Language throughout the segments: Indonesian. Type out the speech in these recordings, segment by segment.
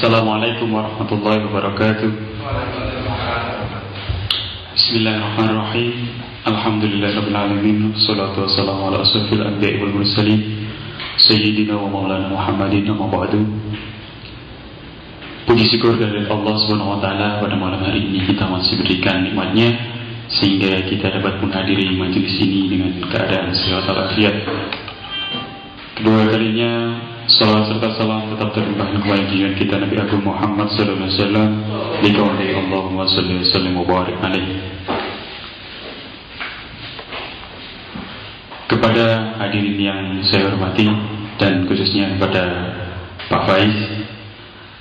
Assalamualaikum warahmatullahi wabarakatuh. Bismillahirrahmanirrahim. Alhamdulillahirrahmanirrahim Salatu wassalamu ala asrafil anbiya wal mursalin. Sayyidina wa maulana Muhammadin wa ba'du. Puji syukur dari Allah Subhanahu wa taala pada malam hari ini kita masih berikan nikmatnya sehingga kita dapat menghadiri majelis ini dengan keadaan sehat walafiat. Kedua kalinya Salam serta salam tetap terlimpahkan kepada junjungan kita Nabi Agung Muhammad sallallahu alaihi wasallam di kauli Allahumma salli wa sallim wa barik alaihi. Kepada hadirin yang saya hormati dan khususnya kepada Pak Faiz,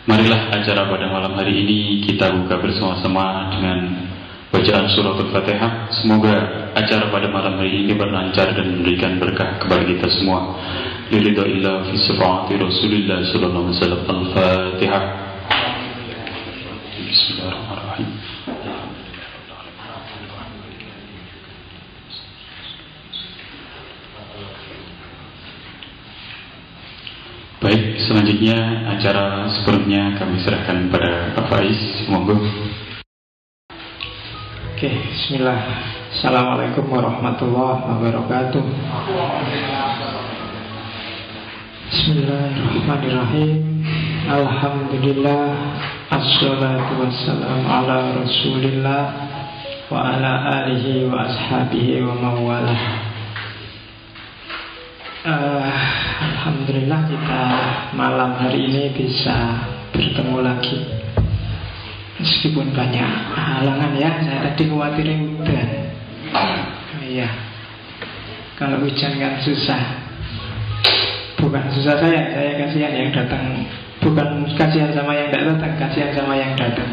marilah acara pada malam hari ini kita buka bersama-sama dengan bacaan surah Al-Fatihah. Semoga acara pada malam hari ini berlancar dan memberikan berkah kepada kita semua. Lillahiillah fi sifati Rasulillah sallallahu alaihi wasallam. Al-Fatihah. Bismillahirrahmanirrahim. Baik, selanjutnya acara sepenuhnya kami serahkan pada Pak Faiz. Monggo. Oke, bismillah. Assalamualaikum warahmatullahi wabarakatuh. Bismillahirrahmanirrahim Alhamdulillah Assalatu wassalamu ala rasulillah Wa ala alihi wa ashabihi wa mawalah uh, Alhamdulillah kita malam hari ini bisa bertemu lagi Meskipun banyak halangan ya Saya tadi khawatir hujan. Iya. Kalau hujan kan susah. Bukan susah saya saya kasihan yang datang. Bukan kasihan sama yang tidak datang kasihan sama yang datang.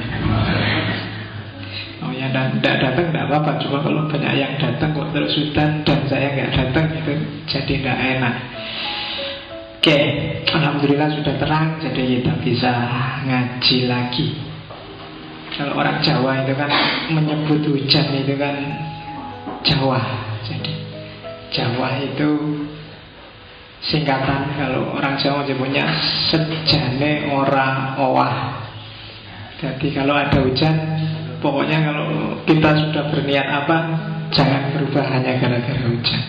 Oh yang tidak datang tidak apa-apa cuma kalau banyak yang datang kok terus hutan dan saya nggak datang itu jadi tidak enak. Oke alhamdulillah sudah terang jadi kita bisa ngaji lagi kalau orang Jawa itu kan menyebut hujan itu kan Jawa jadi Jawa itu singkatan kalau orang Jawa menyebutnya sejane ora owah. Jadi kalau ada hujan, pokoknya kalau kita sudah berniat apa, jangan berubah hanya gara-gara hujan.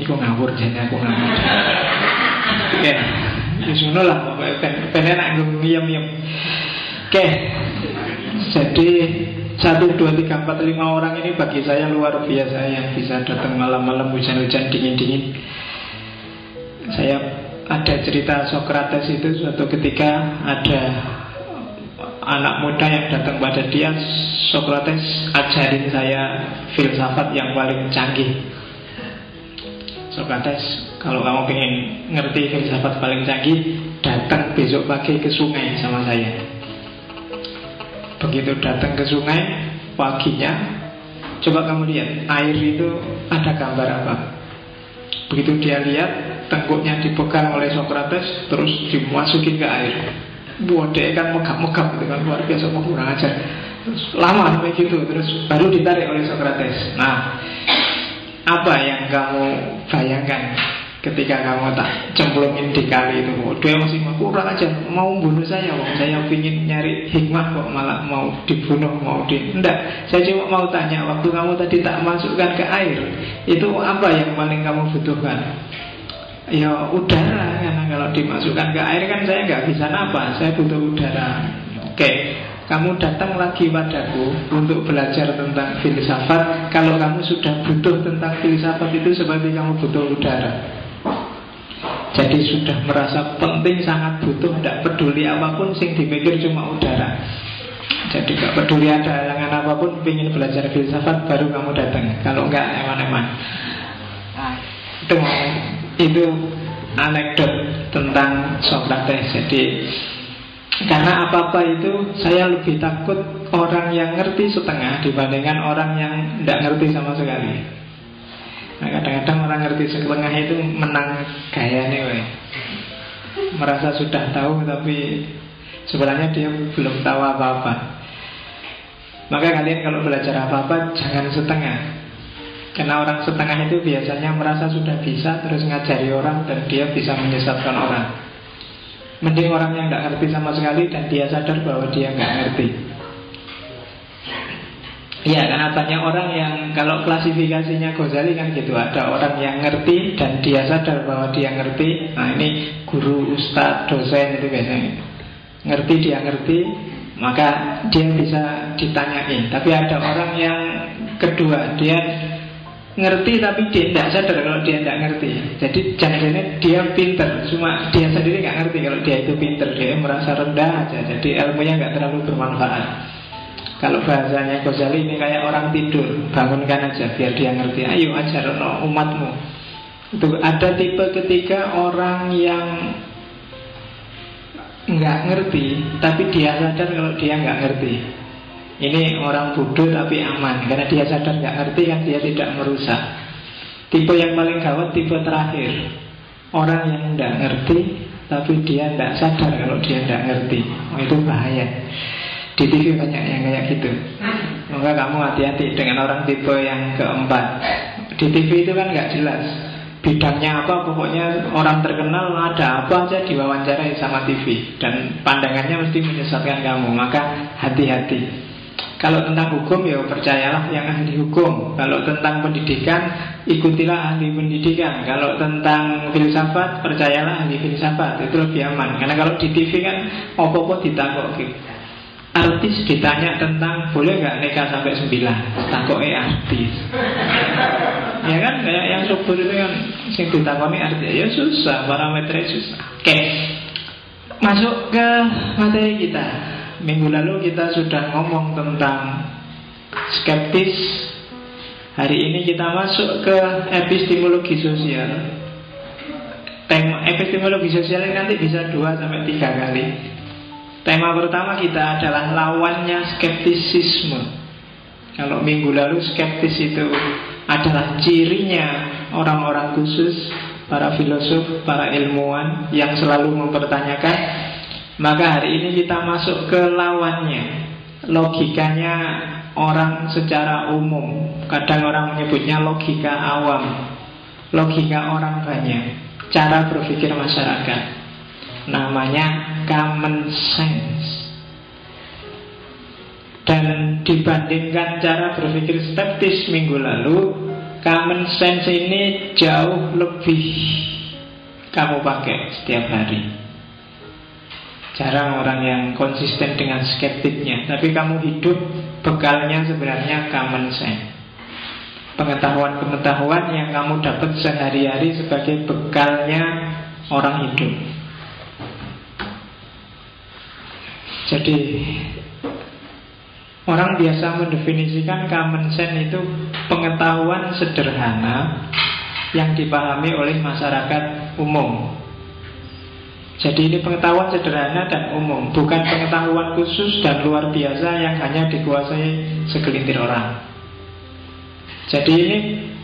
Iku ngawur jadi aku ngawur. Oke, ya lah pokoknya pen pen enak ngiyem. Oke, jadi satu, dua, tiga, empat, lima orang ini bagi saya luar biasa yang bisa datang malam-malam hujan-hujan dingin-dingin. Saya ada cerita Socrates itu suatu ketika ada anak muda yang datang pada dia Socrates ajarin saya filsafat yang paling canggih. Socrates kalau kamu ingin ngerti filsafat paling canggih datang besok pagi ke sungai sama saya begitu datang ke sungai paginya coba kamu lihat air itu ada gambar apa? Begitu dia lihat tengkuknya dipegang oleh Socrates terus dimasukin ke air. Buat dia kan megap-megap gitu kan luar biasa mau kurang ajar. Terus lama sampai gitu terus baru ditarik oleh Socrates. Nah apa yang kamu bayangkan ketika kamu tak cemplungin di kali itu dia masih mau kurang aja mau bunuh saya kok saya ingin nyari hikmah kok malah mau dibunuh mau di enggak saya cuma mau tanya waktu kamu tadi tak masukkan ke air itu apa yang paling kamu butuhkan? Ya udara. Karena kalau dimasukkan ke air kan saya nggak bisa nafas Saya butuh udara. Oke kamu datang lagi padaku untuk belajar tentang filsafat. Kalau kamu sudah butuh tentang filsafat itu seperti kamu butuh udara Jadi sudah merasa penting, sangat butuh Tidak peduli apa pun, sing dimikir cuma udara Jadi gak peduli ada halangan apa pun Ingin belajar filsafat baru kamu datang Kalau enggak eman-eman nah, Itu itu anekdot tentang Socrates. Jadi karena apa-apa itu saya lebih takut orang yang ngerti setengah dibandingkan orang yang tidak ngerti sama sekali. Nah kadang-kadang orang ngerti setengah itu menang gaya nih, merasa sudah tahu tapi sebenarnya dia belum tahu apa-apa. Maka kalian kalau belajar apa-apa jangan setengah karena orang setengah itu biasanya merasa sudah bisa terus ngajari orang dan dia bisa menyesatkan orang. Mending orang yang nggak ngerti sama sekali dan dia sadar bahwa dia nggak ngerti. Ya, karena banyak orang yang kalau klasifikasinya Ghazali kan gitu. Ada orang yang ngerti dan dia sadar bahwa dia ngerti. Nah ini guru, ustadz, dosen itu biasanya Ngerti dia ngerti Maka dia bisa ditanyain Tapi ada orang yang kedua Dia ngerti tapi dia tidak sadar kalau dia tidak ngerti. Jadi jangan-jangan dia pinter. Cuma dia sendiri nggak ngerti kalau dia itu pinter. Dia merasa rendah aja. Jadi ilmunya nggak terlalu bermanfaat kalau bahasanya Ghazali ini kayak orang tidur Bangunkan aja biar dia ngerti. Ayo ajar no, umatmu. Itu ada tipe ketiga orang yang nggak ngerti Tapi dia sadar kalau dia nggak ngerti. Ini orang bodoh tapi aman Karena dia sadar nggak ngerti kan dia tidak merusak. Tipe yang paling gawat tipe terakhir. Orang yang nggak ngerti Tapi dia nggak sadar kalau dia nggak ngerti. Oh, Itu bahaya di TV banyak yang kayak gitu. Maka kamu hati-hati dengan orang tipe yang keempat. Di TV itu kan nggak jelas Bidangnya apa, pokoknya orang terkenal ada apa aja diwawancarai sama TV Dan pandangannya mesti menyesatkan kamu Maka hati-hati. Kalau tentang hukum ya percayalah yang ahli hukum. Kalau tentang pendidikan ikutilah ahli pendidikan. Kalau tentang filsafat percayalah ahli filsafat. Itu lebih aman. Karena kalau di TV kan opo-opo ditakok gitu Artis ditanya tentang boleh nggak nikah sampai sembilan? Takoknya artis. Ya kan kayak yang subur itu kan Sing ditakoni artis. Ya susah parameternya susah. Oke Masuk ke materi kita. Minggu lalu kita sudah ngomong tentang Skeptis. Hari ini kita masuk ke epistemologi sosial. Tema epistemologi sosial ini nanti bisa dua sampai tiga kali Tema pertama kita adalah lawannya skeptisisme. Kalau minggu lalu skeptis itu adalah cirinya orang-orang khusus, para filosof, para ilmuwan yang selalu mempertanyakan, maka hari ini kita masuk ke lawannya. Logikanya orang secara umum, kadang orang menyebutnya logika awam, logika orang banyak, cara berpikir masyarakat namanya common sense. Dan dibandingkan cara berpikir skeptis minggu lalu, common sense ini jauh lebih kamu pakai setiap hari. Jarang orang yang konsisten dengan skeptiknya, tapi kamu hidup bekalnya sebenarnya common sense. Pengetahuan-pengetahuan yang kamu dapat sehari-hari sebagai bekalnya orang hidup. Jadi Orang biasa mendefinisikan common sense itu pengetahuan sederhana yang dipahami oleh masyarakat umum. Jadi ini pengetahuan sederhana dan umum, bukan pengetahuan khusus dan luar biasa yang hanya dikuasai segelintir orang. Jadi ini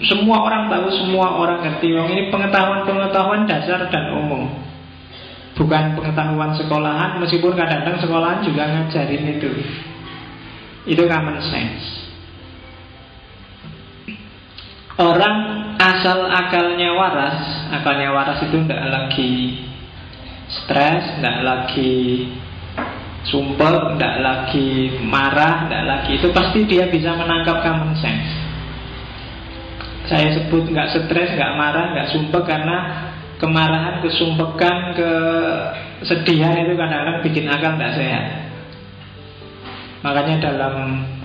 semua orang tahu, semua orang ngerti. Ini pengetahuan-pengetahuan dasar dan umum. Bukan pengetahuan sekolahan Meskipun kadang-kadang sekolahan juga ngajarin itu. Itu common sense. Orang asal akalnya waras Akalnya waras itu tidak lagi Stres, tidak lagi Sumpel, tidak lagi marah, tidak lagi Itu pasti dia bisa menangkap common sense. Saya sebut nggak stres, nggak marah, nggak sumpel Karena kemarahan, kesumpekan, kesedihan itu kadang-kadang bikin akal tidak sehat. Makanya dalam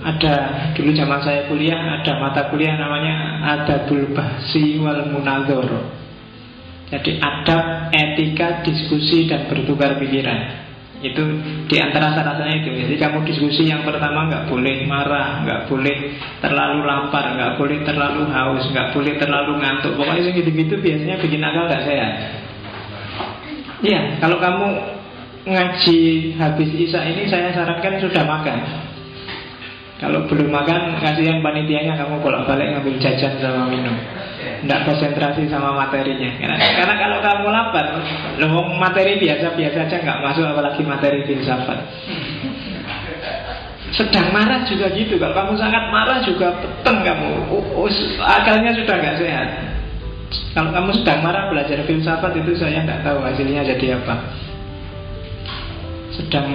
ada dulu zaman saya kuliah ada mata kuliah namanya adabul bahsi wal munadhor. Jadi adab, etika, diskusi dan bertukar pikiran. Itu di antara syaratnya itu. Jadi kamu diskusi yang pertama nggak boleh marah, nggak boleh terlalu lapar, nggak boleh terlalu haus, nggak boleh terlalu ngantuk. Pokoknya gitu-gitu biasanya bikin akal nggak sehat. Iya, kalau kamu ngaji habis isa ini saya sarankan sudah makan. Kalau belum makan, kasihan panitianya kamu bolak-balik ngambil jajan sama minum tidak konsentrasi sama materinya. Karena, kalau kamu lapar materi biasa-biasa aja nggak masuk apalagi materi filsafat. Sedang marah juga gitu kalau kamu sangat marah juga peteng kamu. Akalnya sudah nggak sehat. Kalau kamu sedang marah belajar filsafat itu saya nggak tahu hasilnya jadi apa. Sedang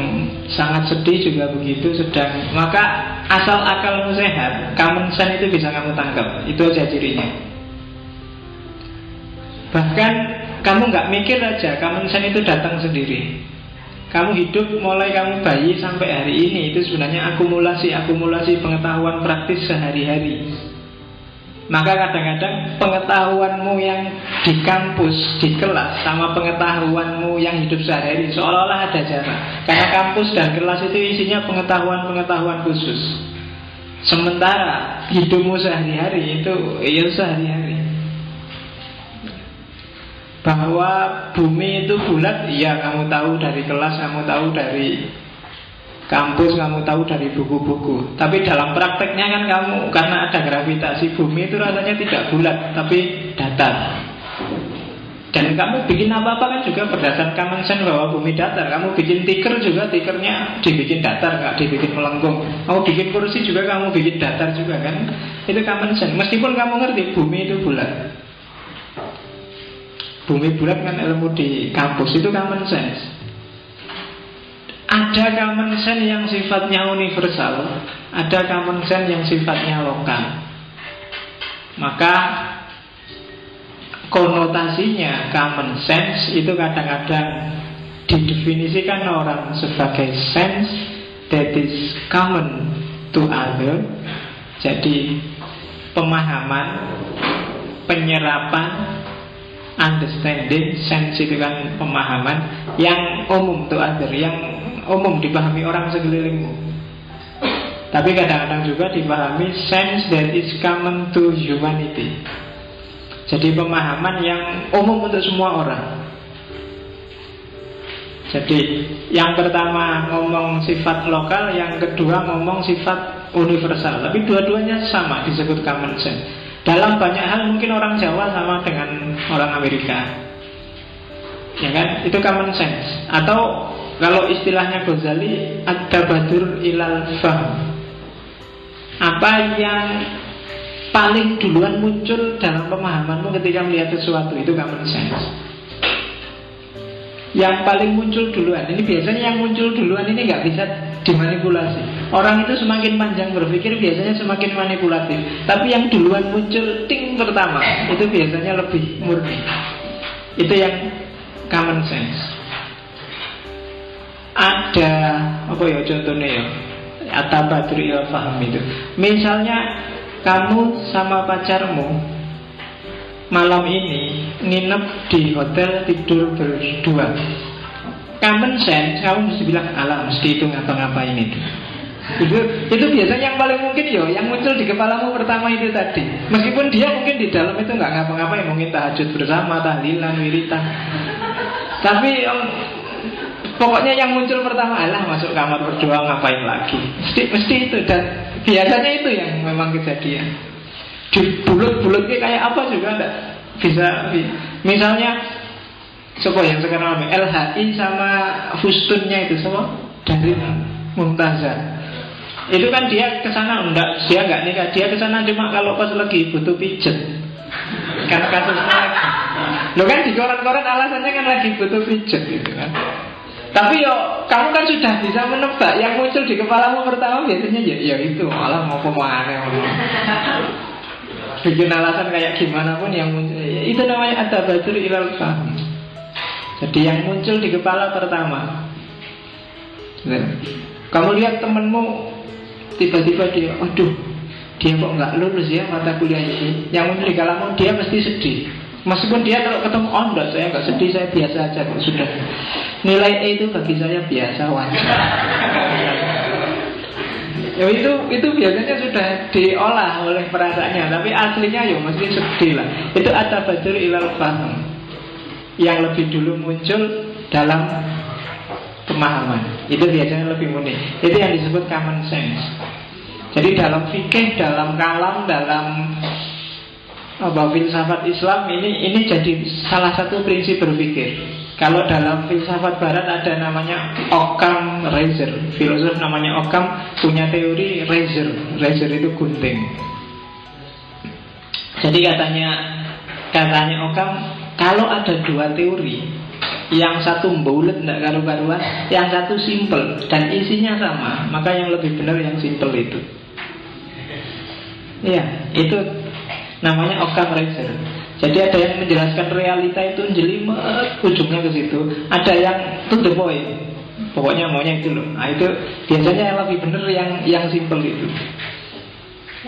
sangat sedih juga begitu sedang maka asal akalmu sehat common sense itu bisa kamu tangkap itu aja cirinya bahkan kamu nggak mikir aja sense itu datang sendiri. Kamu hidup mulai kamu bayi sampai hari ini itu sebenarnya akumulasi-akumulasi pengetahuan praktis sehari-hari. Maka kadang-kadang pengetahuanmu yang di kampus, di kelas Sama pengetahuanmu yang hidup sehari-hari Seolah-olah ada jarak. Karena kampus dan kelas itu isinya pengetahuan-pengetahuan khusus. Sementara hidupmu sehari-hari itu ya sehari-hari bahwa bumi itu bulat, iya kamu tahu dari kelas, kamu tahu dari kampus, kamu tahu dari buku-buku. Tapi dalam prakteknya kan kamu karena ada gravitasi bumi itu rasanya tidak bulat, tapi datar. Dan kamu bikin apa-apa kan juga berdasarkan common sense bahwa bumi datar. Kamu bikin tiker juga tikernya dibikin datar, nggak dibikin melengkung. Kamu bikin kursi juga kamu bikin datar juga kan. Itu common sense. Meskipun kamu ngerti bumi itu bulat. Bumi bulat kan ilmu di kampus itu common sense. Ada common sense yang sifatnya universal Ada common sense yang sifatnya lokal. Maka konotasinya common sense itu kadang-kadang didefinisikan orang sebagai sense that is common to other. Jadi pemahaman, penyerapan understanding, sense itu kan pemahaman yang umum tuh other, yang umum dipahami orang sekelilingmu. Tapi kadang-kadang juga dipahami sense that is common to humanity. Jadi pemahaman yang umum untuk semua orang. Jadi yang pertama ngomong sifat lokal, yang kedua ngomong sifat universal. Tapi dua-duanya sama disebut common sense. Dalam banyak hal mungkin orang Jawa sama dengan orang Amerika. Ya kan? Itu common sense. Atau kalau istilahnya Ghazali ada badur ilal fahm. Apa yang paling duluan muncul dalam pemahamanmu ketika melihat sesuatu? Itu common sense Yang paling muncul duluan Ini biasanya yang muncul duluan ini nggak bisa dimanipulasi. Orang itu semakin panjang berpikir biasanya semakin manipulatif. Tapi yang duluan muncul ting pertama itu biasanya lebih murni. Itu yang common sense. Ada apa ya contohnya ya? Atabadri il faham itu. Misalnya kamu sama pacarmu malam ini nginep di hotel tidur berdua. Common sense kamu mesti bilang alam mesti itu ngapa-ngapain itu itu itu biasanya yang paling mungkin yo yang muncul di kepalamu pertama itu tadi. Meskipun dia mungkin di dalam itu nggak ngapa-ngapain mungkin tahajud bersama tahlilan wiritan. Tapi yang pokoknya yang muncul pertama adalah masuk kamar berdoa ngapain lagi? Mesti mesti itu dan biasanya itu yang memang kejadian di bulut-bulut kayak apa juga enggak bisa misalnya Siapa yang sekarang ramai? LHI sama Fustunnya itu semua dari Mumtazah. Itu kan dia ke sana enggak, dia enggak nikah, dia ke sana cuma kalau pas lagi butuh pijet. Karena kasusnya. Lo kan di koran-koran alasannya kan lagi butuh pijet gitu kan. Tapi yo kamu kan sudah bisa menebak yang muncul di kepalamu pertama biasanya ya, ya itu malah mau ke mana bikin alasan kayak gimana pun yang muncul. Itu namanya ada batur ilal faham jadi yang muncul di kepala pertama. Kamu lihat temenmu Tiba-tiba dia Aduh dia kok nggak lulus ya mata kuliah ini? Yang muncul di kepalamu dia mesti sedih. Meskipun dia kalau ketemu enggak saya nggak sedih saya biasa aja kok sudah. Nilai E itu bagi saya biasa wajar Ya itu itu biasanya sudah diolah oleh perasaannya, tapi aslinya ya mesti sedih lah. Itu ada bajur ilal faham yang lebih dulu muncul dalam pemahaman. Itu biasanya lebih murni. Itu yang disebut common sense. Jadi dalam fikih, dalam kalam, dalam apa filsafat Islam ini ini jadi salah satu prinsip berpikir. Kalau dalam filsafat Barat ada namanya Occam Razor, filosof namanya Occam punya teori razor, razor itu gunting. Jadi katanya katanya Occam kalau ada dua teori Yang satu bulat tidak karu-karuan Yang satu simple Dan isinya sama Maka yang lebih benar yang simple itu Iya, itu namanya Occam Razor. Jadi ada yang menjelaskan realita itu jelimet ujungnya ke situ. Ada yang to the point. Pokoknya maunya itu loh. Nah itu biasanya yang lebih benar yang yang simple itu.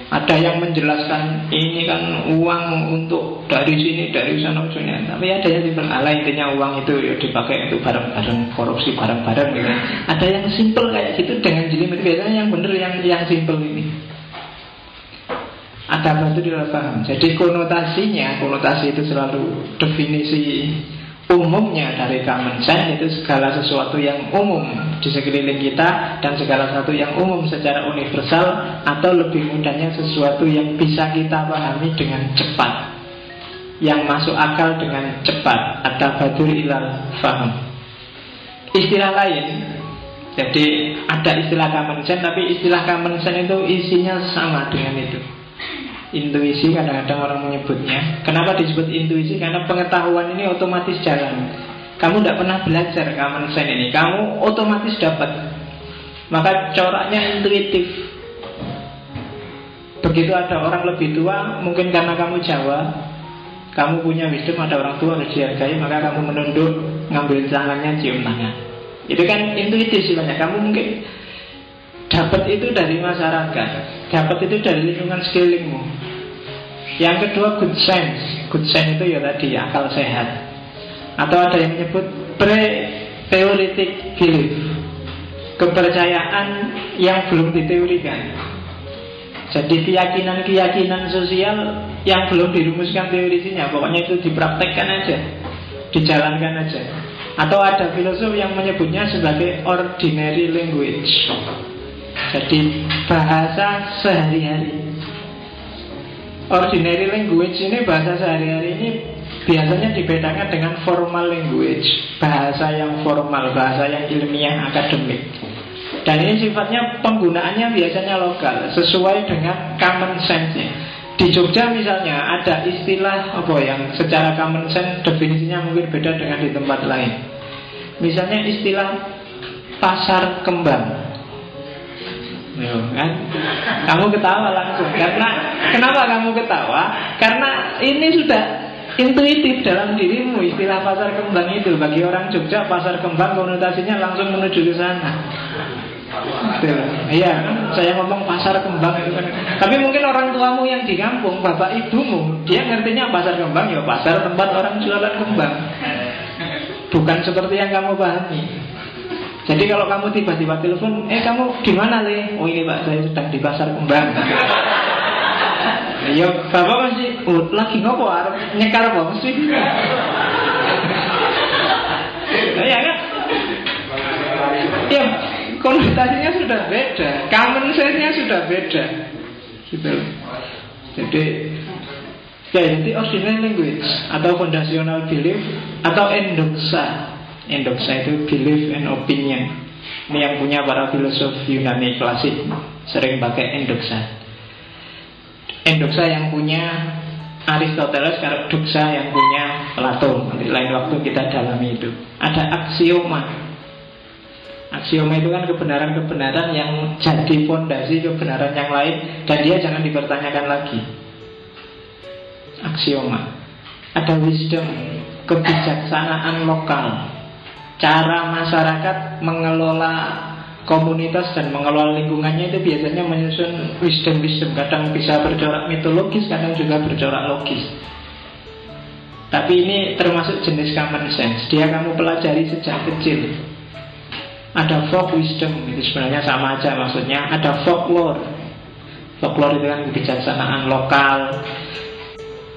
Ada yang menjelaskan ini kan uang untuk dari sini dari sana ujungnya. Tapi ada yang simple. Ala intinya uang itu ya dipakai untuk barang-barang korupsi barang-barang gitu. Ada yang simple kayak gitu dengan jelimet. Biasanya yang benar yang yang simple agama itu tidak paham. Jadi konotasinya, konotasi itu selalu definisi umumnya dari common sense itu segala sesuatu yang umum di sekeliling kita dan segala sesuatu yang umum secara universal atau lebih mudahnya sesuatu yang bisa kita pahami dengan cepat. Yang masuk akal dengan cepat. Ada badur ilal faham. Istilah lain jadi ada istilah common sense tapi istilah common sense itu isinya sama dengan itu Intuisi kadang-kadang orang menyebutnya. Kenapa disebut intuisi? Karena pengetahuan ini otomatis jalan. Kamu tidak pernah belajar common sense ini. Kamu otomatis dapat. Maka coraknya intuitif. Begitu ada orang lebih tua Mungkin karena kamu Jawa Kamu punya wisdom, ada orang tua harus dihargai Maka kamu menunduk, ngambil tangannya, cium tangan. Itu kan intuitif sih banyak Kamu mungkin dapat itu dari masyarakat Dapat itu dari lingkungan sekelilingmu. Yang kedua good sense. Good sense itu ya tadi akal sehat. Atau ada yang menyebut pre-theoretic belief. Kepercayaan yang belum diteorikan Jadi keyakinan-keyakinan sosial yang belum dirumuskan teorisinya Pokoknya itu dipraktekkan aja Dijalankan aja. Atau ada filosof yang menyebutnya sebagai ordinary language Jadi bahasa sehari-hari ordinary language ini bahasa sehari-hari ini biasanya dibedakan dengan formal language, bahasa yang formal, bahasa yang ilmiah akademik. Dan ini sifatnya penggunaannya biasanya lokal, sesuai dengan common sense-nya. Di Jogja misalnya ada istilah apa yang secara common sense definisinya mungkin beda dengan di tempat lain. Misalnya istilah pasar kembang. Yo, kan? Kamu ketawa langsung karena kenapa kamu ketawa? Karena ini sudah intuitif dalam dirimu istilah pasar kembang itu bagi orang Jogja pasar kembang konotasinya langsung menuju ke sana. Iya, saya ngomong pasar kembang itu. Tapi mungkin orang tuamu yang di kampung, bapak ibumu, dia ngertinya pasar kembang ya pasar tempat orang jualan kembang. Bukan seperti yang kamu pahami. Jadi kalau kamu tiba-tiba telepon, eh kamu di mana le? Oh ini pak saya sedang di pasar kembang. Ya bapak masih oh, lagi ngopo nyekar apa mesti? Nah, ya kan? Ya konotasinya sudah beda, common sense-nya sudah beda, gitu. Jadi ya jadi original language atau foundational belief atau endoksa Endoksa itu belief and opinion. Ini yang punya para filosof Yunani klasik Sering pakai endoksa Endoksa yang punya Aristoteles Kalau doksa yang punya Plato. Nanti lain waktu kita dalami itu. Ada aksioma. Aksioma itu kan kebenaran-kebenaran yang jadi fondasi kebenaran yang lain Dan dia jangan dipertanyakan lagi. Aksioma. Ada wisdom Kebijaksanaan lokal cara masyarakat mengelola komunitas dan mengelola lingkungannya itu biasanya menyusun wisdom-wisdom. Kadang bisa bercorak mitologis kadang juga bercorak logis. Tapi ini termasuk jenis common sense. Dia kamu pelajari sejak kecil. Ada folk wisdom itu sebenarnya sama aja maksudnya. Ada folklore. Folklore itu kan kebijaksanaan lokal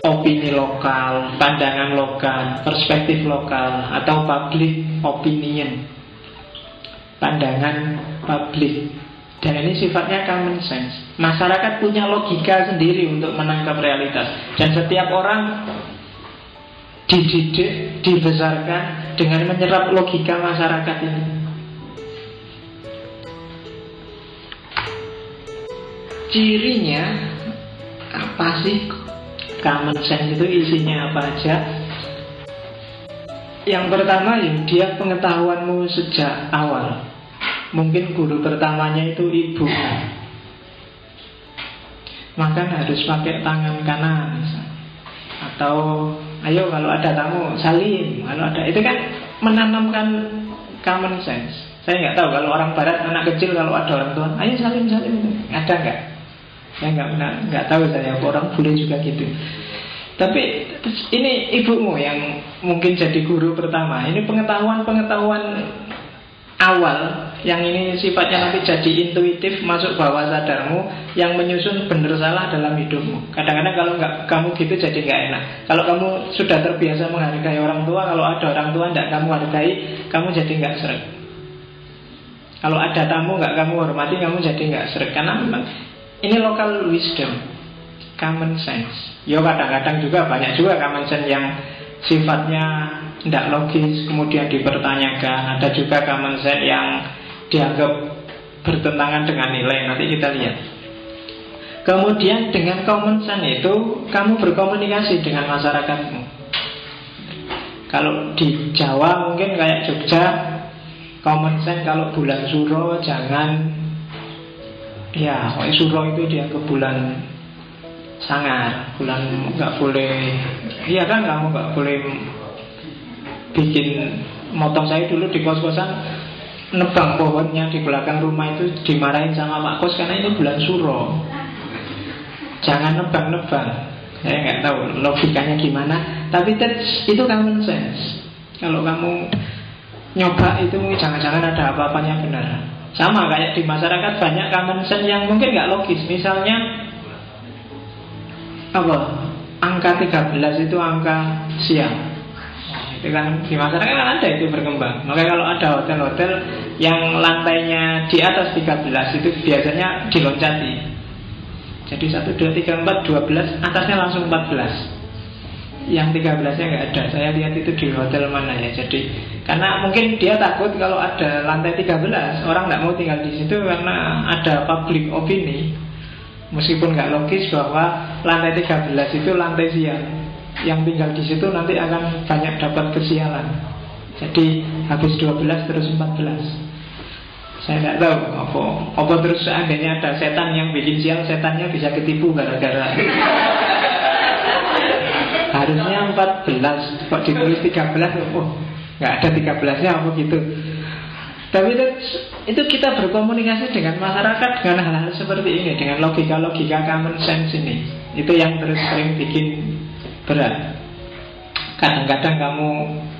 opini lokal, pandangan lokal, perspektif lokal, atau public opinion, pandangan publik. Dan ini sifatnya common sense. Masyarakat punya logika sendiri untuk menangkap realitas. Dan setiap orang dididik, dibesarkan dengan menyerap logika masyarakat ini. Cirinya apa sih Common sense itu isinya apa aja? yang pertama ya dia pengetahuanmu sejak awal. Mungkin guru pertamanya itu ibu. Makan harus pakai tangan kanan Atau ayo kalau ada tamu salim Kalau ada itu kan menanamkan common sense Saya nggak tahu kalau orang barat anak kecil kalau ada orang tua Ayo salim salim Ada nggak? Saya nggak nggak tahu saya orang boleh juga gitu tapi ini ibumu yang mungkin jadi guru pertama. Ini pengetahuan-pengetahuan awal yang ini sifatnya nanti jadi intuitif masuk bawah sadarmu yang menyusun benar salah dalam hidupmu. Kadang-kadang kalau nggak kamu gitu jadi nggak enak. Kalau kamu sudah terbiasa menghargai orang tua, kalau ada orang tua tidak kamu hargai, kamu jadi nggak seret. Kalau ada tamu nggak kamu hormati, kamu jadi nggak seret karena memang ini local wisdom, common sense. Ya kadang-kadang juga banyak juga common sense yang sifatnya tidak logis kemudian dipertanyakan. Ada juga common sense yang dianggap bertentangan dengan nilai. Nanti kita lihat. Kemudian dengan common sense itu kamu berkomunikasi dengan masyarakatmu. Kalau di Jawa mungkin kayak Jogja common sense kalau bulan suro jangan ya suro itu dianggap bulan sangat bulan nggak boleh iya kan kamu nggak boleh bikin motong saya dulu di kos-kosan nebang pohonnya di belakang rumah itu dimarahin sama Pak Kos karena ini bulan suro. Jangan nebang-nebang. Saya nggak tahu logikanya gimana tapi itu common sense. Kalau kamu nyoba itu jangan-jangan ada apa-apanya benar sama kayak di masyarakat banyak common sense yang mungkin nggak logis. Misalnya apa? Angka 13 itu angka siang. Itu kan di masyarakat kan ada itu berkembang. Makanya kalau ada hotel-hotel yang lantainya di atas 13 itu biasanya diloncati. Jadi 1, 2, 3, 4, 12 atasnya langsung 14 yang 13 nya nggak ada. Saya lihat itu di hotel mana ya. Jadi karena mungkin dia takut kalau ada lantai 13 orang nggak mau tinggal di situ karena ada public opini. Meskipun nggak logis bahwa lantai 13 itu lantai siang. Yang tinggal di situ nanti akan banyak dapat kesialan. Jadi habis 12 terus 14 Saya nggak tahu apa, apa terus seandainya ada setan yang bikin siang Setannya bisa ketipu gara-gara Harusnya 14 Kok ditulis 13 Oh nggak ada 13 nya apa gitu. Tapi itu, itu kita berkomunikasi dengan masyarakat dengan hal-hal seperti ini Dengan logika-logika common sense ini. Itu yang terus sering bikin berat. Kadang-kadang kamu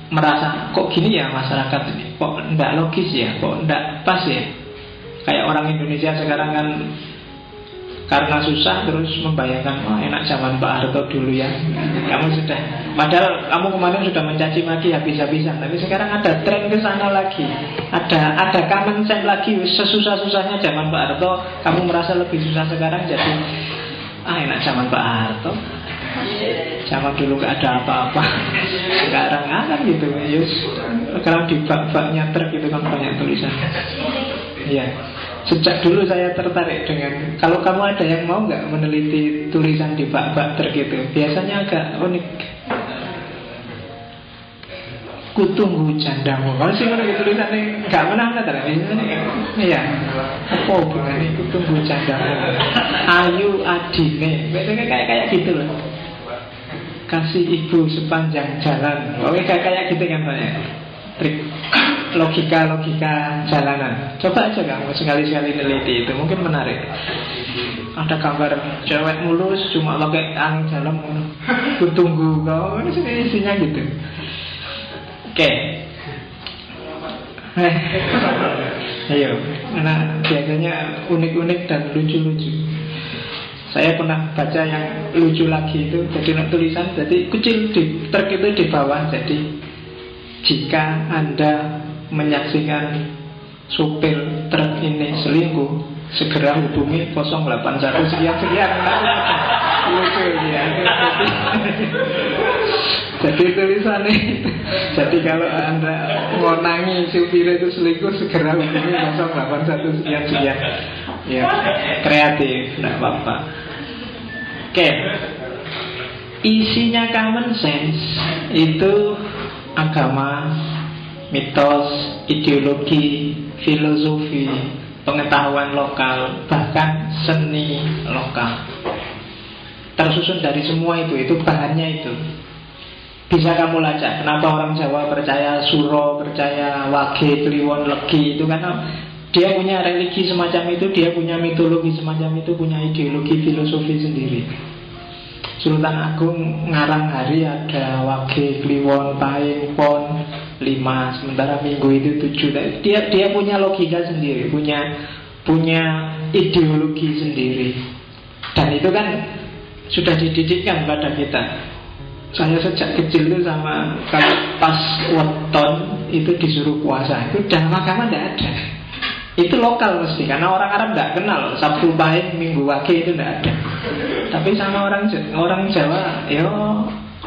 merasa Kok gini ya masyarakat ini? Kok tidak logis ya? Kok tidak pas ya? Kayak orang Indonesia sekarang kan karena susah terus membayangkan oh, enak zaman Pak Harto dulu ya. Kamu sudah padahal kamu kemarin sudah mencaci maki habis-habisan tapi sekarang ada tren ke sana lagi. Ada ada common sense lagi. Sesusah-susahnya zaman Pak Harto kamu merasa lebih susah sekarang jadi ah enak zaman Pak Harto. Zaman dulu gak ada apa-apa. Sekarang akan gitu. Yus sekarang di bak-baknya truk itu kan banyak tulisan. Iya Sejak dulu saya tertarik dengan Kalau kamu ada yang mau nggak meneliti tulisan di bak-bak tergitu Biasanya agak unik. Kutunggu jandamu. Kalau sih mana tulisannya nggak menang nggak Iya. Apa hubungannya kutunggu jandamu. Ayu adine. Biasanya kayak kayak gitu loh. Kasih ibu sepanjang jalan. Oke kayak kayak gitu kan banyak trik logika-logika jalanan. Coba aja kamu sekali-sekali neliti itu, mungkin menarik. Ada gambar cewek mulus cuma pakai angin jalan tunggu kau ini isinya gitu. Oke. Okay. Ayo, karena biasanya unik-unik dan lucu-lucu. Saya pernah baca yang lucu lagi itu jadi tulisan jadi kecil di truk itu di bawah jadi jika Anda menyaksikan supir truk ini selingkuh, segera hubungi 081 sekian sekian. Jadi tulisannya Jadi kalau anda ngonangi supir itu selingkuh Segera hubungi 081 sekian sekian Ya kreatif. Tidak apa-apa. Oke. Isinya common sense Itu agama, mitos, ideologi, filosofi, pengetahuan lokal, bahkan seni lokal. Tersusun dari semua itu, itu bahannya itu. Bisa kamu lacak Kenapa orang Jawa percaya suro Percaya wage, kliwon, legi Itu karena dia punya religi semacam itu Dia punya mitologi semacam itu Punya ideologi filosofi sendiri Sultan Agung ngarang hari ada wage, kliwon, paing, pon lima. Sementara minggu itu tujuh. Dia dia punya logika sendiri Punya punya ideologi sendiri. Dan itu kan sudah dididikkan pada kita. Saya sejak kecil itu sama kalau pas weton itu disuruh puasa. Itu dalam agama tidak ada. Itu lokal mesti karena orang Arab tidak kenal Sabtu Pahit, Minggu Wage itu tidak ada. Tapi sama orang orang Jawa, yo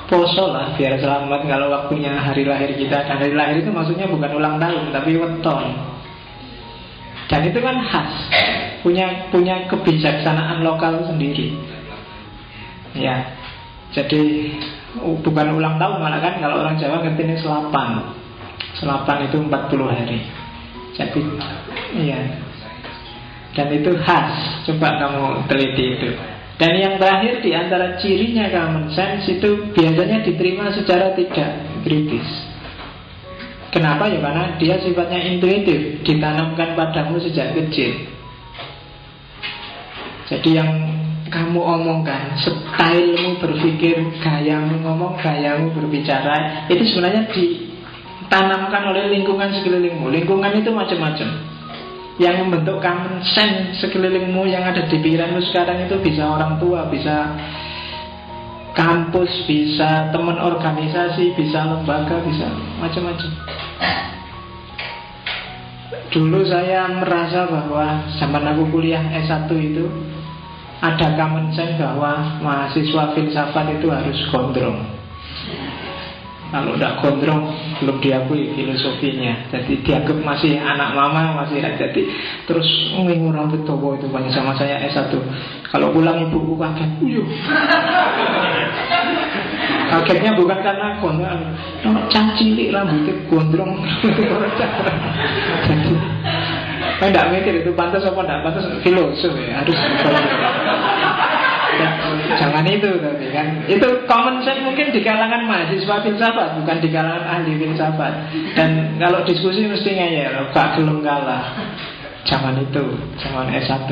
poso lah biar selamat kalau waktunya hari lahir kita. Dan hari lahir itu maksudnya bukan ulang tahun tapi weton. Dan itu kan khas, punya punya kebijaksanaan lokal sendiri. Ya, jadi bukan ulang tahun malah kan kalau orang Jawa ngerti ini selapan selapan itu 40 hari jadi iya. Dan itu khas. Coba kamu teliti itu. Dan yang terakhir di antara cirinya common sense itu biasanya diterima secara tidak kritis. Kenapa? Ya? Karena dia sifatnya intuitif. Ditanamkan padamu sejak kecil. Jadi yang kamu omongkan, stylemu berpikir, gayamu ngomong, gayamu berbicara, itu sebenarnya ditanamkan oleh lingkungan sekelilingmu. Lingkungan itu macam-macam. Yang membentuk common sense sekelilingmu yang ada di pikiranmu sekarang itu bisa orang tua, bisa kampus, bisa teman organisasi, bisa lembaga, bisa macam-macam. Dulu saya merasa bahwa zaman aku kuliah S1 itu ada common sense bahwa mahasiswa filsafat itu harus gondrong. Kalau tidak gondrong belum diakui filosofinya. Jadi dianggap masih anak mama, masih jadi terus nginggur rambut tobo itu banyak sama saya S1. Kalau pulang ibuku kaget, uyuh. Kagetnya bukan karena gondrong, no, cacilik rambutnya gondrong. jadi saya tidak mikir itu pantas apa tidak pantas filosof ya harus jangan itu tapi kan. Itu common sense mungkin di kalangan mahasiswa filsafat bukan di kalangan ahli filsafat. Dan kalau diskusi mesti ngeyel gak gelem kalah. Zaman itu zaman S1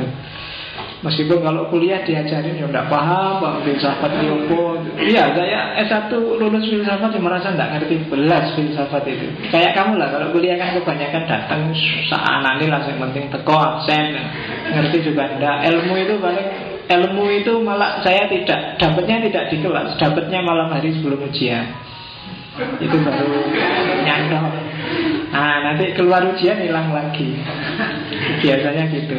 Meskipun kalau kuliah diajarin ya tidak paham Pak filsafat apa. Iya saya S1 lulus filsafat ya merasa tidak ngerti belas filsafat itu. Kayak kamu lah kalau kuliah kan kebanyakan datang Seanani lah yang penting teko absen. Ngerti juga tidak Ilmu itu paling Ilmu itu malah saya tidak Dapatnya tidak di kelas Dapatnya malam hari sebelum ujian Itu baru nyantol Nah nanti keluar ujian hilang lagi Biasanya gitu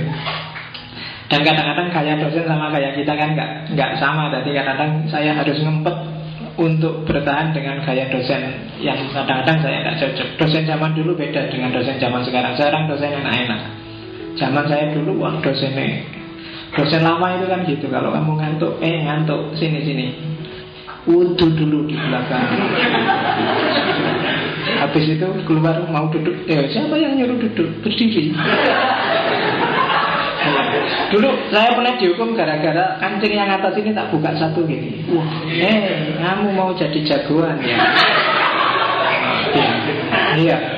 dan kadang-kadang gaya dosen sama gaya kita kan nggak nggak sama. Jadi kadang-kadang saya harus ngempet untuk bertahan dengan gaya dosen yang kadang-kadang saya nggak cocok. Dosen zaman dulu beda dengan dosen zaman sekarang. Sekarang dosen enak-enak. Zaman saya dulu wah dosennya dosen lama itu kan gitu. Kalau kamu ngantuk, eh ngantuk sini sini. Wudhu dulu di belakang. Habis itu keluar mau duduk. Eh siapa yang nyuruh duduk? Berdiri. Dulu saya pernah dihukum gara-gara kancing yang atas ini tak buka satu gini. Wah, eh, kamu mau jadi jagoan ya? Iya.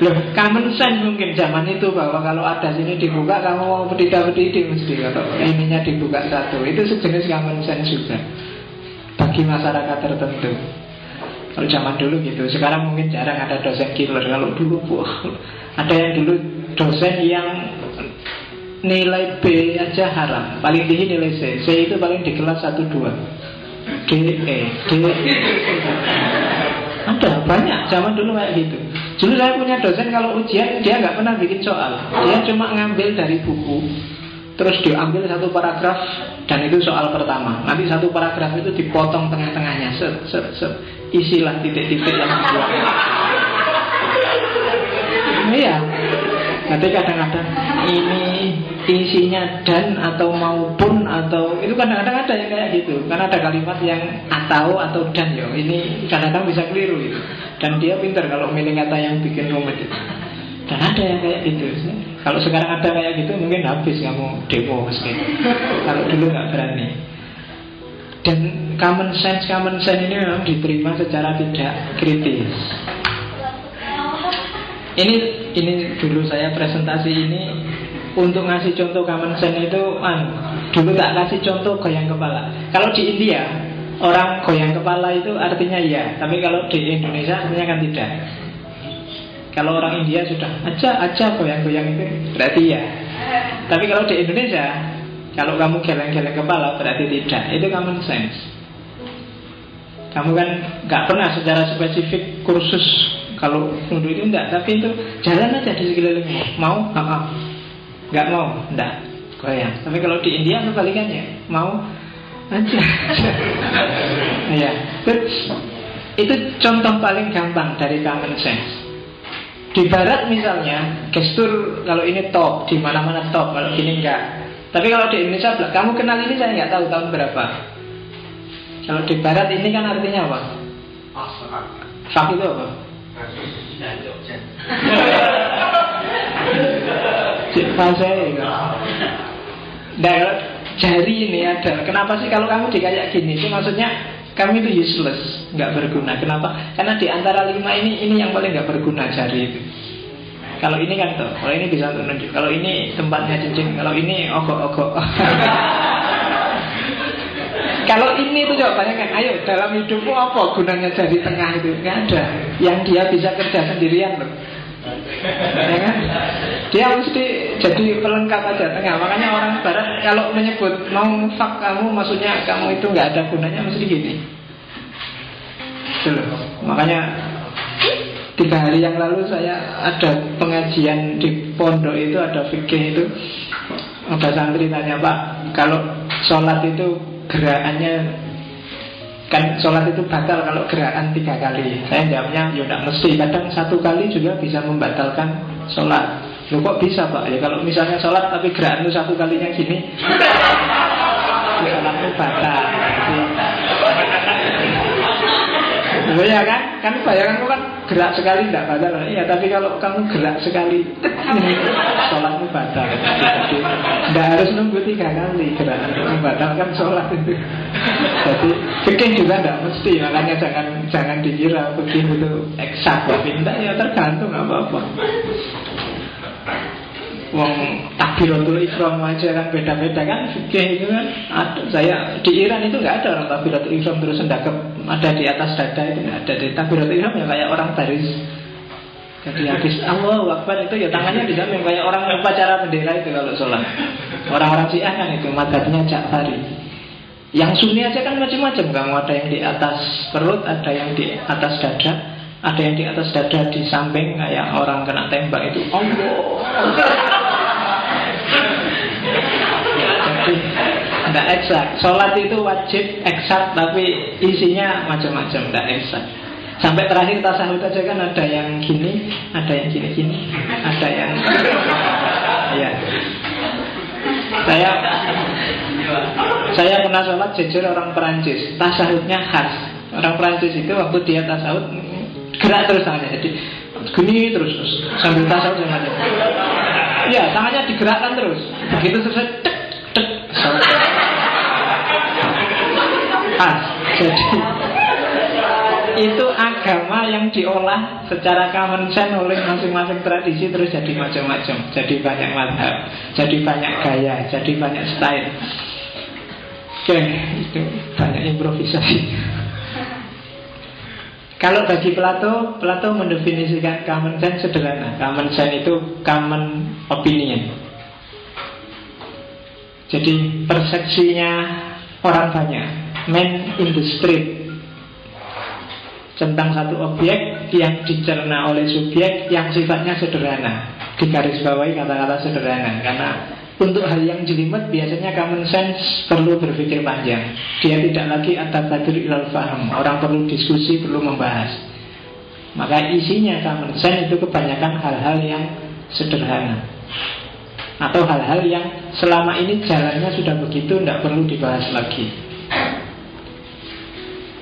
Loh, common sense mungkin zaman itu bahwa kalau ada sini dibuka kamu mau berdiri mesti kalau ininya dibuka satu. Itu sejenis common sense juga bagi masyarakat tertentu. Kalau zaman dulu gitu, sekarang mungkin jarang ada dosen killer. Kalau dulu, wah, ada yang dulu dosen yang nilai B aja haram. Paling tinggi nilai C. C itu paling di kelas 1 2 D E. D E. Ada banyak zaman dulu kayak gitu dulu saya punya dosen kalau ujian dia nggak pernah bikin soal. Dia cuma ngambil dari buku terus diambil satu paragraf dan itu soal pertama. Nanti satu paragraf itu dipotong tengah-tengahnya. Set set set. Isilah titik-titik yang dibuat iya Nanti kadang-kadang ini isinya dan atau maupun atau itu kadang-kadang ada yang kayak gitu. Karena ada kalimat yang atau atau dan ya. Ini kadang-kadang bisa keliru itu. Dan dia pintar kalau milih kata yang bikin rumit itu. Dan ada yang kayak gitu. Kalau sekarang ada kayak gitu mungkin habis kamu demo meski. Kalau dulu nggak berani. Dan common sense common sense ini memang diterima secara tidak kritis. Ini ini dulu saya presentasi ini untuk ngasih contoh common sense itu an, dulu tak kasih contoh goyang kepala. Kalau di India orang goyang kepala itu artinya iya, tapi kalau di Indonesia artinya kan tidak. Kalau orang India sudah aja aja goyang-goyang itu berarti ya. Tapi kalau di Indonesia, kalau kamu geleng-geleng kepala berarti tidak. Itu common sense. Kamu kan nggak pernah secara spesifik kursus kalau nunduk itu enggak, tapi itu jalan aja di sekelilingmu. Mau? Apa? Nggak mau? Enggak. Goyang. Tapi kalau di India kebalikannya, mau aja. ya, itu contoh paling gampang dari common sense. Di barat misalnya, gestur kalau ini top, di mana-mana top, kalau gini enggak. Tapi kalau di Indonesia, kamu kenal ini saya nggak tahu tahun berapa. Kalau di barat ini kan artinya apa? Fak itu apa? Cik saya Nah, jari ini ada. Kenapa sih kalau kamu dikayak gini? Itu maksudnya kami itu useless, nggak berguna. Kenapa? Karena di antara lima ini, ini yang paling nggak berguna jari itu. Kalau ini kan tuh, kalau ini bisa untuk nunjuk. Kalau ini tempatnya cincin, kalau ini ogok-ogok. kalau ini tuh coba kan, ayo dalam hidupmu apa gunanya jari tengah itu? Nggak ada. Yang dia bisa kerja sendirian loh. ya kan? Dia mesti jadi pelengkap aja tengah. Makanya orang barat kalau menyebut mau fak kamu, maksudnya kamu itu nggak ada gunanya mesti gini. Dulu. Makanya tiga hari yang lalu saya ada pengajian di pondok itu ada fikih itu ada santri tanya pak kalau sholat itu gerakannya Kan sholat itu batal kalau gerakan tiga kali. Saya jawabnya ya tidak mesti. Kadang satu kali juga bisa membatalkan sholat. Loh kok bisa pak? Ya kalau misalnya sholat tapi gerakan itu satu kalinya gini Sholat itu batal Loh ya kan? Kan bayanganmu kan gerak sekali tidak batal. Iya tapi kalau kamu gerak sekali Sholatmu batal. Tidak harus nunggu tiga kali untuk membatalkan sholat. Itu Jadi fikih juga tidak mesti Makanya jangan jangan dikira Fikih itu eksak Tidak ya tergantung apa-apa. Wong takbiratul ihram aja kan beda-beda kan fikih itu kan. Ada, saya di Iran itu nggak ada orang takbiratul ihram terus sendakep ada di atas dada itu nggak ada. Di takbiratul ihram ya kayak orang baris. Jadi habis Allah wakbar itu ya tangannya di samping kayak orang upacara bendera itu kalau sholat. Orang-orang Syiah kan itu madhabnya Ja'fari. Yang Sunni aja kan macam-macam kamu ada yang di atas perut ada yang di atas dada. Ada yang di atas dada di samping kayak orang kena tembak itu Allah. Jadi tidak eksak. Sholat itu wajib eksak, tapi isinya macam-macam, tidak eksak. Sampai terakhir tasawuf aja kan ada yang gini, ada yang gini-gini, ada yang ya. Saya saya pernah sholat jujur orang Perancis, tasawufnya khas. Orang Perancis itu waktu dia tasawuf gerak terus tangannya, jadi gini terus, terus sambil tasawuf dengan Iya, tangannya digerakkan terus. Begitu selesai, tek, Ah, jadi itu agama yang diolah secara common sense oleh masing-masing tradisi terus jadi macam-macam, jadi banyak madhab, jadi banyak gaya, jadi banyak style. Oke, itu banyak improvisasi. Kalau bagi Plato, Plato mendefinisikan common sense sederhana. Common sense itu common opinion. Jadi persepsinya orang banyak, man in the street tentang satu objek yang dicerna oleh subjek yang sifatnya sederhana. Di garis bawahi kata-kata sederhana karena untuk hal yang jelimet biasanya common sense perlu berpikir panjang. Dia tidak lagi at-tabadur ilal faham. Orang perlu diskusi, perlu membahas. Maka isinya common sense itu kebanyakan hal-hal yang sederhana Atau hal-hal yang selama ini jalannya sudah begitu Tidak perlu dibahas lagi.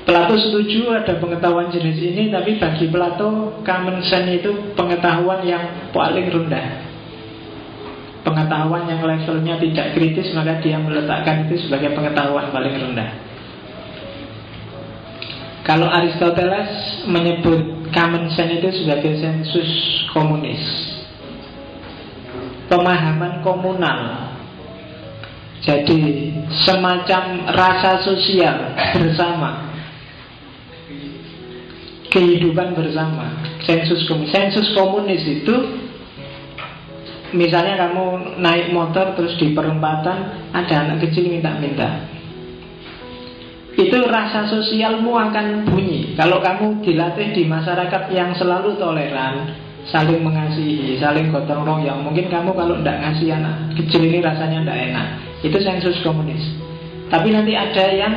Plato setuju ada pengetahuan jenis ini Tapi bagi Plato Common sense itu pengetahuan yang paling rendah. Pengetahuan yang levelnya tidak kritis Maka dia meletakkan itu sebagai pengetahuan paling rendah. Kalau Aristoteles menyebut common sense itu sebagai sensus komunis Pemahaman komunal Jadi semacam rasa sosial bersama Kehidupan bersama Sensus komunis Sensus komunis itu Misalnya kamu naik motor terus di perempatan ada anak kecil minta-minta. Itu rasa sosialmu akan bunyi. Kalau kamu dilatih di masyarakat yang selalu toleran, saling mengasihi, saling gotong royong, mungkin kamu kalau tidak ngasih anak kecil ini rasanya tidak enak. Itu sensus komunis. Tapi nanti ada yang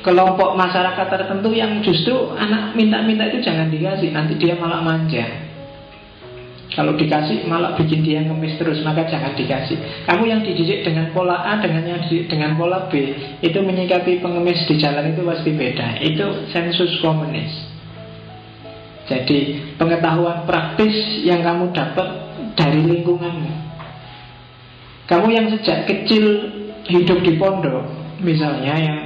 kelompok masyarakat tertentu yang justru anak minta-minta itu jangan dikasih, nanti dia malah manja. Kalau dikasih malah bikin dia ngemis terus Maka jangan dikasih Kamu yang dididik dengan pola A Dengan yang dididik dengan pola B Itu menyikapi pengemis di jalan itu pasti beda Itu sensus komunis Jadi pengetahuan praktis Yang kamu dapat dari lingkunganmu Kamu yang sejak kecil hidup di pondok Misalnya yang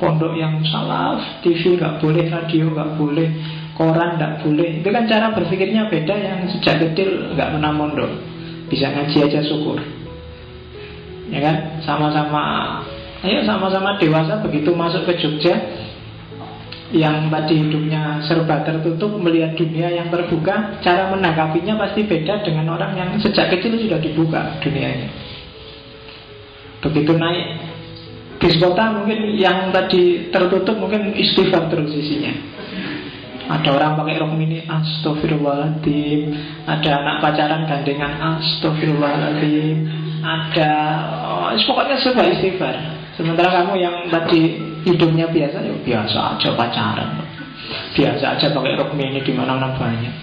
pondok yang salaf TV nggak boleh, radio nggak boleh koran tidak boleh. Itu kan cara berpikirnya beda yang sejak kecil nggak pernah mondok. Bisa ngaji aja syukur. Ya kan? Sama-sama ayo sama-sama dewasa begitu masuk ke Jogja yang tadi hidupnya serba tertutup melihat dunia yang terbuka cara menanggapinya pasti beda dengan orang yang sejak kecil sudah dibuka dunianya begitu naik bis kota mungkin yang tadi tertutup mungkin istighfar terus isinya ada orang pakai rok mini Astagfirullahaladzim Ada anak pacaran gandengan Astagfirullahaladzim Ada oh, Pokoknya sebuah istighfar. Sementara kamu yang tadi hidupnya biasa ya Biasa aja pacaran Biasa aja pakai rok mini di mana-mana banyak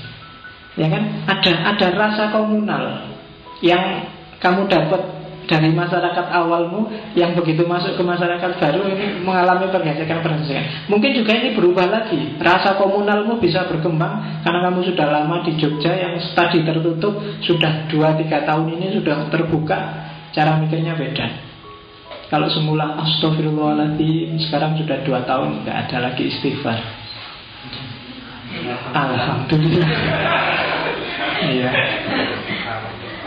Ya kan Ada ada rasa komunal Yang kamu dapat dari masyarakat awalmu yang begitu masuk ke masyarakat baru ini mengalami pergesekan-pergesekan. Mungkin juga ini berubah lagi. Rasa komunalmu bisa berkembang karena kamu sudah lama di Jogja yang tadi tertutup sudah 2-3 tahun ini sudah terbuka. Cara mikirnya beda. Kalau semula astagfirullahaladzim Sekarang sudah 2 tahun nggak ada lagi istighfar. Alhamdulillah. Iya.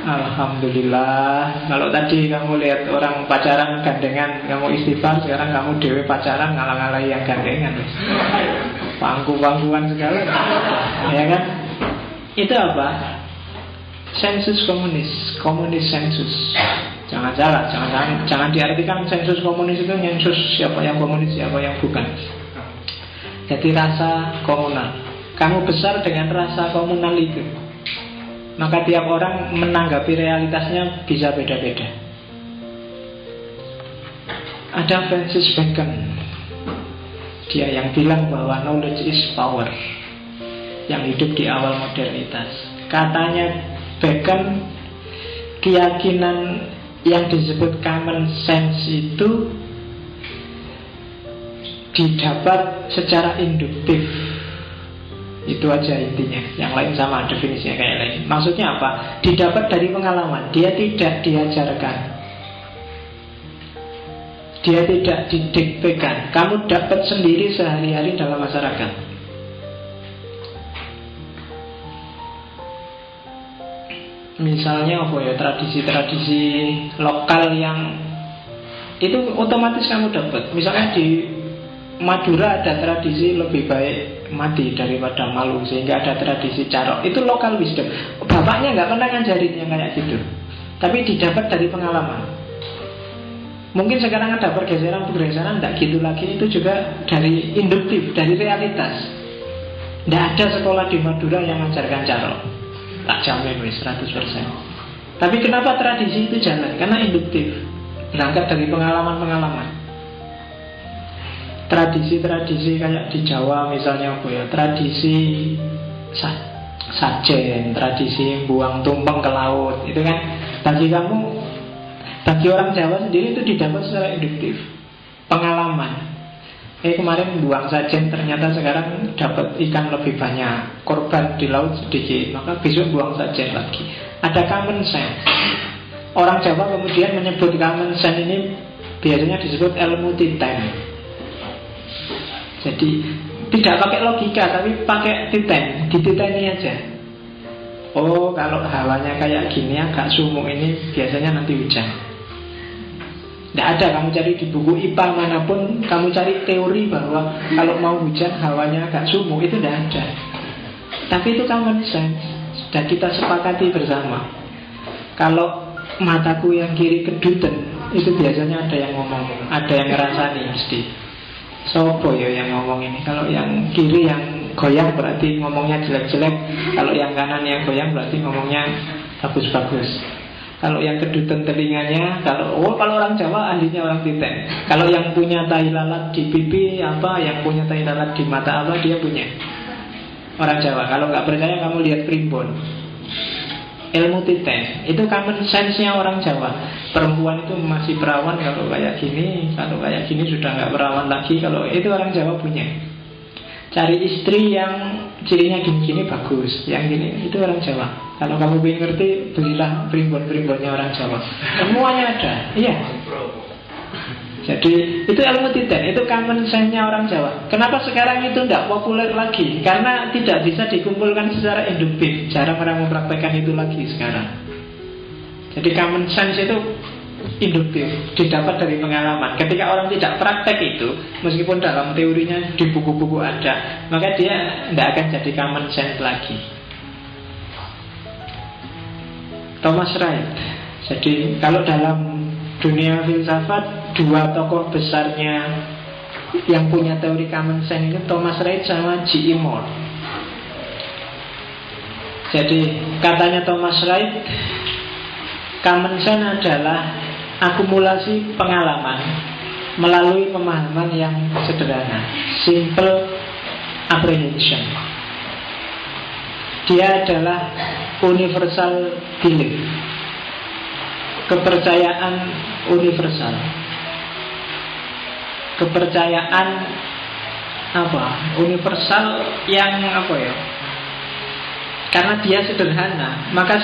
Alhamdulillah. Kalau tadi kamu lihat orang pacaran gandengan Kamu istighfar Sekarang kamu dewe pacaran ngalang-ngalang yang gandengan. Pangku-pangkuan segala. Ya kan? Itu apa? Sensus komunis Komunis sensus. Jangan salah Jangan, jangan, jangan diartikan sensus komunis itu Sensus siapa yang komunis Siapa yang bukan. Jadi rasa komunal. Kamu besar dengan rasa komunal itu. Maka tiap orang menanggapi realitasnya bisa beda-beda. Ada Francis Bacon, dia yang bilang bahwa knowledge is power, yang hidup di awal modernitas. Katanya Bacon, keyakinan yang disebut common sense itu didapat secara induktif. Itu aja intinya. Yang lain sama definisinya kayak lain. Maksudnya apa? Didapat dari pengalaman. Dia tidak diajarkan. Dia tidak didiktekan. Kamu dapat sendiri sehari-hari dalam masyarakat Misalnya apa ya Tradisi-tradisi lokal yang Itu otomatis kamu dapat. Misalnya di Madura ada tradisi lebih baik mati daripada malu sehingga ada tradisi carok. Itu lokal wisdom. Bapaknya nggak pernah ngajarin yang kayak gitu. Tapi didapat dari pengalaman. Mungkin sekarang ada pergeseran pergeseran tidak gitu lagi. Itu juga dari induktif dari realitas. Tidak ada sekolah di Madura yang mengajarkan carok tak jamin wis 100% tapi kenapa tradisi itu jalan? Karena induktif. Berangkat dari pengalaman-pengalaman. Tradisi-tradisi kayak di Jawa misalnya apa ya? Tradisi sajen, tradisi buang tumpeng ke laut, itu kan? Bagi kamu, bagi orang Jawa sendiri itu didapat secara induktif, pengalaman. Eh kemarin buang sajen ternyata sekarang dapat ikan lebih banyak. Korban di laut sedikit Maka besok buang sajen lagi. Ada common sense. Orang Jawa kemudian menyebut common sense ini Biasanya disebut ilmu titen Jadi tidak pakai logika Tapi pakai titen Dititeni aja. Oh kalau hawanya kayak gini agak sumuk ini Biasanya nanti hujan tidak ada kamu cari di buku IPA mana pun Kamu cari teori bahwa Kalau mau hujan hawanya agak sumuk Itu tidak ada. Tapi itu common sense. Sudah kita sepakati bersama. Kalau mataku yang kiri keduten Itu biasanya ada yang ngomong Ada yang ngerasani mesti. Sopo ya yang ngomong ini? Kalau yang kiri yang goyang berarti ngomongnya jelek-jelek. Kalau yang kanan yang goyang berarti ngomongnya bagus-bagus kalau yang kedutan telinganya, kalau oh kalau orang Jawa ahlinya orang Titen. Kalau yang punya tai lalat di pipi apa, yang punya tai lalat di mata apa dia punya. Orang Jawa. Kalau nggak percaya kamu lihat primbon. Ilmu Titen itu common sense-nya orang Jawa. Perempuan itu masih perawan kalau kayak gini, kalau kayak gini sudah nggak perawan lagi. Kalau itu orang Jawa punya. Cari istri yang cirinya gini-gini bagus, yang gini itu orang Jawa. Kalau kamu ingin ngerti, belilah primbon-primbonnya orang Jawa. Semuanya ada. Iya. Jadi itu ilmu titen, itu common sense-nya orang Jawa. Kenapa sekarang itu tidak populer lagi? Karena tidak bisa dikumpulkan secara induktif. Jarang orang mempraktekkan itu lagi sekarang. Jadi common sense itu induktif, didapat dari pengalaman. Ketika orang tidak praktek itu, meskipun dalam teorinya di buku-buku ada, maka dia tidak akan jadi common sense lagi. Thomas Wright. Jadi kalau dalam dunia filsafat dua tokoh besarnya yang punya teori common sense itu Thomas Wright sama G.E. Moore. Jadi katanya Thomas Wright common sense adalah akumulasi pengalaman melalui pemahaman yang sederhana, simple apprehension. Dia adalah universal belief. Kepercayaan universal. Kepercayaan apa? Universal yang apa ya karena dia sederhana maka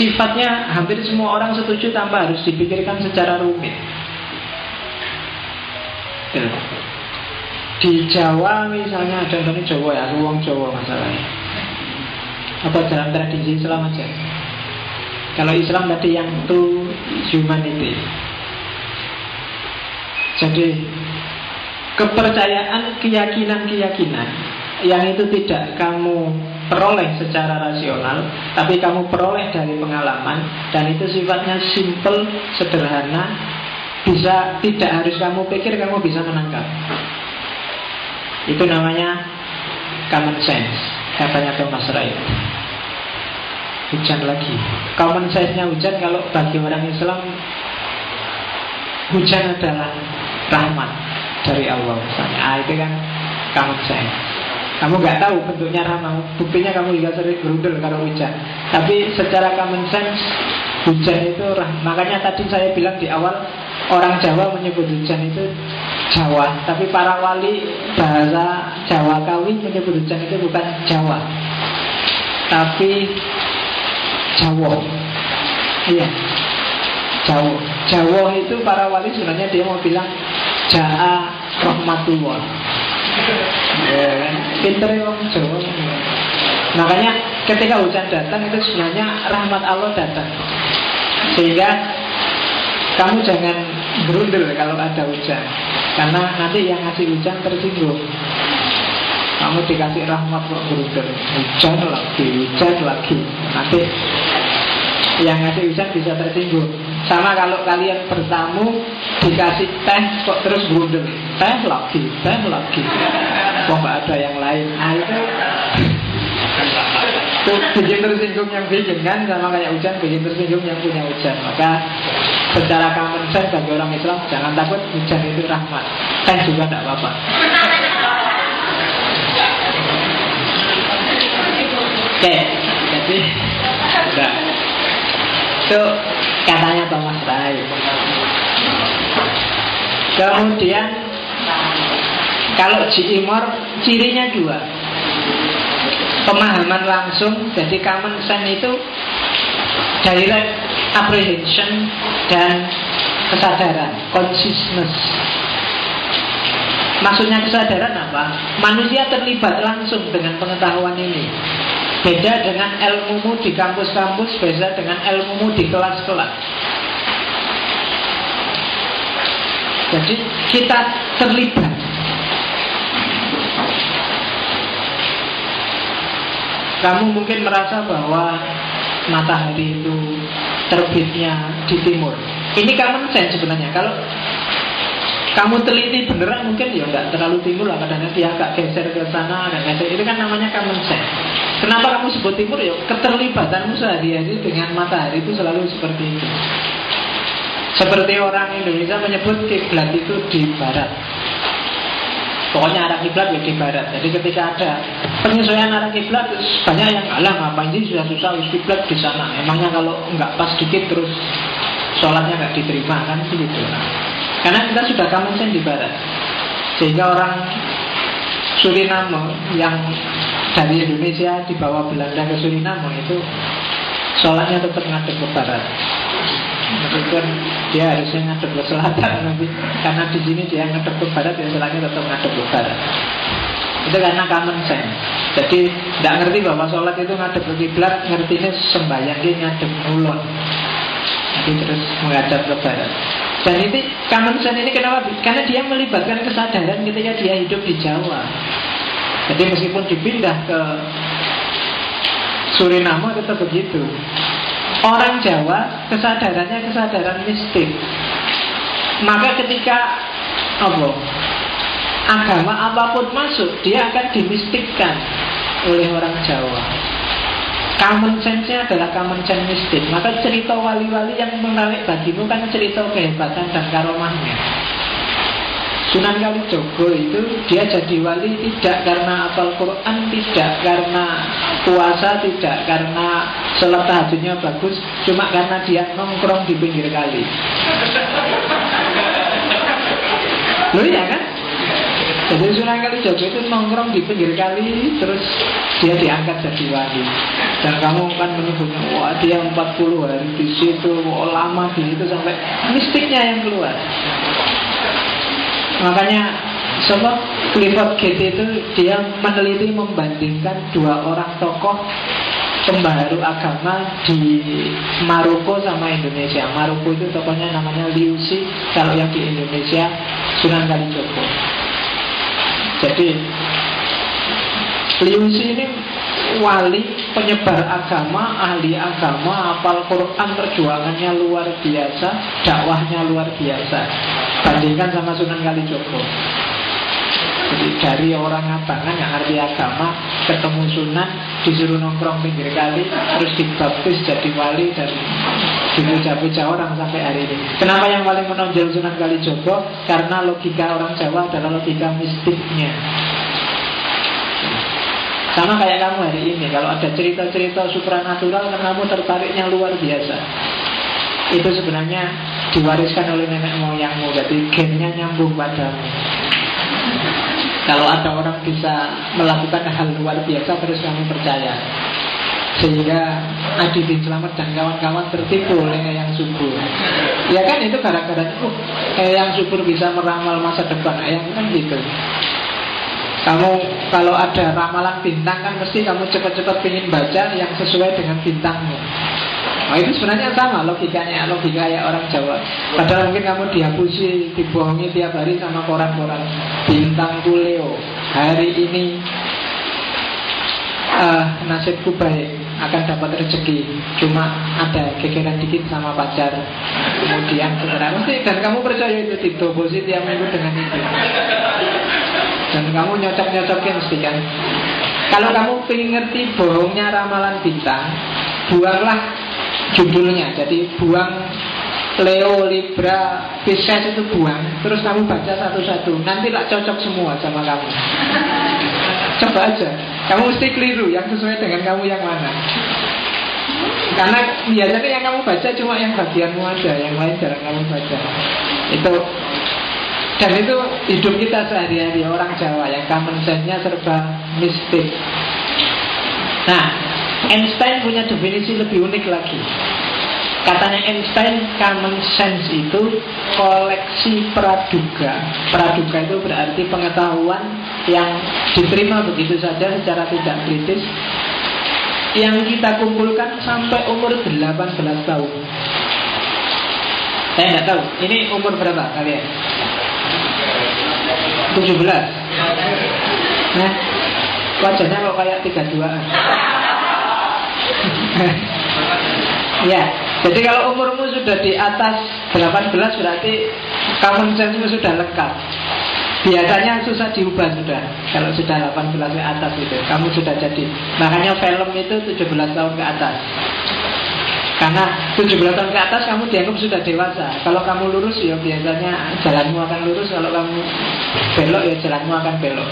sifatnya hampir semua orang setuju tanpa harus dipikirkan secara rumit. Di Jawa misalnya contohnya Jawa ya ruang Jawa masalahnya. Apa dalam tradisi Islam aja? Kalau Islam tadi yang to humanity. Jadi kepercayaan keyakinan-keyakinan yang itu tidak kamu peroleh secara rasional tapi kamu peroleh dari pengalaman dan itu sifatnya simple sederhana bisa tidak harus kamu pikir kamu bisa menangkap itu namanya common sense katanya Thomas Wright hujan lagi. Common size-nya hujan kalau bagi orang Islam hujan adalah rahmat dari Allah misalnya. Ah, itu kan common sense. Kamu nggak tahu bentuknya rahmat, buktinya kamu juga sering berudel kalau hujan. Tapi secara common sense hujan itu rahmat. Makanya tadi saya bilang di awal orang Jawa menyebut hujan itu Jawa, tapi para wali bahasa Jawa Kawi menyebut hujan itu bukan Jawa, tapi Jawa. Iya. Jawa. Jawa itu para wali sebenarnya dia mau bilang Ja'a rahmatullah Ya kan? Pinter ya orang Jawa. Makanya ketika hujan datang itu sebenarnya rahmat Allah datang. Sehingga kamu jangan berundel kalau ada hujan. Karena nanti yang ngasih hujan tersinggung. Kamu dikasih rahmat kok berundel Hujan lagi, hujan lagi. Nanti yang ngasih hujan bisa tersinggung. Sama kalau kalian bertamu Dikasih teh kok terus berundel Teh lagi, teh lagi. Kok gak ada yang lain? Nah itu. Itu bikin tersinggung yang bikin kan? Sama kayak hujan bikin tersinggung yang punya hujan Maka secara common sense bagi orang Islam Jangan takut hujan itu rahmat. Teh juga tidak apa-apa. Oke Tapi enggak. Itu katanya Thomas Rai. Kemudian kalau G. Imor cirinya dua Pemahaman langsung Jadi common sense itu Direct apprehension Dan kesadaran Consciousness Maksudnya kesadaran apa? Manusia terlibat langsung dengan pengetahuan ini Beda dengan ilmumu di kampus-kampus Beda dengan ilmumu di kelas-kelas Jadi kita terlibat Kamu mungkin merasa bahwa matahari itu terbitnya di timur. Ini common sense sebenarnya. Kalau kamu teliti beneran mungkin ya nggak terlalu timur lah kadang dia agak geser ke sana dan geser itu kan namanya common sense. Kenapa kamu sebut timur ya keterlibatanmu sehari-hari dengan matahari itu selalu seperti itu. Seperti orang Indonesia menyebut kiblat itu di barat. Pokoknya arah kiblat ya di barat. Jadi ketika ada penyesuaian arah kiblat, banyak yang alah ngapain sih sudah susah kiblat di sana. Emangnya kalau nggak pas dikit terus sholatnya nggak diterima kan begitu. Karena kita sudah common sense di barat. Sehingga orang Suriname yang dari Indonesia dibawa Belanda ke Suriname itu sholatnya tetap ngadep ke barat. Meskipun dia harusnya ngadep ke selatan nanti Karena di sini dia ngadep ke barat Ya selagi tetap ngadep ke barat Itu karena common sense Jadi tidak ngerti bahwa sholat itu ngadep ke kiblat Ngertinya sembahyang dia ngadep ulon Jadi terus menghadap ke barat dan ini common sense ini kenapa? Karena dia melibatkan kesadaran ketika dia hidup di Jawa. Jadi meskipun dipindah ke Suriname tetap begitu. Orang Jawa kesadarannya kesadaran mistik. Maka ketika apa? Agama apa pun masuk, dia akan dimistikkan oleh orang Jawa. Common sense-nya adalah common sense mistik. Maka cerita wali-wali yang menarik bagimu kan cerita kehebatan dan karomahnya. Sunan Kalijogo itu dia jadi wali tidak karena apal Quran, tidak karena puasa, tidak karena sholat tahajudnya bagus, cuma karena dia nongkrong di pinggir kali. Loh ya kan? Jadi Sunan Kalijogo itu nongkrong di pinggir kali Terus dia diangkat jadi wali. Dan kamu kan menyebutnya Wah dia 40 hari di situ oh, Lama di situ sampai mistiknya yang keluar. Makanya Sebab Clifford Gate itu Dia meneliti membandingkan Dua orang tokoh Pembaharu agama di Maroko sama Indonesia. Maroko itu tokohnya namanya Liu Xi Kalau yang di Indonesia Sunan Kalijogo jadi Liu Xi ini wali penyebar agama, ahli agama, apal Quran perjuangannya luar biasa, dakwahnya luar biasa. Bandingkan sama Sunan Kalijogo. Jadi dari orang abangan yang arti agama ketemu Sunan disuruh nongkrong pinggir kali terus dibaptis jadi wali dan dipuja-puja orang sampai hari ini. Kenapa yang paling menonjol Sunan Kalijogo? Karena logika orang Jawa adalah logika mistiknya. Sama kayak kamu hari ini Kalau ada cerita-cerita supranatural Kamu tertariknya luar biasa Itu sebenarnya diwariskan oleh nenek moyangmu Jadi gennya nyambung padamu Kalau ada orang bisa melakukan hal luar biasa Terus kamu percaya. Sehingga Adi bin Selamat dan kawan-kawan tertipu oleh yang subur. Ya kan itu gara-gara oh, yang subur bisa meramal masa depan yang kan gitu. Kamu kalau ada ramalan bintang kan mesti kamu cepat-cepat ingin baca yang sesuai dengan bintangmu. Nah itu sebenarnya sama logikanya, logika ya orang Jawa. Padahal mungkin kamu dihapusi, dibohongi tiap hari sama koran-koran bintang Leo. Hari ini uh, nasibku baik akan dapat rezeki cuma ada gegeran dikit sama pacar kemudian setelah mesti dan kamu percaya itu didobosi tiap minggu dengan itu dan kamu nyocok-nyocokin mesti kan Kalau kamu ingin ngerti bohongnya ramalan bintang Buanglah judulnya. Jadi buang Leo, Libra, Pisces itu buang. Terus kamu baca satu-satu. Nanti lah cocok semua sama kamu. Coba aja. Kamu mesti keliru Yang sesuai dengan kamu yang mana. Karena biasanya yang kamu baca cuma yang bagianmu aja. Yang lain jarang kamu baca. Itu. Dan itu hidup kita sehari-hari. Orang Jawa yang common sense-nya serba mistik. Nah, Einstein punya definisi lebih unik lagi. Katanya Einstein, common sense itu koleksi praduga. Praduga itu berarti pengetahuan yang diterima begitu saja secara tidak kritis yang kita kumpulkan sampai umur 18 tahun. Saya tidak tahu, ini umur berapa kalian? 17 Nah Wajahnya kok kayak 32an Ya Jadi kalau umurmu sudah di atas 18 berarti Common sense sudah lengkap. Biasanya susah diubah sudah Kalau sudah 18 ke atas itu. Kamu sudah jadi Makanya film itu 17 tahun ke atas. Karena 17 tahun ke atas kamu dianggap sudah dewasa. Kalau kamu lurus ya biasanya jalanmu akan lurus. Kalau kamu belok ya jalanmu akan belok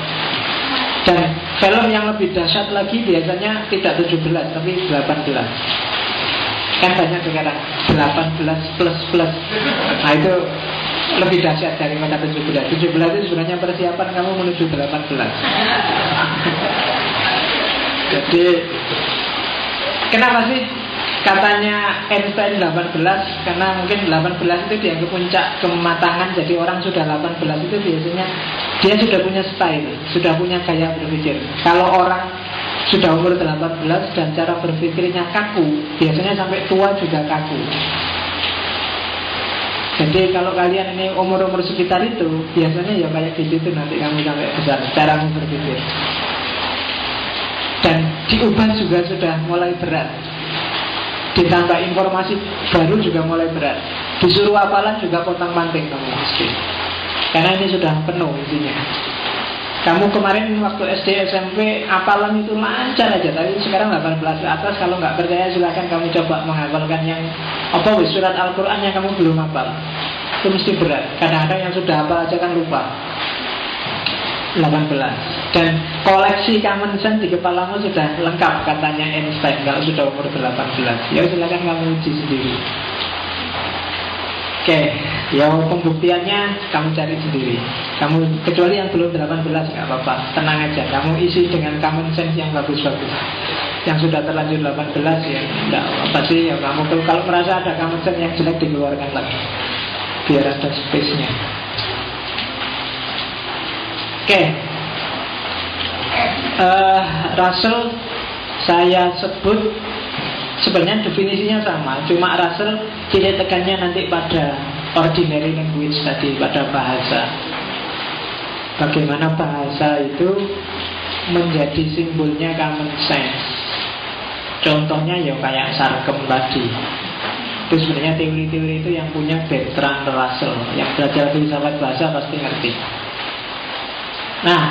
Dan film yang lebih dahsyat lagi biasanya tidak 17 tapi 18 Kan banyak sekarang 18 plus plus. Nah itu lebih dahsyat daripada 17 17 itu sebenarnya persiapan kamu menuju 18 Jadi Kenapa sih Katanya Einstein 18 Karena mungkin 18 itu dianggap puncak kematangan Jadi orang sudah 18 itu biasanya Dia sudah punya style Sudah punya gaya berpikir. Kalau orang sudah umur 18 Dan cara berpikirnya kaku Biasanya sampai tua juga kaku. Jadi kalau kalian ini umur-umur sekitar itu Biasanya ya kayak gitu tuh nanti kamu sampai besar Cara berpikir. Dan diubah juga sudah mulai berat Ditambah informasi baru juga mulai berat. Disuruh apalan juga potong manting kamu Karena ini sudah penuh isinya kamu kemarin waktu SD SMP apalan itu lancar aja Tapi sekarang 18 ke atas. Kalau nggak percaya silahkan kamu coba menghafalkan yang Apa wis surat Al-Quran yang kamu belum hafal. Itu mesti berat. Kadang-kadang yang sudah hafal aja kan lupa 18 Dan koleksi common sense di kepalamu sudah lengkap Katanya Einstein Kalau sudah umur 18 Ya silakan kamu uji sendiri Oke, ya pembuktiannya kamu cari sendiri. Kamu kecuali yang belum 18 nggak apa-apa, tenang aja. Kamu isi dengan common sense yang bagus-bagus. Yang sudah terlanjur 18 ya nggak apa sih ya kamu kalau merasa ada common sense yang jelek dikeluarkan lagi, biar ada space-nya. Oke, uh, Russell saya sebut sebenarnya definisinya sama, cuma Russell titik tekannya nanti pada ordinary language tadi, pada bahasa. Bagaimana bahasa itu menjadi simbolnya common sense. Contohnya ya kayak sarkem tadi. Itu sebenarnya teori-teori itu yang punya Bertrand Russell, yang belajar filsafat bahasa pasti ngerti. Nah,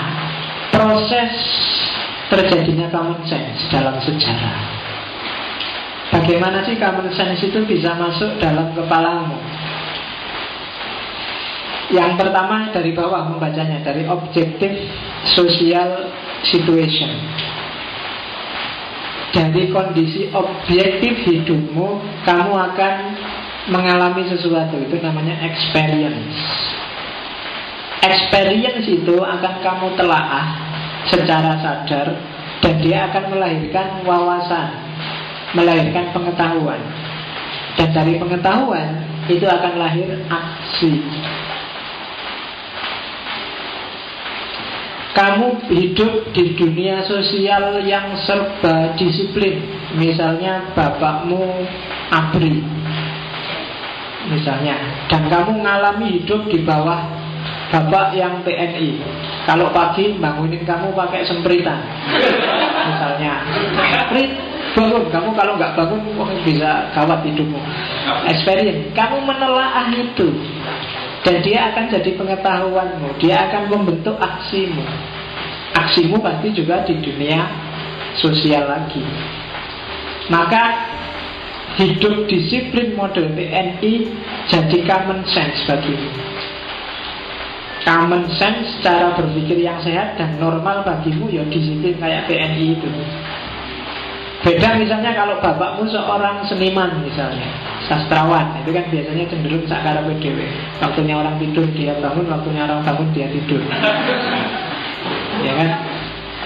proses terjadinya common sense dalam sejarah. Bagaimana sih common sense itu bisa masuk dalam kepalamu? Yang pertama dari bawah membacanya dari objective social situation. Dari kondisi objektif hidupmu, kamu akan mengalami sesuatu itu namanya experience. Experience itu akan kamu telaah secara sadar dan dia akan melahirkan wawasan, melahirkan pengetahuan. Dan dari pengetahuan itu akan lahir aksi. Kamu hidup di dunia sosial yang serba disiplin. Misalnya bapakmu abri. Misalnya, dan kamu mengalami hidup di bawah bapak yang TNI kalau pagi bangunin kamu pakai sempritan. Misalnya Prit, bangun. Kamu kalau nggak bangun bisa gawat hidupmu. Experience kamu menelaah itu. Dan dia akan jadi pengetahuanmu. Dia akan membentuk aksimu. Aksimu pasti juga di dunia sosial lagi. Maka hidup disiplin model TNI jadi common sense bagimu common sense cara berpikir yang sehat dan normal bagimu ya disiplin kayak PNI itu. Beda misalnya kalau bapakmu seorang seniman misalnya Sastrawan Itu kan biasanya cenderung sakara PDW Waktunya orang tidur dia bangun Waktunya orang bangun dia tidur. Ya kan?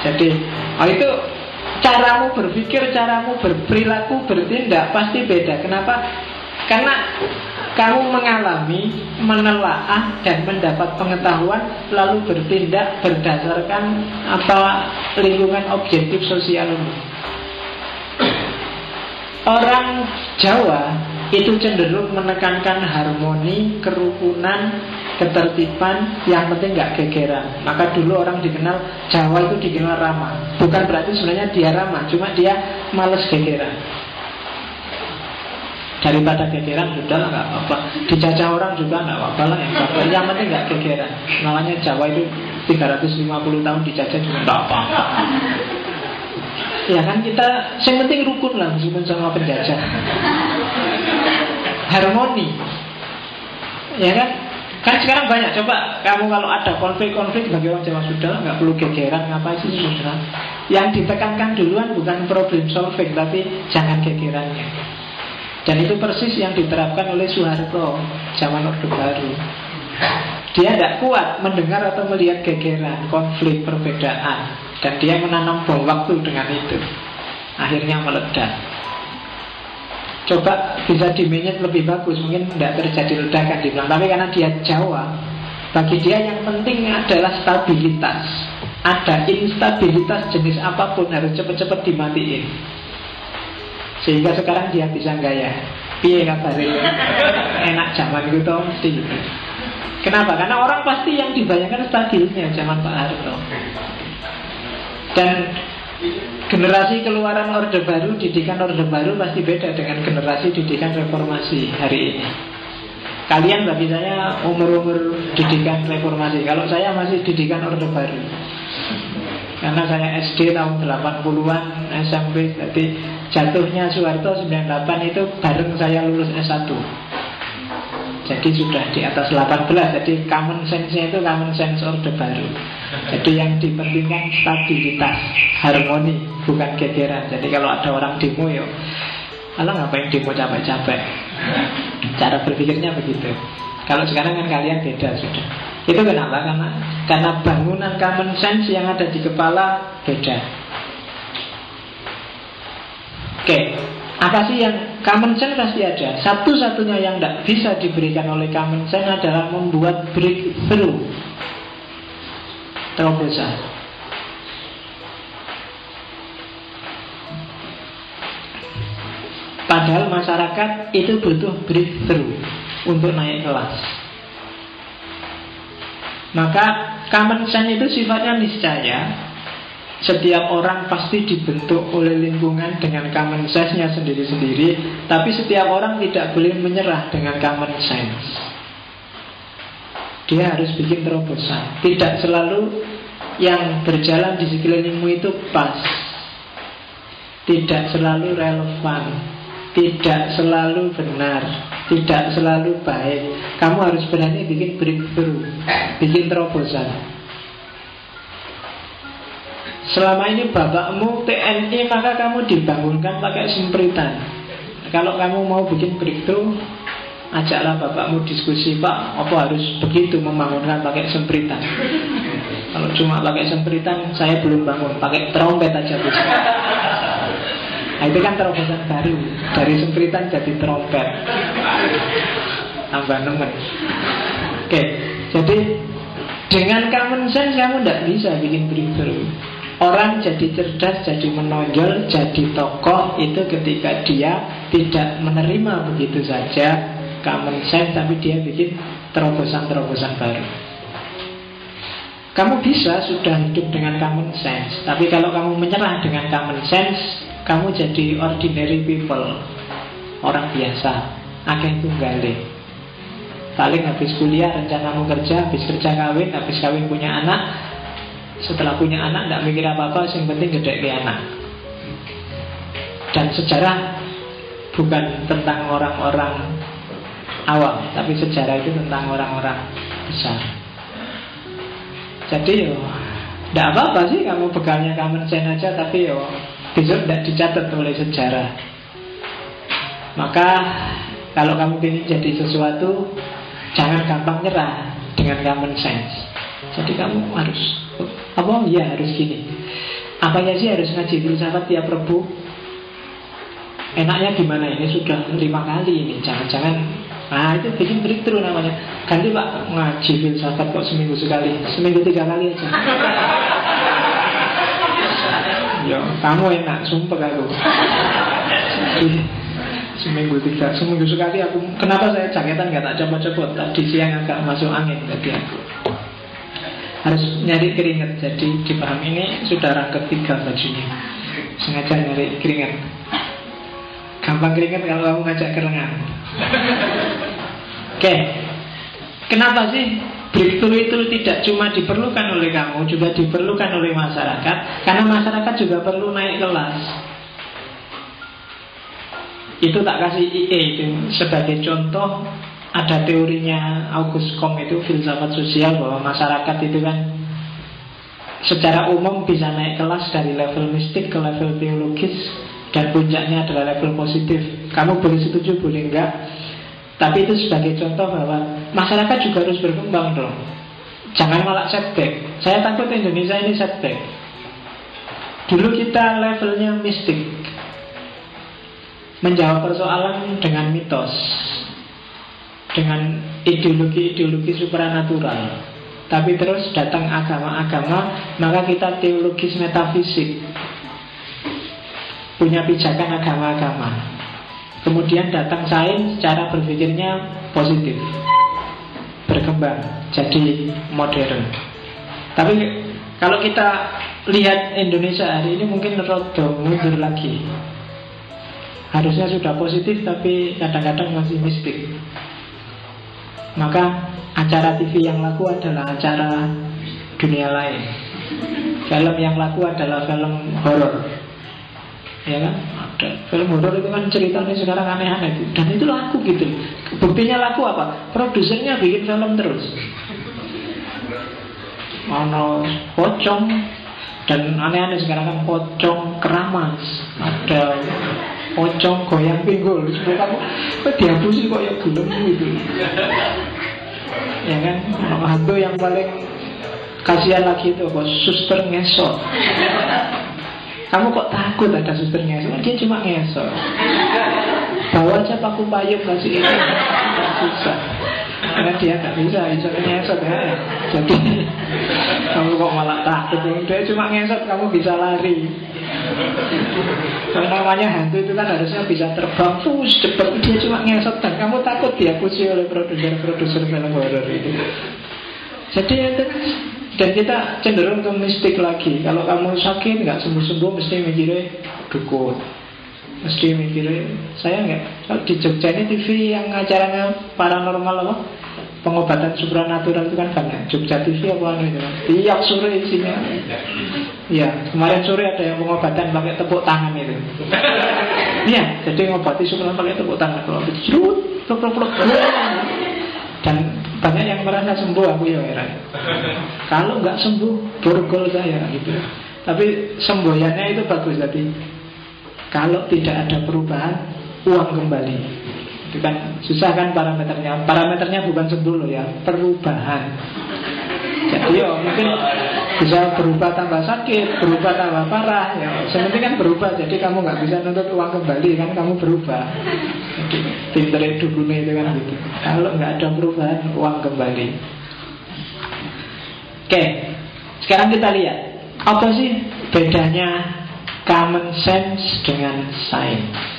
Jadi oh itu Caramu berpikir, caramu berperilaku, bertindak Pasti beda. Kenapa? Karena kamu mengalami, menelaah dan mendapat pengetahuan lalu bertindak berdasarkan apa lingkungan objektif sosialmu. Orang Jawa itu cenderung menekankan harmoni, kerukunan, ketertiban, yang penting nggak gegeran. Maka dulu orang dikenal Jawa itu dikenal ramah. Bukan berarti sebenarnya dia ramah, cuma dia males gegeran. Daripada gegeran sudah lah nggak apa-apa. Dijajah orang juga nggak apa-apa lah yang apa Yang penting nggak gegeran. Namanya Jawa itu 350 tahun dijajah juga nggak apa-apa. Ya kan kita Yang penting rukun lah meskipun sama penjajah Harmoni Ya kan Kan sekarang banyak Coba kamu kalau ada konflik-konflik Bagi orang Jawa sudah nggak perlu gegeran Ngapain sih sudah Yang ditekankan duluan bukan problem solving Tapi jangan gegerannya Dan itu persis yang diterapkan oleh Soeharto Zaman Orde Baru. Dia tidak kuat mendengar atau melihat gegeran, konflik, perbedaan. Dan dia menanam bom waktu dengan itu. Akhirnya meledak. Coba bisa diminit lebih bagus Mungkin tidak terjadi ledakan di belakang. Tapi karena dia Jawa Bagi dia yang penting adalah stabilitas. Ada instabilitas jenis apa pun Harus cepat-cepat dimatiin Sehingga sekarang dia bisa gaya Piye kabarnya Enak zaman itu mesti Kenapa? Karena orang pasti yang dibayangkan stabilnya zaman Pak Harto. Dan generasi keluaran Orde Baru, didikan Orde Baru pasti beda dengan generasi didikan reformasi hari ini. Kalian bagi saya umur-umur didikan reformasi. Kalau saya masih didikan Orde Baru. Karena saya SD tahun 80-an SMP Jadi jatuhnya Soeharto 98 itu bareng saya lulus S1 jadi sudah di atas 18 Jadi common sense-nya itu common sense orde baru. Jadi yang dipentingkan stabilitas Harmoni Bukan gegeran. Jadi kalau ada orang demo ya Alah ngapain demo capek-capek? Cara berpikirnya begitu. Kalau sekarang kan kalian beda sudah Itu kenapa? Karena, karena bangunan common sense yang ada di kepala beda Oke. Apa sih yang common sense pasti ada Satu-satunya yang tidak bisa diberikan oleh common sense adalah membuat breakthrough Terobosan Padahal masyarakat itu butuh breakthrough Untuk naik kelas Maka common sense itu sifatnya niscaya. Setiap orang pasti dibentuk oleh lingkungan dengan common sense-nya sendiri-sendiri. Tapi setiap orang tidak boleh menyerah dengan common sense Dia harus bikin terobosan. Tidak selalu yang berjalan di sekelilingmu itu pas. Tidak selalu relevan Tidak selalu benar Tidak selalu baik. Kamu harus berani bikin breakthrough Bikin terobosan. Selama ini bapakmu TNI maka kamu dibangunkan pakai sempritan. Kalau kamu mau bikin breakthrough Ajaklah bapakmu diskusi Pak, apa harus begitu membangunkan pakai sempritan? Kalau cuma pakai sempritan Saya belum bangun, pakai trompet aja bisa Nah itu kan terobosan baru. Dari sempritan jadi trompet Tambah nemen. Oke, jadi dengan common sense kamu tidak bisa bikin breakthrough Orang jadi cerdas, jadi menonjol, jadi tokoh itu ketika dia tidak menerima begitu saja common sense tapi dia bikin terobosan-terobosan baru. Kamu bisa sudah hidup dengan common sense, tapi kalau kamu menyerah dengan common sense, kamu jadi ordinary people, orang biasa, akeh tunggale. Paling habis kuliah rencanamu kerja, habis kerja kawin, habis kawin punya anak, setelah punya anak tidak mikir apa-apa Yang penting gede ke anak. Dan sejarah Bukan tentang orang-orang awam Tapi sejarah itu tentang orang-orang besar. Jadi yo Tidak apa-apa sih kamu bekalnya common sense aja Tapi yo besok tidak dicatat oleh sejarah. Maka kalau kamu ingin jadi sesuatu, jangan gampang nyerah dengan common sense. Jadi kamu harus apa? Ya harus gini. Apanya sih harus ngaji filsafat tiap rebu? Enaknya gimana ini sudah lima kali ini Jangan-jangan Nah itu bikin breakthrough namanya Ganti pak ngaji filsafat kok seminggu sekali Seminggu tiga kali aja Ya kamu enak sumpah aku. Seminggu tiga Seminggu sekali aku. Kenapa saya jaketan gak tak copot-copot Tadi siang agak masuk angin Jadi aku. Harus nyari keringet Jadi dipaham ini sudah rang ketiga bajunya. Sengaja nyari keringet Gampang keringet kalau kamu ngajak kerengan. Oke. Kenapa sih breakthrough itu tidak cuma diperlukan oleh kamu Juga diperlukan oleh masyarakat. Karena masyarakat juga perlu naik kelas. Itu tak kasih IE itu. Sebagai contoh Ada teorinya August Comte itu Filsafat sosial bahwa masyarakat itu kan Secara umum bisa naik kelas dari level mistik ke level teologis dan puncaknya adalah level positif. Kamu boleh setuju, boleh enggak Tapi itu sebagai contoh bahwa Masyarakat juga harus berkembang dong Jangan malah setback. Saya takut Indonesia ini setback. Dulu kita levelnya mistik. Menjawab persoalan dengan mitos. Dengan ideologi-ideologi supranatural. Tapi terus datang agama-agama Maka kita teologis metafisik. Punya pijakan agama-agama. Kemudian datang sains, cara berpikirnya positif, berkembang, jadi modern. Tapi kalau kita lihat Indonesia hari ini mungkin rodo mundur lagi. Harusnya sudah positif tapi kadang-kadang masih mistik. Maka acara TV yang laku adalah acara dunia lain. Film yang laku adalah film horor ya kan? Ada. Film horor itu kan ceritanya sekarang aneh-aneh. Dan itu laku gitu. Buktinya laku apa? Produsernya bikin film terus. Mana pocong. Dan aneh-aneh sekarang kan pocong keramas. Ada pocong goyang pinggul. Supaya kamu kok dihapusin kok ya belum gitu. Ya kan? Hantu yang paling kasihan lagi itu kok suster ngesot kamu kok takut ada suster ngesot? Dia cuma ngesot. Bawa aja paku payung kasih ini. Susah. Karena dia nggak bisa, bisa ngesot ya. Jadi kamu kok malah takut? Dia cuma ngesot, kamu bisa lari. Kalau namanya hantu itu kan harusnya bisa terbang terus cepat dia cuma ngesot dan kamu takut dia diakusi oleh produser-produser film horor itu. Jadi itu dan kita cenderung ke mistik lagi. Kalau kamu sakit nggak sembuh-sembuh Mesti mikirnya dukun Mesti mikirnya Saya nggak? Di Jogja ini TV yang acaranya paranormal apa? Pengobatan supranatural itu kan banyak. Jogja TV apa itu Tiap sore isinya. Ya kemarin sore ada yang pengobatan pakai tepuk tangan itu. Iya jadi ngobati supranatural pakai tepuk tangan. Kalau itu Dan banyak yang merasa sembuh aku ya heran. Kalau nggak sembuh, borgol saya gitu. Tapi semboyannya itu bagus tadi. Kalau tidak ada perubahan, uang kembali. Itu kan susah kan parameternya. Parameternya bukan sembuh loh ya, perubahan. Jadi ya mungkin bisa berubah tambah sakit, berubah tambah parah. Ya, sementing kan berubah. Jadi kamu nggak bisa nuntut uang kembali kan kamu berubah. Pinter dukune itu kan gitu. Kalau nggak ada perubahan, uang kembali. Oke, sekarang kita lihat apa sih bedanya common sense dengan science.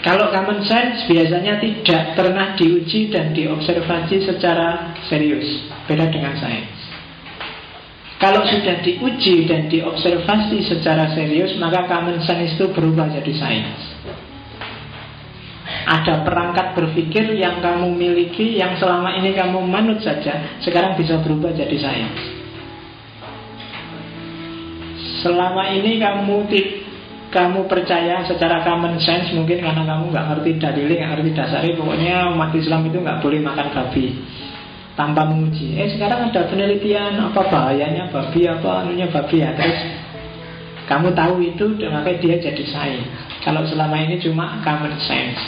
Kalau common sense biasanya tidak pernah diuji dan diobservasi secara serius. Beda dengan sains. Kalau sudah diuji dan diobservasi secara serius Maka common sense itu berubah jadi sains. Ada perangkat berpikir yang kamu miliki Yang selama ini kamu manut saja Sekarang bisa berubah jadi sains. Selama ini kamu kamu percaya secara common sense mungkin karena kamu nggak ngerti dalilnya, nggak ngerti dasarnya, pokoknya umat Islam itu nggak boleh makan babi. tanpa menguji. Eh sekarang ada penelitian apa bahayanya babi apa anunya babi ya terus kamu tahu itu makanya dia jadi sains. Kalau selama ini cuma common sense.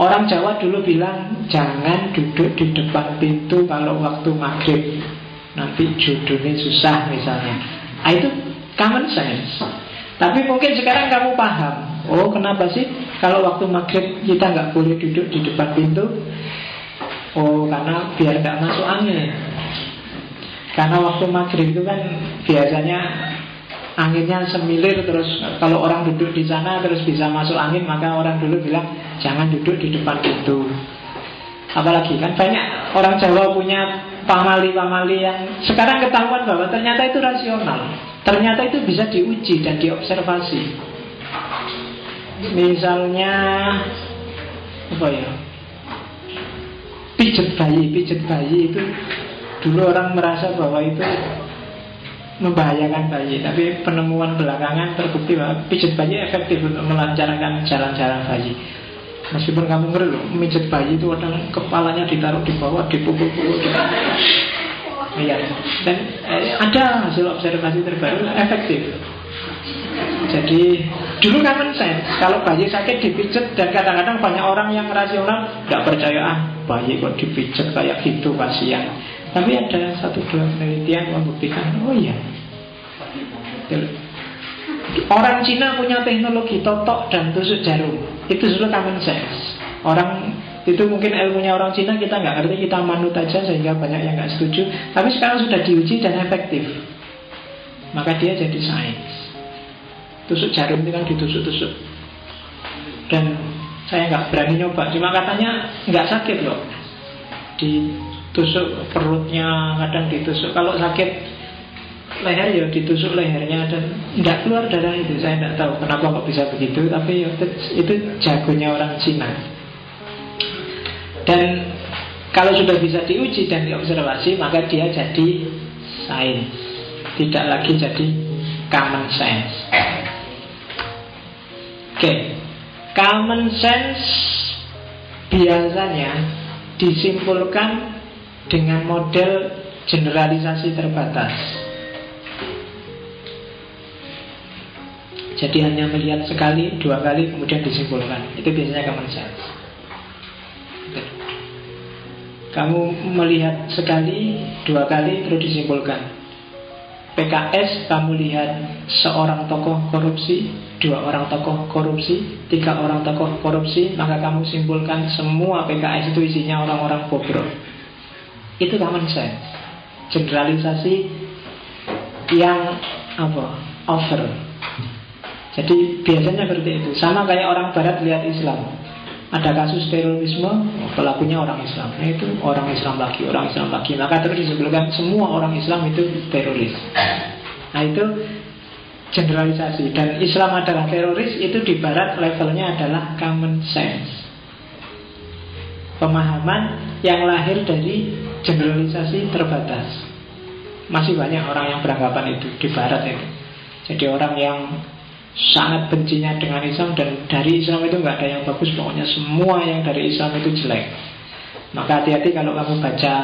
Orang Jawa dulu bilang jangan duduk di depan pintu kalau waktu maghrib nanti jodohnya susah misalnya. Ah, itu common sense. Tapi mungkin sekarang kamu paham. Oh kenapa sih kalau waktu maghrib kita nggak boleh duduk di depan pintu? Oh karena biar nggak masuk angin. Karena waktu maghrib itu kan biasanya anginnya semilir terus kalau orang duduk di sana terus bisa masuk angin maka orang dulu bilang jangan duduk di depan pintu apalagi kan banyak orang Jawa punya pamali-pamali yang sekarang ketahuan bahwa ternyata itu rasional. Ternyata itu bisa diuji dan diobservasi. Misalnya apa ya? Pijet bayi pijet bayi itu dulu orang merasa bahwa itu membahayakan bayi Tapi penemuan belakangan terbukti bahwa pijat bayi efektif untuk melancarkan jalan-jalan bayi Meskipun kamu ngeri loh, mijat bayi itu kadang kepalanya ditaruh di bawah, dipukul-pukul. Iya, dan eh, ada hasil observasi terbaru efektif. Jadi dulu common sense Kalau bayi sakit dipijat Dan kadang-kadang banyak orang yang rasional Gak percaya ah bayi kok dipijat kayak gitu kasihan. Tapi ada satu dua penelitian membuktikan, oh iya. Orang Cina punya teknologi totok dan tusuk jarum. Itu sudah common sense. Orang itu mungkin ilmunya orang Cina kita nggak ngerti, kita manut aja sehingga banyak yang nggak setuju. Tapi sekarang sudah diuji dan efektif. Maka dia jadi sains. Tusuk jarum itu kan ditusuk-tusuk. Dan saya nggak berani nyoba, cuma katanya nggak sakit loh. Di tusuk perutnya kadang ditusuk kalau sakit leher ya ditusuk lehernya dan nggak keluar darah itu saya tidak tahu kenapa kok bisa begitu tapi ya, itu jagonya orang Cina dan kalau sudah bisa diuji dan diobservasi maka dia jadi sains tidak lagi jadi common sense oke okay. common sense biasanya disimpulkan dengan model generalisasi terbatas. Jadi hanya melihat sekali, dua kali, kemudian disimpulkan. Itu biasanya common sense. Kamu melihat sekali, dua kali, terus disimpulkan. PKS kamu lihat seorang tokoh korupsi, dua orang tokoh korupsi, tiga orang tokoh korupsi, maka kamu simpulkan semua PKS itu isinya orang-orang bobrok. Itu common sense Generalisasi yang apa over Jadi biasanya seperti itu. Sama kayak orang barat lihat Islam. Ada kasus terorisme pelakunya orang Islam. Nah, itu orang Islam lagi orang Islam lagi. Maka terus disebutkan semua orang Islam itu teroris. Nah itu generalisasi. Dan Islam adalah teroris itu di Barat levelnya adalah common sense. Pemahaman yang lahir dari generalisasi terbatas. Masih banyak orang yang beranggapan itu di barat itu. Jadi orang yang sangat bencinya dengan Islam dan dari Islam itu nggak ada yang bagus, pokoknya semua yang dari Islam itu jelek. Maka hati-hati kalau kamu baca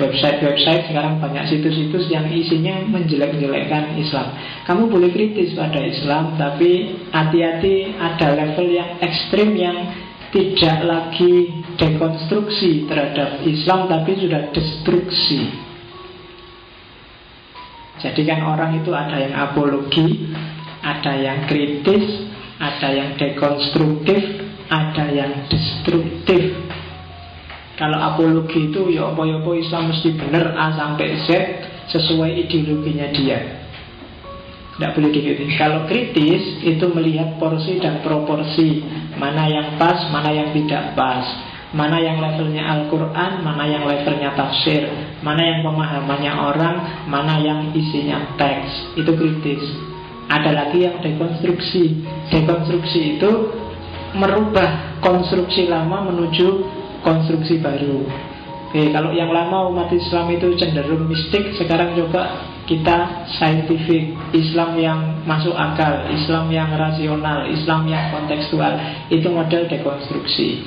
website-website sekarang banyak situs-situs yang isinya menjelek-jelekkan Islam. Kamu boleh kritis pada Islam, tapi hati-hati ada level yang ekstrim yang tidak lagi dekonstruksi terhadap Islam tapi sudah destruksi. Jadi kan orang itu ada yang apologi, ada yang kritis, ada yang dekonstruktif, ada yang destruktif. Kalau apologi itu ya apa-apa Islam mesti benar A sampai Z sesuai ideologinya dia. Tidak boleh dikritis Kalau kritis itu melihat porsi dan proporsi Mana yang pas, mana yang tidak pas Mana yang levelnya Al-Quran Mana yang levelnya tafsir. Mana yang pemahamannya orang Mana yang isinya teks. Itu kritis. Ada lagi yang dekonstruksi. Dekonstruksi itu merubah konstruksi lama menuju konstruksi baru. Oke, kalau yang lama umat Islam itu cenderung mistik Sekarang coba kita scientific, Islam yang masuk akal, Islam yang rasional, Islam yang kontekstual, itu model dekonstruksi.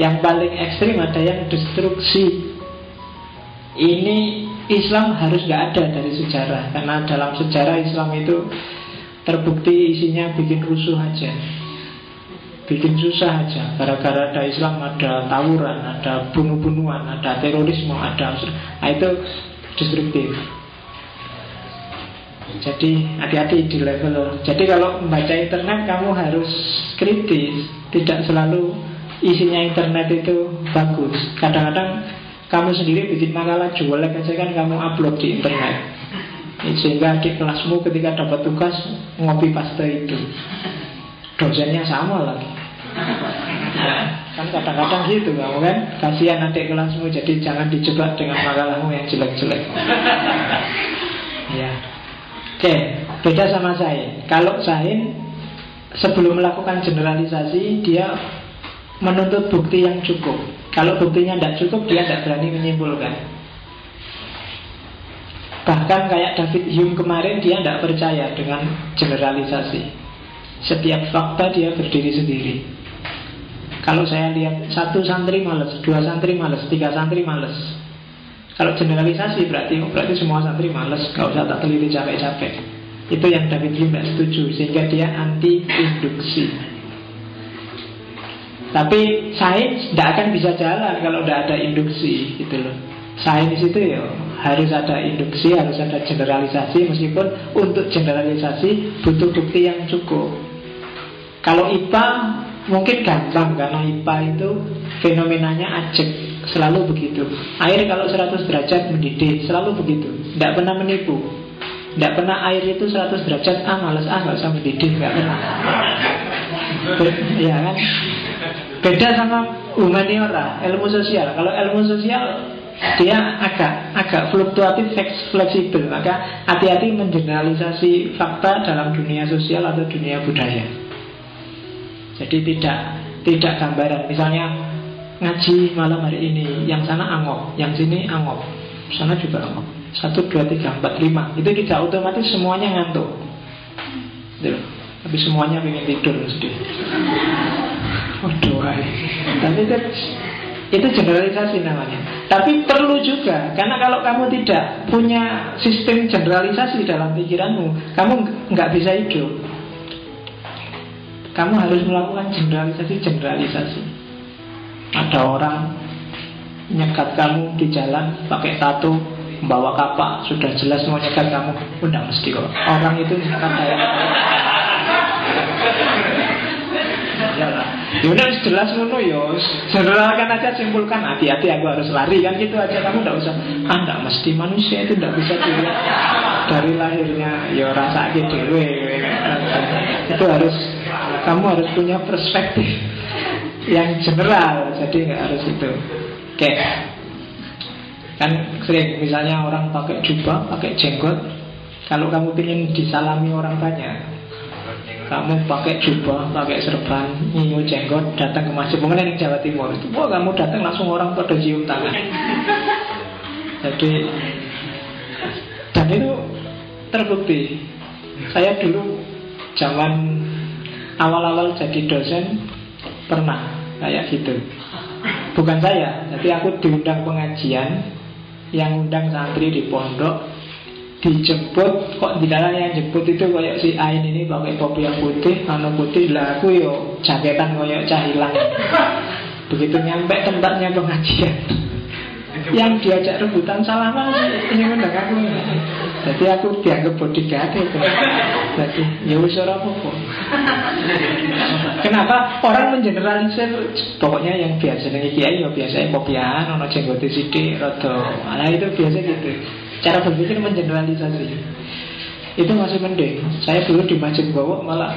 Yang paling ekstrim ada yang destruksi. ini Islam harus nggak ada dari sejarah karena dalam sejarah Islam itu terbukti isinya bikin rusuh aja. Bikin susah aja. Gara-gara ada Islam ada tawuran ada bunuh-bunuhan ada terorisme ada nah, itu destruktif. Jadi hati-hati di level jadi kalau membaca internet kamu harus kritis tidak selalu isinya internet itu bagus. Kadang-kadang kamu sendiri bikin makalah jualan aja kan kamu upload di internet. Sehingga di kelasmu ketika dapat tugas ngopi paste itu dosennya sama lagi. Kan kadang-kadang gitu kamu kan? Kasihan adik kelasmu jadi jangan dijebak dengan makalahmu yang jelek-jelek. Ya. Oke beda sama saya kalau saya sebelum melakukan generalisasi dia menuntut bukti yang cukup kalau buktinya tidak cukup dia tidak berani menyimpulkan bahkan kayak David Hume kemarin dia tidak percaya dengan generalisasi setiap fakta dia berdiri sendiri kalau saya lihat satu santri males, dua santri males, tiga santri males. Kalau generalisasi berarti berarti semua santri males, gak usah tak teliti capek-capek. Itu yang David Hume setuju, sehingga dia anti induksi. Tapi sains tidak akan bisa jalan kalau tidak ada induksi, gitu loh. Sains itu ya harus ada induksi, harus ada generalisasi, meskipun untuk generalisasi butuh bukti yang cukup. Kalau IPA mungkin gampang karena IPA itu fenomenanya ajek selalu begitu. Air kalau 100 derajat mendidih selalu begitu. Tidak pernah menipu. Tidak pernah air itu 100 derajat ah males ah nggak usah mendidih nggak pernah. Ya kan beda sama humaniora ilmu sosial kalau ilmu sosial dia agak agak fluktuatif fleksibel maka hati-hati mengeneralisasi fakta dalam dunia sosial atau dunia budaya jadi tidak tidak gambaran. Misalnya ngaji malam hari ini, yang sana angop, yang sini angop, sana juga angop. Satu, dua, tiga, empat, lima. Itu tidak otomatis semuanya ngantuk. Gitu. Tapi semuanya pengen tidur Waduh, tapi itu, itu generalisasi namanya. Tapi perlu juga, karena kalau kamu tidak punya sistem generalisasi dalam pikiranmu, kamu nggak bisa hidup. Kamu harus melakukan generalisasi-generalisasi Ada orang nyekat kamu di jalan pakai tato Membawa kapak, sudah jelas mau nyekat kamu Udah mesti kok. Orang itu nyekat saya Ya udah jelas ngono ya. Generalkan aja simpulkan. Hati-hati aku harus lari kan gitu aja. Kamu tidak usah ah tidak mesti manusia itu tidak bisa dilihat dari lahirnya. Ya rasa gitu itu harus kamu harus punya perspektif yang general. Jadi nggak harus itu. Oke. Kan sering misalnya orang pakai jubah pakai jenggot kalau kamu ingin disalami orang banyak kamu pakai jubah, pakai serban, nyiu jenggot, datang ke masjid, mengenai di Jawa Timur itu, wah kamu datang langsung orang pada cium tangan. Jadi dan itu terbukti. Saya dulu zaman awal-awal jadi dosen pernah kayak gitu bukan saya jadi aku diundang pengajian yang undang santri di pondok dijemput kok di dalam yang jemput itu kayak si Ain ini pakai topi yang putih anu putih lah aku yo jaketan kayak cahilang begitu nyampe tempatnya pengajian yang diajak rebutan salaman ini undang aku jadi aku dianggap bodyguard itu. Jadi ya wis ora apa-apa. Kenapa orang mengeneralisir pokoknya yang biasa dengan kiai ya biasa kopian ono jenggot sithik rada. Nah itu biasa gitu. Cara berpikir mengeneralisasi. Itu masih mending. Saya dulu di Masjid Bawa malah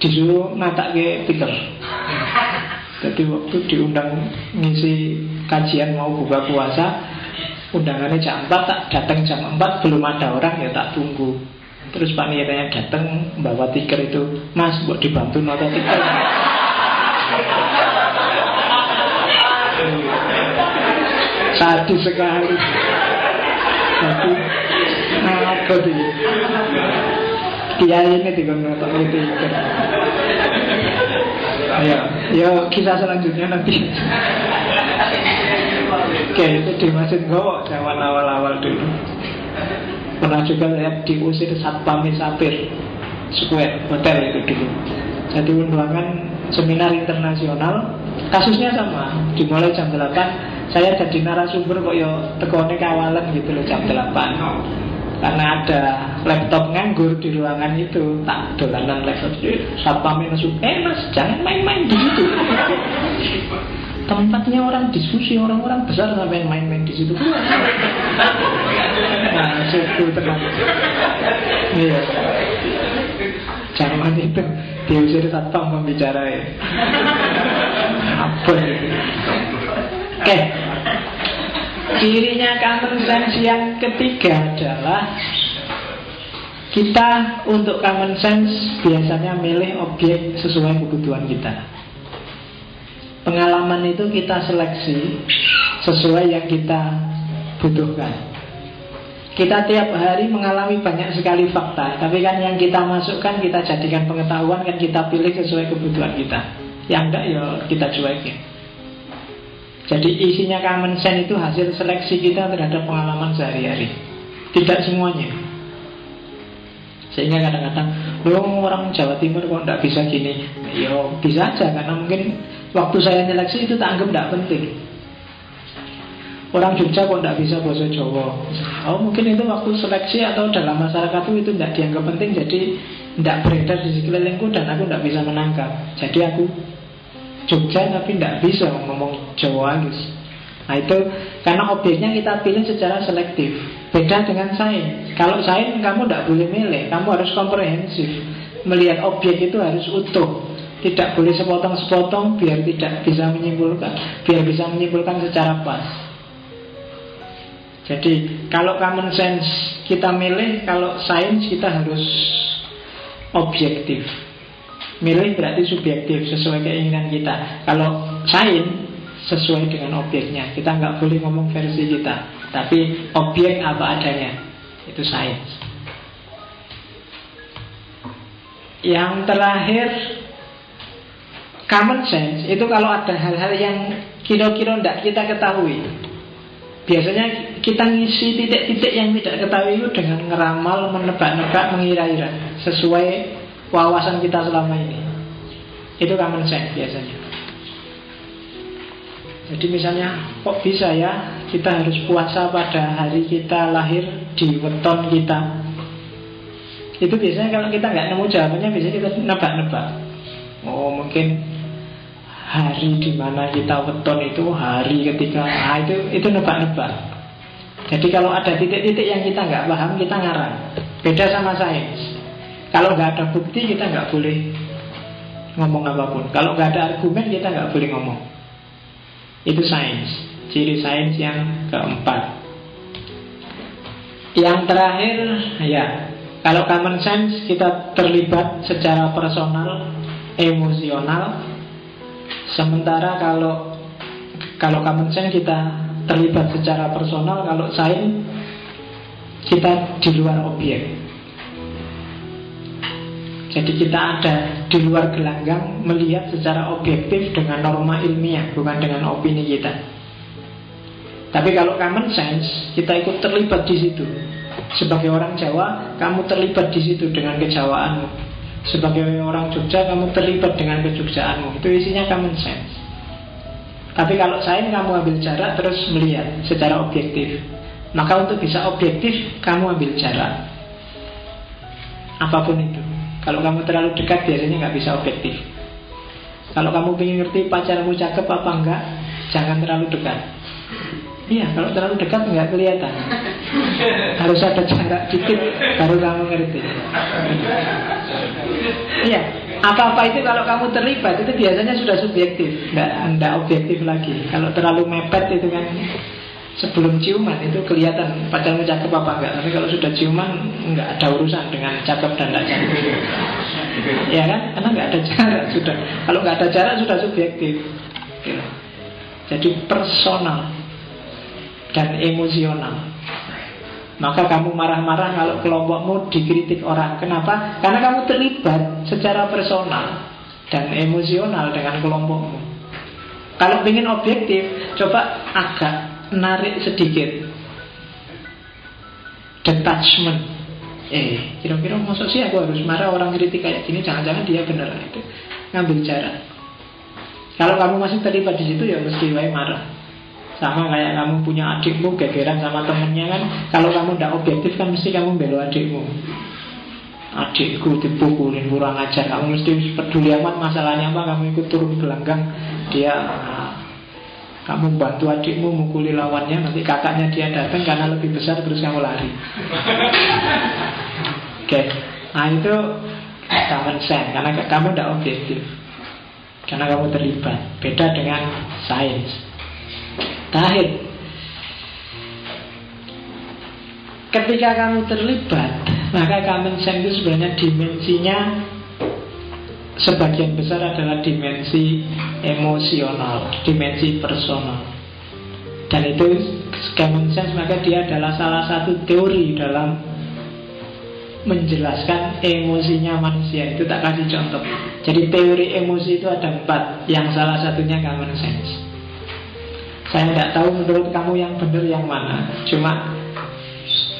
disuruh nata ke Peter. Jadi waktu diundang ngisi kajian mau buka puasa Undangannya jam 4 tak datang jam 4 belum ada orang ya tak tunggu Terus panitianya datang bawa tiker itu Mas buat dibantu nota tiker Sadis sekali Jadi Apa dia Kiai ini tiga nota tiker Ya, ya kisah selanjutnya nanti Oke, itu di Masjid Gowo zaman awal-awal dulu. Pernah juga lihat diusir Satpam Sapir Square Hotel itu dulu. Jadi undangan seminar internasional Kasusnya sama Dimulai jam 8 Saya jadi narasumber kok yo tekone kawalan gitu loh jam 8 Karena ada laptop nganggur di ruangan itu Tak dolanan laptop. Satpamnya masuk Eh mas jangan main-main di situ. Tempatnya orang diskusi orang-orang besar sampai main-main di situ. Nah situ tenang iya. Zaman itu diusir satpam membicarai apa itu oke cirinya common sense yang ketiga adalah kita untuk common sense biasanya milih objek sesuai kebutuhan kita Pengalaman itu kita seleksi sesuai yang kita butuhkan. Kita tiap hari mengalami banyak sekali fakta, tapi kan yang kita masukkan kita jadikan pengetahuan kan kita pilih sesuai kebutuhan kita. Yang enggak ya kita cuekin. Jadi isinya common sense itu hasil seleksi kita terhadap pengalaman sehari-hari. Tidak semuanya. Sehingga kadang-kadang, lo orang Jawa Timur kok tidak bisa gini? Ya bisa aja karena mungkin Waktu saya seleksi itu tak anggap tidak penting Orang Jogja kok tidak bisa bahasa Jawa Oh mungkin itu waktu seleksi atau dalam masyarakat itu tidak dianggap penting Jadi tidak beredar di sekelilingku dan aku tidak bisa menangkap Jadi aku Jogja tapi tidak bisa ngomong Jawa halus Nah itu karena objeknya kita pilih secara selektif. Beda dengan sains Kalau sains kamu tidak boleh milih. Kamu harus komprehensif. Melihat objek itu harus utuh. Tidak boleh sepotong-sepotong biar tidak bisa menyimpulkan, biar bisa menyimpulkan secara pas. Jadi kalau common sense kita milih, kalau sains kita harus objektif. Milih berarti subjektif sesuai keinginan kita. Kalau sains sesuai dengan objeknya. Kita nggak boleh ngomong versi kita, tapi objek apa adanya. Itu sains. Yang terakhir Common sense itu kalau ada hal-hal yang kira-kira tidak kita ketahui Biasanya kita ngisi titik-titik yang tidak ketahui itu dengan ngeramal, menebak-nebak, mengira-ira Sesuai wawasan kita selama ini Itu common sense biasanya Jadi misalnya kok bisa ya kita harus puasa pada hari kita lahir di weton kita Itu biasanya kalau kita nggak nemu jawabannya biasanya kita nebak-nebak Oh mungkin hari di mana kita weton itu hari ketika ah, itu itu nebak-nebak. Jadi kalau ada titik-titik yang kita nggak paham kita ngarang. Beda sama sains. Kalau nggak ada bukti kita nggak boleh ngomong apa pun. Kalau nggak ada argumen kita nggak boleh ngomong. Itu sains. Ciri sains yang keempat. Yang terakhir ya kalau common sense kita terlibat secara personal, emosional, Sementara kalau kalau common sense kita terlibat secara personal, kalau sains kita di luar objek. Jadi kita ada di luar gelanggang melihat secara objektif dengan norma ilmiah, bukan dengan opini kita. Tapi kalau common sense, kita ikut terlibat di situ. Sebagai orang Jawa, kamu terlibat di situ dengan kejawaanmu. Sebagai orang Jogja kamu terlibat dengan kejogjaanmu Itu isinya common sense Tapi kalau saya kamu ambil jarak terus melihat secara objektif Maka untuk bisa objektif kamu ambil jarak Apa pun itu Kalau kamu terlalu dekat biasanya nggak bisa objektif Kalau kamu ingin ngerti pacarmu cakep apa enggak Jangan terlalu dekat Iya, kalau terlalu dekat nggak kelihatan. Harus ada jarak dikit baru kamu ngerti. Iya, apa-apa itu kalau kamu terlibat itu biasanya sudah subjektif, nggak nggak objektif lagi. Kalau terlalu mepet itu kan sebelum ciuman itu kelihatan pacarmu cakep apa enggak. Tapi kalau sudah ciuman nggak ada urusan dengan cakep dan tidak cakep. Ya kan? Karena nggak ada jarak sudah. Kalau nggak ada jarak sudah subjektif. Jadi personal dan emosional. Maka kamu marah-marah kalau kelompokmu dikritik orang. Kenapa? Karena kamu terlibat secara personal dan emosional dengan kelompokmu. Kalau ingin objektif, coba agak narik sedikit. Detachment. Eh kira-kira masuk sih aku harus marah orang kritik kayak gini jangan-jangan dia benar itu ngambil jarak. Kalau kamu masih terlibat di situ ya mesti wae marah. Sama kayak kamu punya adikmu gegeran sama temennya kan kalau kamu tidak objektif kan mesti kamu belo adikmu. Adikku dipukulin kurang ajar. Kamu mesti peduli amat masalahnya apa kamu ikut turun gelanggang. Dia kamu bantu adikmu mukuli lawannya Nanti kakaknya dia datang karena lebih besar Terus kamu lari. Oke. Okay. Nah itu common sense Karena kamu tidak objektif. Karena kamu terlibat. Beda dengan sains. Terakhir. Ketika kamu terlibat Maka common sense itu sebenarnya dimensinya sebagian besar adalah dimensi emosional, dimensi personal. Dan itu common sense maka dia adalah salah satu teori dalam menjelaskan emosinya manusia itu tak kasih contoh. Jadi teori emosi itu ada empat, yang salah satunya common sense. Saya tidak tahu menurut kamu yang benar yang mana, cuma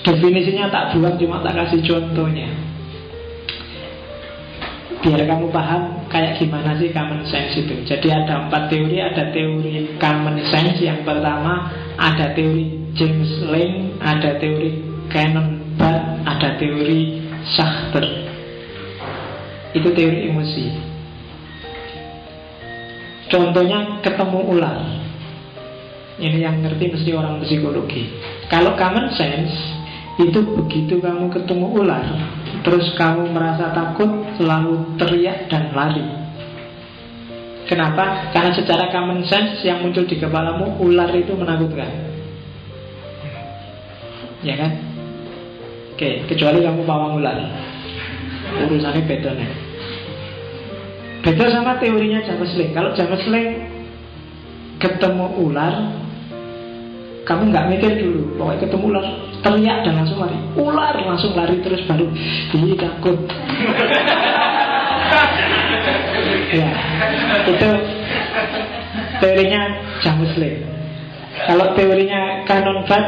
definisinya tak buang, cuma tak kasih contohnya biar kamu paham kayak gimana sih common sense itu. Jadi ada empat teori, ada teori common sense yang pertama, ada teori James Lane, ada teori Canon Barth, ada teori Sachter. Itu teori emosi. Contohnya ketemu ular. Ini yang ngerti mesti orang psikologi. Kalau common sense itu begitu kamu ketemu ular, Terus kamu merasa takut Lalu teriak dan lari. Kenapa? Karena secara common sense yang muncul di kepalamu Ular itu menakutkan. Ya kan? Oke, kecuali kamu pawang ular. Urusannya beda nih. Beda sama teorinya James Kalau James Ketemu ular Kamu nggak mikir dulu Pokoknya ketemu ular teriak dan langsung lari. Ular langsung lari terus baru ini takut. Ya itu teorinya James Lane kalau teorinya Canon Bad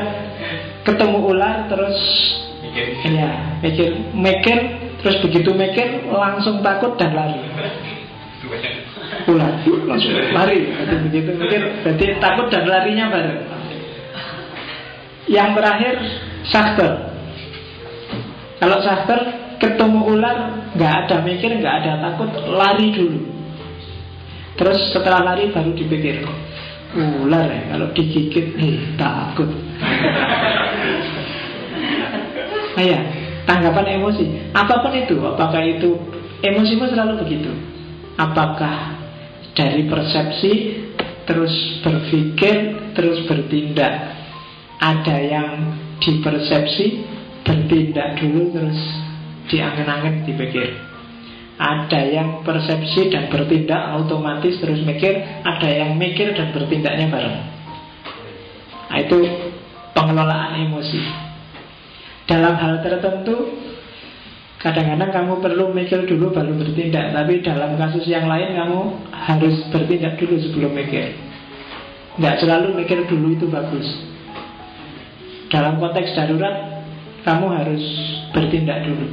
ketemu ular terus ya mikir mikir terus begitu mikir langsung takut dan lari. Ular langsung lari. Begitu mikir berarti takut dan larinya bareng yang terakhir Sachter Kalau Sachter ketemu ular nggak ada mikir, nggak ada takut Lari dulu. Terus setelah lari baru dipikir Ular ya, kalau digigit eh, takut. Nah ya, tanggapan emosi. Apa pun itu, apakah itu Emosimu selalu begitu. Apakah dari persepsi Terus berpikir Terus bertindak ada yang dipersepsi bertindak dulu terus diangen-angen dipikir. Ada yang persepsi dan bertindak otomatis terus mikir ada yang mikir dan bertindaknya bareng. Nah, itu pengelolaan emosi. Dalam hal tertentu kadang-kadang kamu perlu mikir dulu baru bertindak tapi dalam kasus yang lain kamu harus bertindak dulu sebelum mikir. Nggak selalu mikir dulu itu bagus dalam konteks darurat Kamu harus bertindak dulu.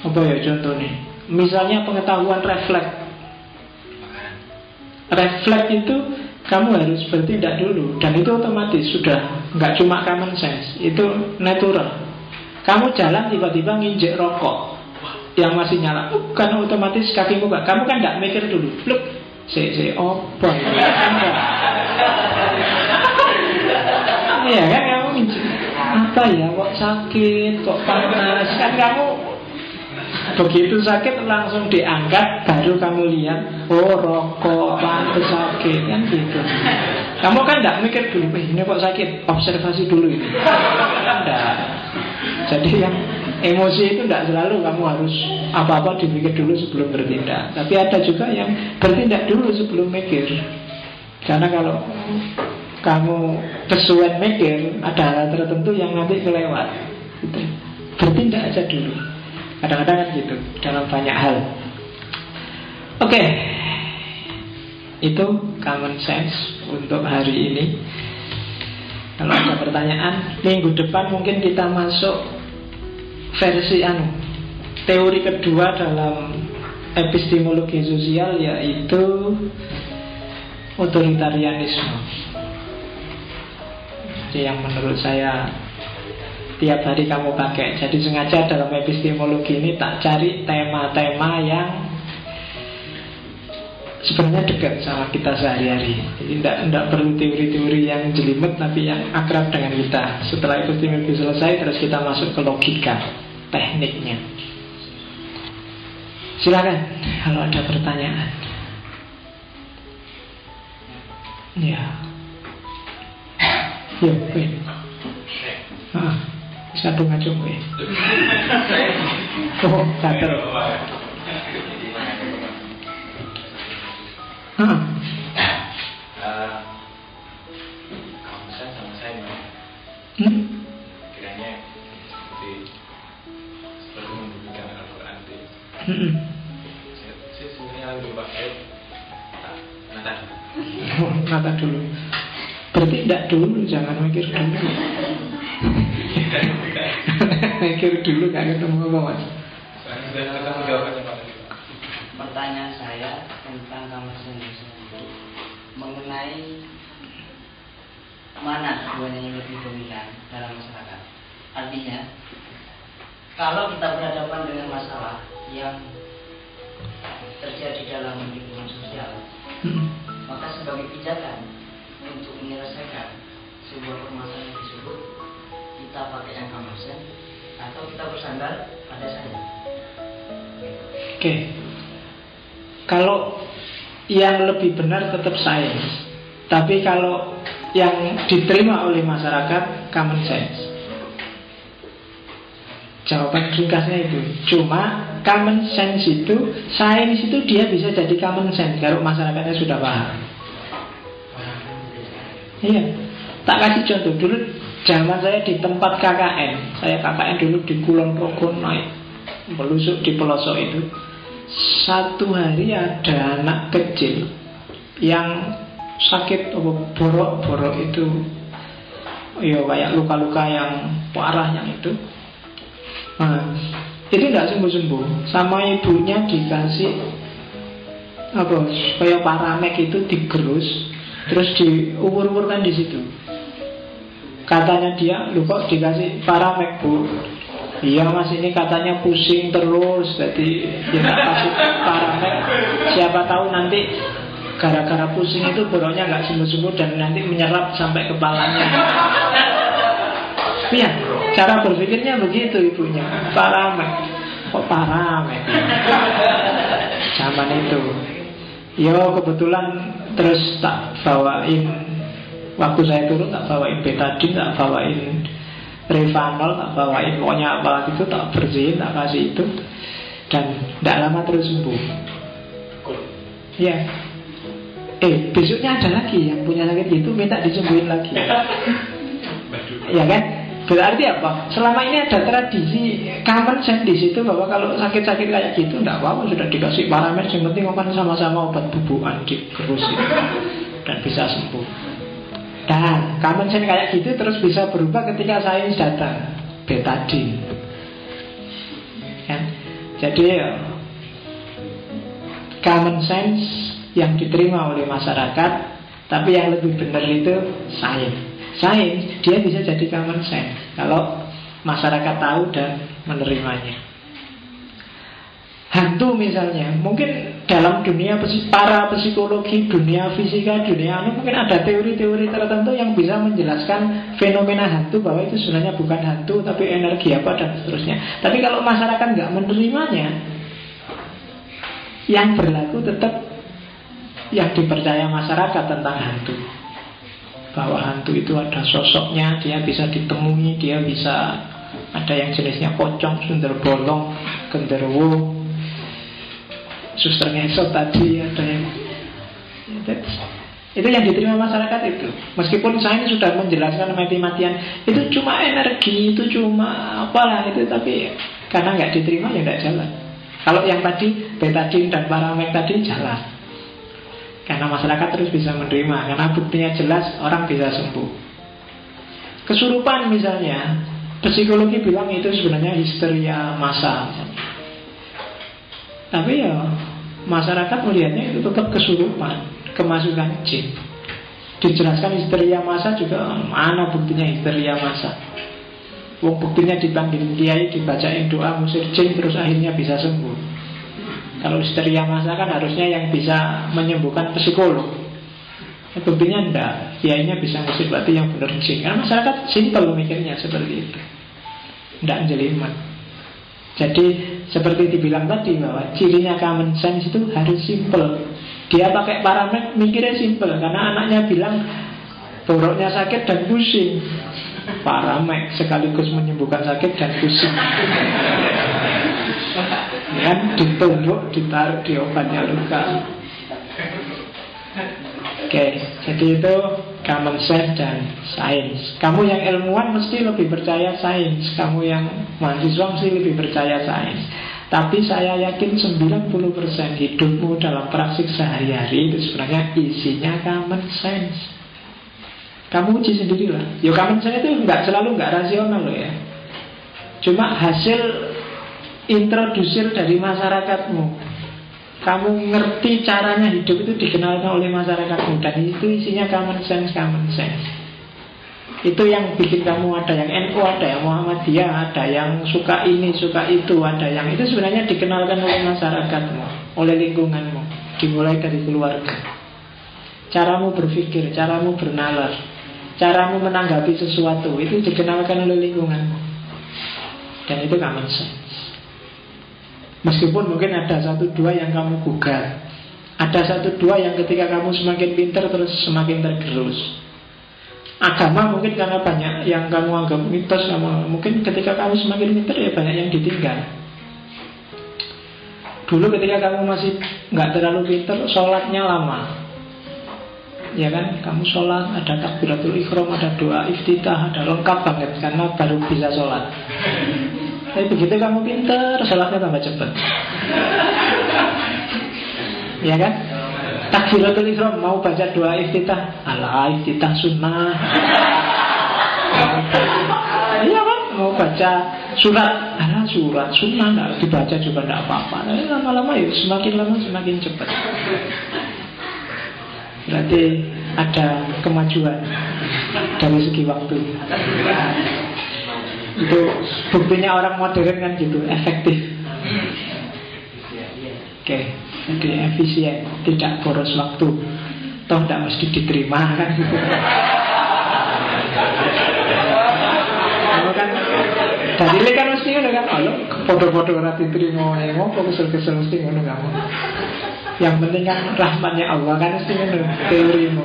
Apa ya contohnya? Misalnya pengetahuan refleks. Refleks itu kamu harus bertindak dulu Dan itu otomatis sudah nggak cuma common sense Itu natural. Kamu jalan tiba-tiba nginjek rokok Yang masih nyala Kan otomatis kakimu gak Kamu kan nggak mikir dulu Look, si si apa Iya kan kamu apa ya kok sakit kok panas kan kamu begitu sakit langsung diangkat baru kamu lihat oh rokok pantas sakit kan gitu. Kamu kan tidak mikir dulu eh, ini kok sakit? Observasi dulu ini. Enggak jadi yang emosi itu tidak selalu kamu harus apa-apa dipikir dulu sebelum bertindak. Tapi ada juga yang bertindak dulu sebelum mikir. Karena kalau kamu kesuwen mikir ada hal tertentu yang nanti kelewat gitu. bertindak aja dulu kadang-kadang kan gitu dalam banyak hal oke okay. Itu common sense untuk hari ini. Kalau ada pertanyaan, minggu depan mungkin kita masuk versi anu teori kedua dalam epistemologi sosial yaitu otoritarianisme. Jadi yang menurut saya tiap hari kamu pakai. Jadi sengaja dalam epistemologi ini tak cari tema-tema yang sebenarnya dekat sama kita sehari-hari. Jadi tidak tidak perlu teori-teori yang jelimet tapi yang akrab dengan kita. Setelah epistemologi selesai terus kita masuk ke logika, tekniknya. Silakan kalau ada pertanyaan. Ya. Ya, Win. Ah, satu ngajung, Win. Oh, catat. Ah, hmm? Hmm. Saya, sebenarnya pakai tak nata. Nata dulu. Berarti tidak dulu, jangan mikir dulu. mikir dulu gak ketemu apa mas. Pertanyaan saya tentang kamar sendiri mengenai mana keduanya yang lebih dominan dalam masyarakat. Artinya, kalau kita berhadapan dengan masalah yang terjadi dalam lingkungan sosial, Hmm. maka sebagai pijakan untuk menyelesaikan sebuah permasalahan tersebut, kita pakai yang sense atau kita bersandar pada saya. Oke. Kalau yang lebih benar tetap sains. Tapi kalau yang diterima oleh masyarakat common sense. Jawaban ringkasnya itu. Cuma common sense itu, sains itu dia bisa jadi common sense kalau masyarakatnya sudah paham. Iya. Tak kasih contoh dulu zaman saya di tempat KKN. Saya KKN dulu di Kulon Progo naik melusuk di pelosok itu. Satu hari ada anak kecil yang sakit borok-borok itu ya kayak luka-luka yang parah yang itu. Nah, itu tidak sembuh-sembuh. Sama ibunya dikasih apa kayak paramek itu digerus terus diumur-umurkan di situ. Katanya dia, lu kok dikasih paramek bu? Iya mas ini katanya pusing terus Jadi ya kasih paramek. Siapa tahu nanti Gara-gara pusing itu boroknya nggak sembuh-sembuh Dan nanti menyerap sampai kepalanya. Iya Cara berpikirnya begitu ibunya. Paramek Kok paramek? Zaman itu Yo kebetulan Terus tak bawain Waktu saya turun tak bawain betadine Tak bawain Revanol tak bawain pokoknya apa itu tak bersihin tak kasih itu. Dan tidak lama terus sembuh. Ya. Eh besoknya ada lagi yang punya sakit itu minta disembuhin lagi. Ya kan berarti apa selama ini ada tradisi common sense di situ bahwa kalau sakit-sakit kayak gitu tidak apa-apa sudah dikasih paramet yang penting kan sama-sama obat bubuan digerus itu, dan bisa sembuh dan common sense kayak gitu terus bisa berubah ketika sains datang betadine. Kan? Jadi ya, common sense yang diterima oleh masyarakat, tapi yang lebih benar itu sains. Sains dia bisa jadi common sense kalau masyarakat tahu dan menerimanya. Hantu misalnya, mungkin dalam dunia para psikologi, dunia fisika, dunia anu mungkin ada teori-teori tertentu yang bisa menjelaskan fenomena hantu bahwa itu sebenarnya bukan hantu tapi energi apa dan seterusnya. Tapi kalau masyarakat nggak menerimanya, yang berlaku tetap yang dipercaya masyarakat tentang hantu. Bahwa hantu itu ada sosoknya, dia bisa ditemui, dia bisa ada yang jenisnya pocong, sundel bolong, genderuwo, suster ngesot tadi ada yang itu yang diterima masyarakat itu. Meskipun saya sudah menjelaskan mati-matian itu cuma energi itu cuma apalah itu tapi karena nggak diterima ya nggak jalan. Kalau yang tadi betadin dan paramek tadi jalan Karena masyarakat terus bisa menerima. Karena buktinya jelas orang bisa sembuh. Kesurupan misalnya Psikologi bilang itu sebenarnya histeria massa. Tapi ya masyarakat melihatnya itu tetap kesurupan Kemasukan jin. Dijelaskan histeria massa juga Mana buktinya histeria massa? Wong buktinya dipanggil kiai Dibacain doa musir jin Terus akhirnya bisa sembuh kalau histeria masa kan harusnya yang bisa menyembuhkan psikolog. Ya, buktinya enggak, kiainya bisa ngusir berarti yang benar jin. Karena masyarakat simpel mikirnya seperti itu. Enggak jelimet. Jadi seperti dibilang tadi bahwa cirinya common sense itu harus simple. Dia pakai parameter mikirnya simple karena anaknya bilang boroknya sakit dan pusing. Paramek sekaligus menyembuhkan sakit dan pusing kan ditumbuk ditaruh di obatnya luka Oke, jadi itu common sense dan sains. Kamu yang ilmuwan mesti lebih percaya sains. Kamu yang mahasiswa mesti lebih percaya sains. Tapi saya yakin 90% hidupmu dalam praktik sehari-hari itu sebenarnya isinya common sense. Kamu uji sendirilah. Yo common sense itu nggak selalu nggak rasional loh ya. Cuma hasil introdusir dari masyarakatmu. Kamu ngerti caranya hidup itu dikenalkan oleh masyarakatmu dan itu isinya common sense common sense. Itu yang bikin kamu ada yang NU ada yang Muhammadiyah ada yang suka ini suka itu ada yang itu sebenarnya dikenalkan oleh masyarakatmu oleh lingkunganmu dimulai dari keluarga. Caramu berpikir caramu bernalar caramu menanggapi sesuatu itu dikenalkan oleh lingkunganmu. Dan itu common sense Meskipun mungkin ada satu dua yang kamu gugat Ada satu dua yang ketika kamu semakin pinter terus semakin tergerus. Agama mungkin karena banyak yang kamu anggap mitos sama Mungkin ketika kamu semakin pinter ya banyak yang ditinggal. Dulu ketika kamu masih nggak terlalu pinter Sholatnya lama. Ya kan, kamu sholat Ada takbiratul ikhram, ada doa iftitah Ada lengkap banget Karena baru bisa sholat tapi begitu kamu pinter, sholatnya tambah cepat. ya kan? Takbiratul ihram mau baca doa iftitah, ala iftitah sunnah. Iya kan? Mau baca surat, ala surat sunnah nggak dibaca juga nggak apa-apa. Nah, lama-lama ya semakin lama semakin cepat. Berarti ada kemajuan dari segi waktu. Itu buktinya orang modern kan gitu, efektif. Oke, jadi efisien, tidak boros waktu. Toh tidak mesti diterima kan gitu. Kan dari kan mesti ngono kan, kalau foto-foto ora diterima ya mau kesel-kesel mesti ngono kamu. Yang penting kan rahmatnya Allah kan mesti ngono teorimu.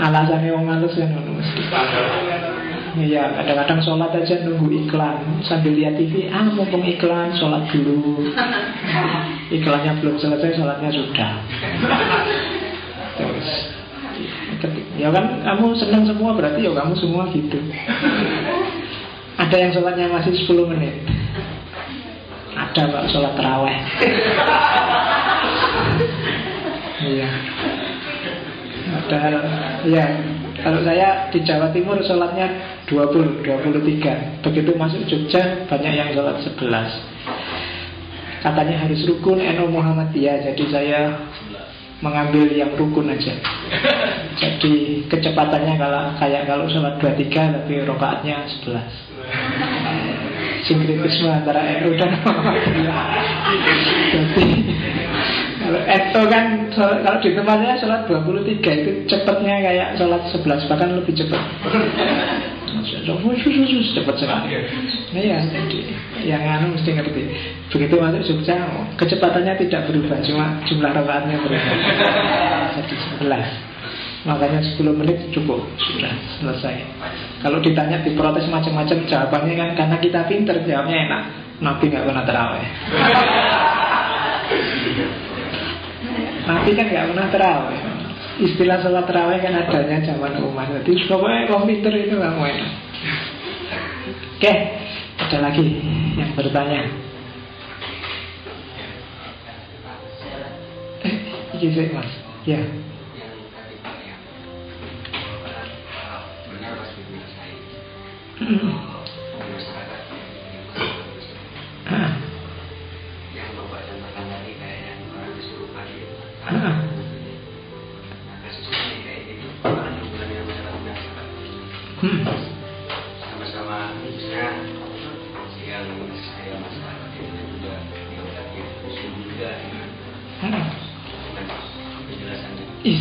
Alasannya orang halus kan ngono mesti. Iya, kadang-kadang sholat aja nunggu iklan. Sambil lihat TV, ah mumpung iklan, sholat dulu. Iklannya belum selesai, sholatnya sudah. Terus Ya kan, kamu senang semua berarti ya kamu semua gitu. Ada yang sholatnya masih 10 menit? Ada pak sholat terawih. Iya. Ada, ya kalau saya di Jawa Timur sholatnya 20, 23 Begitu masuk Jogja banyak yang sholat 11 Katanya harus rukun NU Muhammadiyah. Jadi saya mengambil yang rukun aja. Jadi kecepatannya kalau kayak kalau sholat 23 Tapi rokaatnya 11 Sinkretisme antara NU dan Muhammadiyah. Jadi kalau itu kan kalau di tempatnya sholat 23 itu cepatnya kayak sholat 11 bahkan lebih cepat. Cepat sekali. Nah ya, jadi yang anu mesti ngerti. Begitu masuk Jogja, kecepatannya tidak berubah, cuma jumlah rakaatnya berubah. Jadi 11. Makanya 10 menit cukup sudah selesai. Kalau ditanya diprotes macam-macam jawabannya kan karena kita pinter jawabnya enak. Nabi nggak pernah terawih. Nabi kan nggak pernah terawih istilah sholat raweh kan adanya zaman Umar. Jadi pokoknya komputer itu gak mau enak. Oke, ada lagi yang bertanya. Eh, iya, ini sih mas. Ya yang membuat tadi kayak yang orang disuruh itu. Ah.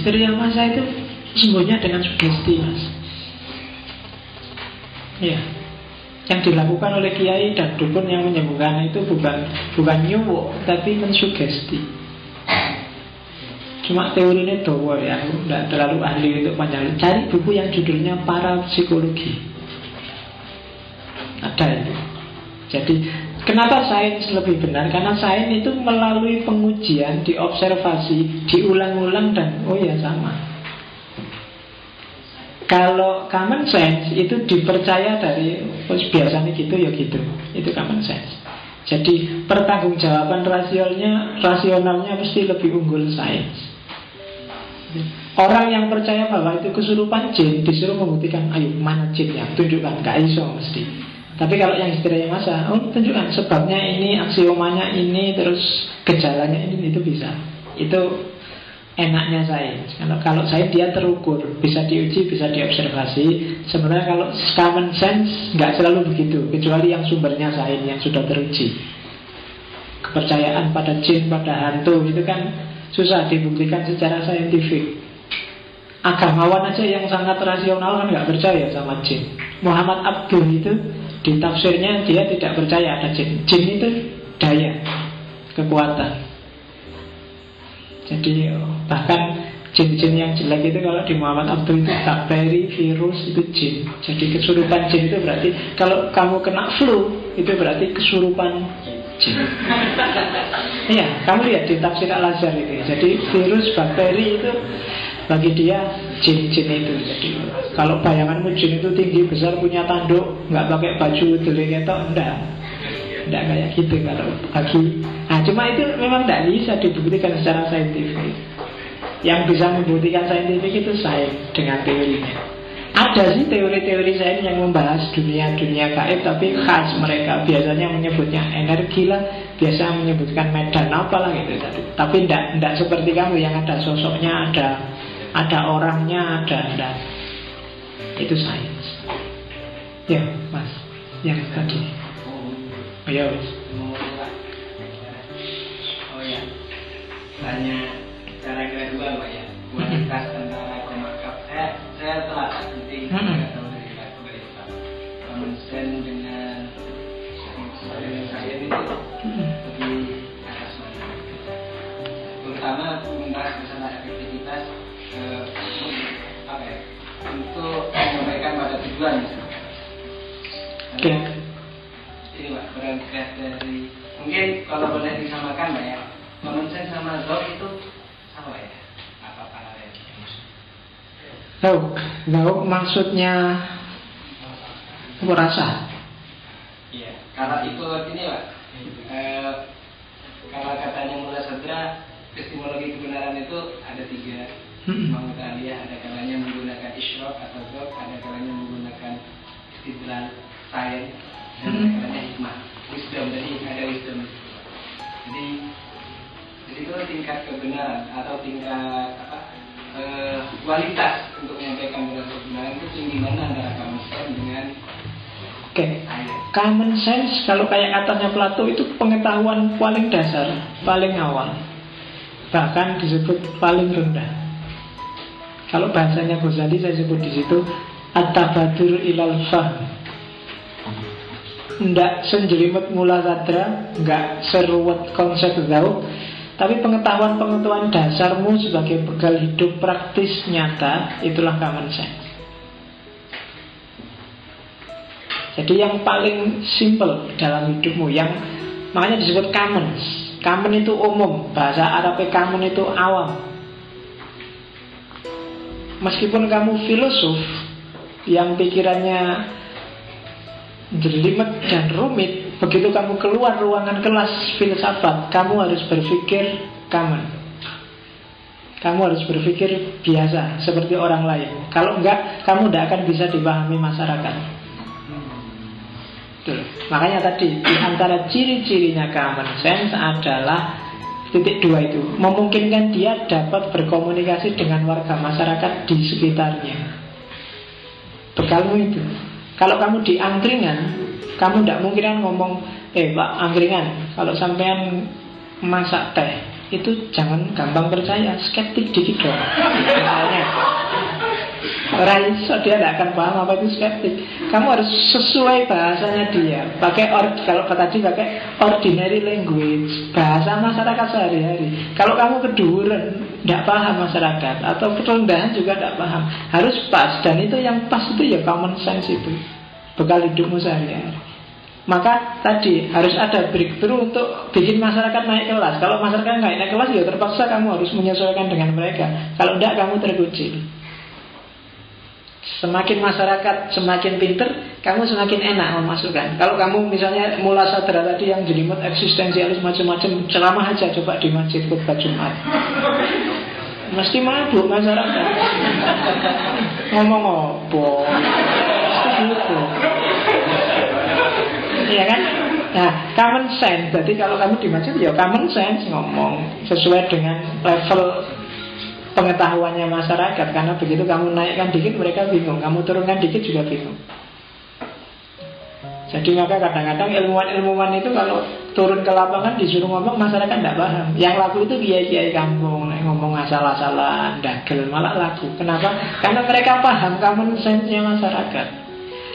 Istri yang masa itu sembuhnya dengan sugesti mas Ya Yang dilakukan oleh kiai dan dukun yang menyembuhkan itu bukan bukan nyuwuk tapi mensugesti Cuma teori ini doa ya, tidak terlalu ahli untuk panjang. Cari buku yang judulnya para psikologi. Ada itu. Jadi kenapa sains lebih benar? Karena sains itu melalui pengujian, diobservasi, diulang-ulang dan oh ya sama. Kalau common sense itu dipercaya dari oh, biasanya gitu ya gitu. Itu common sense. Jadi pertanggungjawaban rasionalnya rasionalnya mesti lebih unggul sains. Orang yang percaya bahwa itu kesurupan jin disuruh membuktikan, ayo mana jinnya, tunjukkan, gak iso mesti. Tapi kalau yang istilahnya masa, oh tunjukkan sebabnya ini, aksiomanya ini, terus gejalanya ini, itu bisa. Itu enaknya sains. Kalau kalau saya dia terukur, bisa diuji, bisa diobservasi. Sebenarnya kalau common sense nggak selalu begitu, kecuali yang sumbernya sains yang sudah teruji. Kepercayaan pada jin, pada hantu itu kan susah dibuktikan secara saintifik. Agamawan aja yang sangat rasional kan nggak percaya sama jin. Muhammad Abdul itu di tafsirnya dia tidak percaya ada jin. Jin itu daya, kekuatan. Jadi bahkan jin-jin yang jelek itu kalau di Muhammad Abdul itu bakteri, virus itu jin. Jadi kesurupan jin itu berarti kalau kamu kena flu itu berarti kesurupan jin. Iya, kamu lihat di tafsir Al-Azhar itu. Jadi virus, bakteri itu bagi dia jin-jin itu. Jadi kalau bayanganmu jin itu tinggi besar punya tanduk, nggak pakai baju delik itu enggak. Enggak kayak gitu kalau bagi. Nah, cuma itu memang tidak bisa dibuktikan secara saintifik. Yang bisa membuktikan saintifik itu sains dengan teorinya. Ada sih teori-teori sains yang membahas dunia-dunia gaib tapi khas mereka biasanya menyebutnya energi lah, biasa menyebutkan medan apalah gitu. Tapi tidak seperti kamu yang ada sosoknya, ada ada orangnya, ada ada itu sains. Ya, Mas, yang tadi. Ayo, Mas. Oh ya, tanya cara kedua mbak ya, kualitas antara komakap. Saya saya telah dari Pak. Common sense dengan saya Hmm. lebih atas mana? Terutama tujuan misalnya. Oke. Karena ini Pak, berangkat dari mungkin kalau boleh disamakan Mbak ya, common sense sama zon itu apa ya? Apa paralel? Tahu, tahu maksudnya merasa. Iya, kalau itu ini Pak, eh, kalau katanya mula sadra, epistemologi kebenaran itu ada tiga. Hmm. Aliyah ada kalanya menggunakan isyrok atau zok, ada kalanya menggunakan istidlal sains, dan Hmm. kalanya hikmah, wisdom. Jadi ada wisdom. Jadi jadi itu tingkat kebenaran atau tingkat apa eh, kualitas untuk menyampaikan kebenaran itu tinggi mana antara kamu dengan Oke. ayat. Common sense kalau kayak katanya Plato itu pengetahuan paling dasar, paling awal. Bahkan disebut paling rendah. Kalau bahasanya Ghazali saya sebut di situ at-tabadur ilal fahm. Nggak senjelimet mula sadra, nggak seruat konsep gaul, tapi pengetahuan-pengetahuan dasarmu sebagai bekal hidup praktis nyata itulah common sense. Jadi yang paling simple dalam hidupmu yang makanya disebut common. Common itu umum, bahasa Arabnya common itu awam. Meskipun kamu filosof yang pikirannya jelimet dan rumit, begitu kamu keluar ruangan kelas filsafat, kamu harus berpikir common. Kamu harus berpikir biasa seperti orang lain. Kalau enggak, kamu tidak akan bisa dipahami masyarakat. Betul. Makanya tadi di antara ciri-cirinya common sense adalah titik dua itu memungkinkan dia dapat berkomunikasi dengan warga masyarakat di sekitarnya. Bekalmu itu. Kalau kamu di angkringan, kamu tidak mungkin ngomong, eh pak angkringan, kalau sampean masak teh itu jangan gampang percaya, skeptik dikit dong. Orang iso dia tidak akan paham apa itu skeptik. Kamu harus sesuai bahasanya dia. Pakai or, kalau tadi pakai ordinary language, bahasa masyarakat sehari-hari. Kalau kamu keduren, tidak paham masyarakat atau kerendahan juga tidak paham. Harus pas dan itu yang pas itu ya common sense itu. Bekal hidupmu sehari-hari. Maka tadi harus ada breakthrough untuk bikin masyarakat naik kelas. Kalau masyarakat naik, naik kelas ya terpaksa kamu harus menyesuaikan dengan mereka. Kalau tidak kamu terkucil. Semakin masyarakat semakin pinter, kamu semakin enak memasukkan. Kalau kamu misalnya mula sadar tadi yang jelimet eksistensialis macam-macam, ceramah aja coba di masjid khutbah Jumat. Mesti mabuk masyarakat. Ngomong apa? Iya kan? Nah, common sense. Jadi kalau kamu di masjid ya common sense ngomong sesuai dengan level pengetahuannya masyarakat karena begitu kamu naikkan dikit mereka bingung kamu turunkan dikit juga bingung jadi maka kadang-kadang ilmuwan-ilmuwan itu kalau turun ke lapangan disuruh ngomong masyarakat tidak paham. Yang laku itu kiai-kiai kampung, ngomong asal-asalan, dagel, malah laku. Kenapa? Karena mereka paham common sense-nya masyarakat.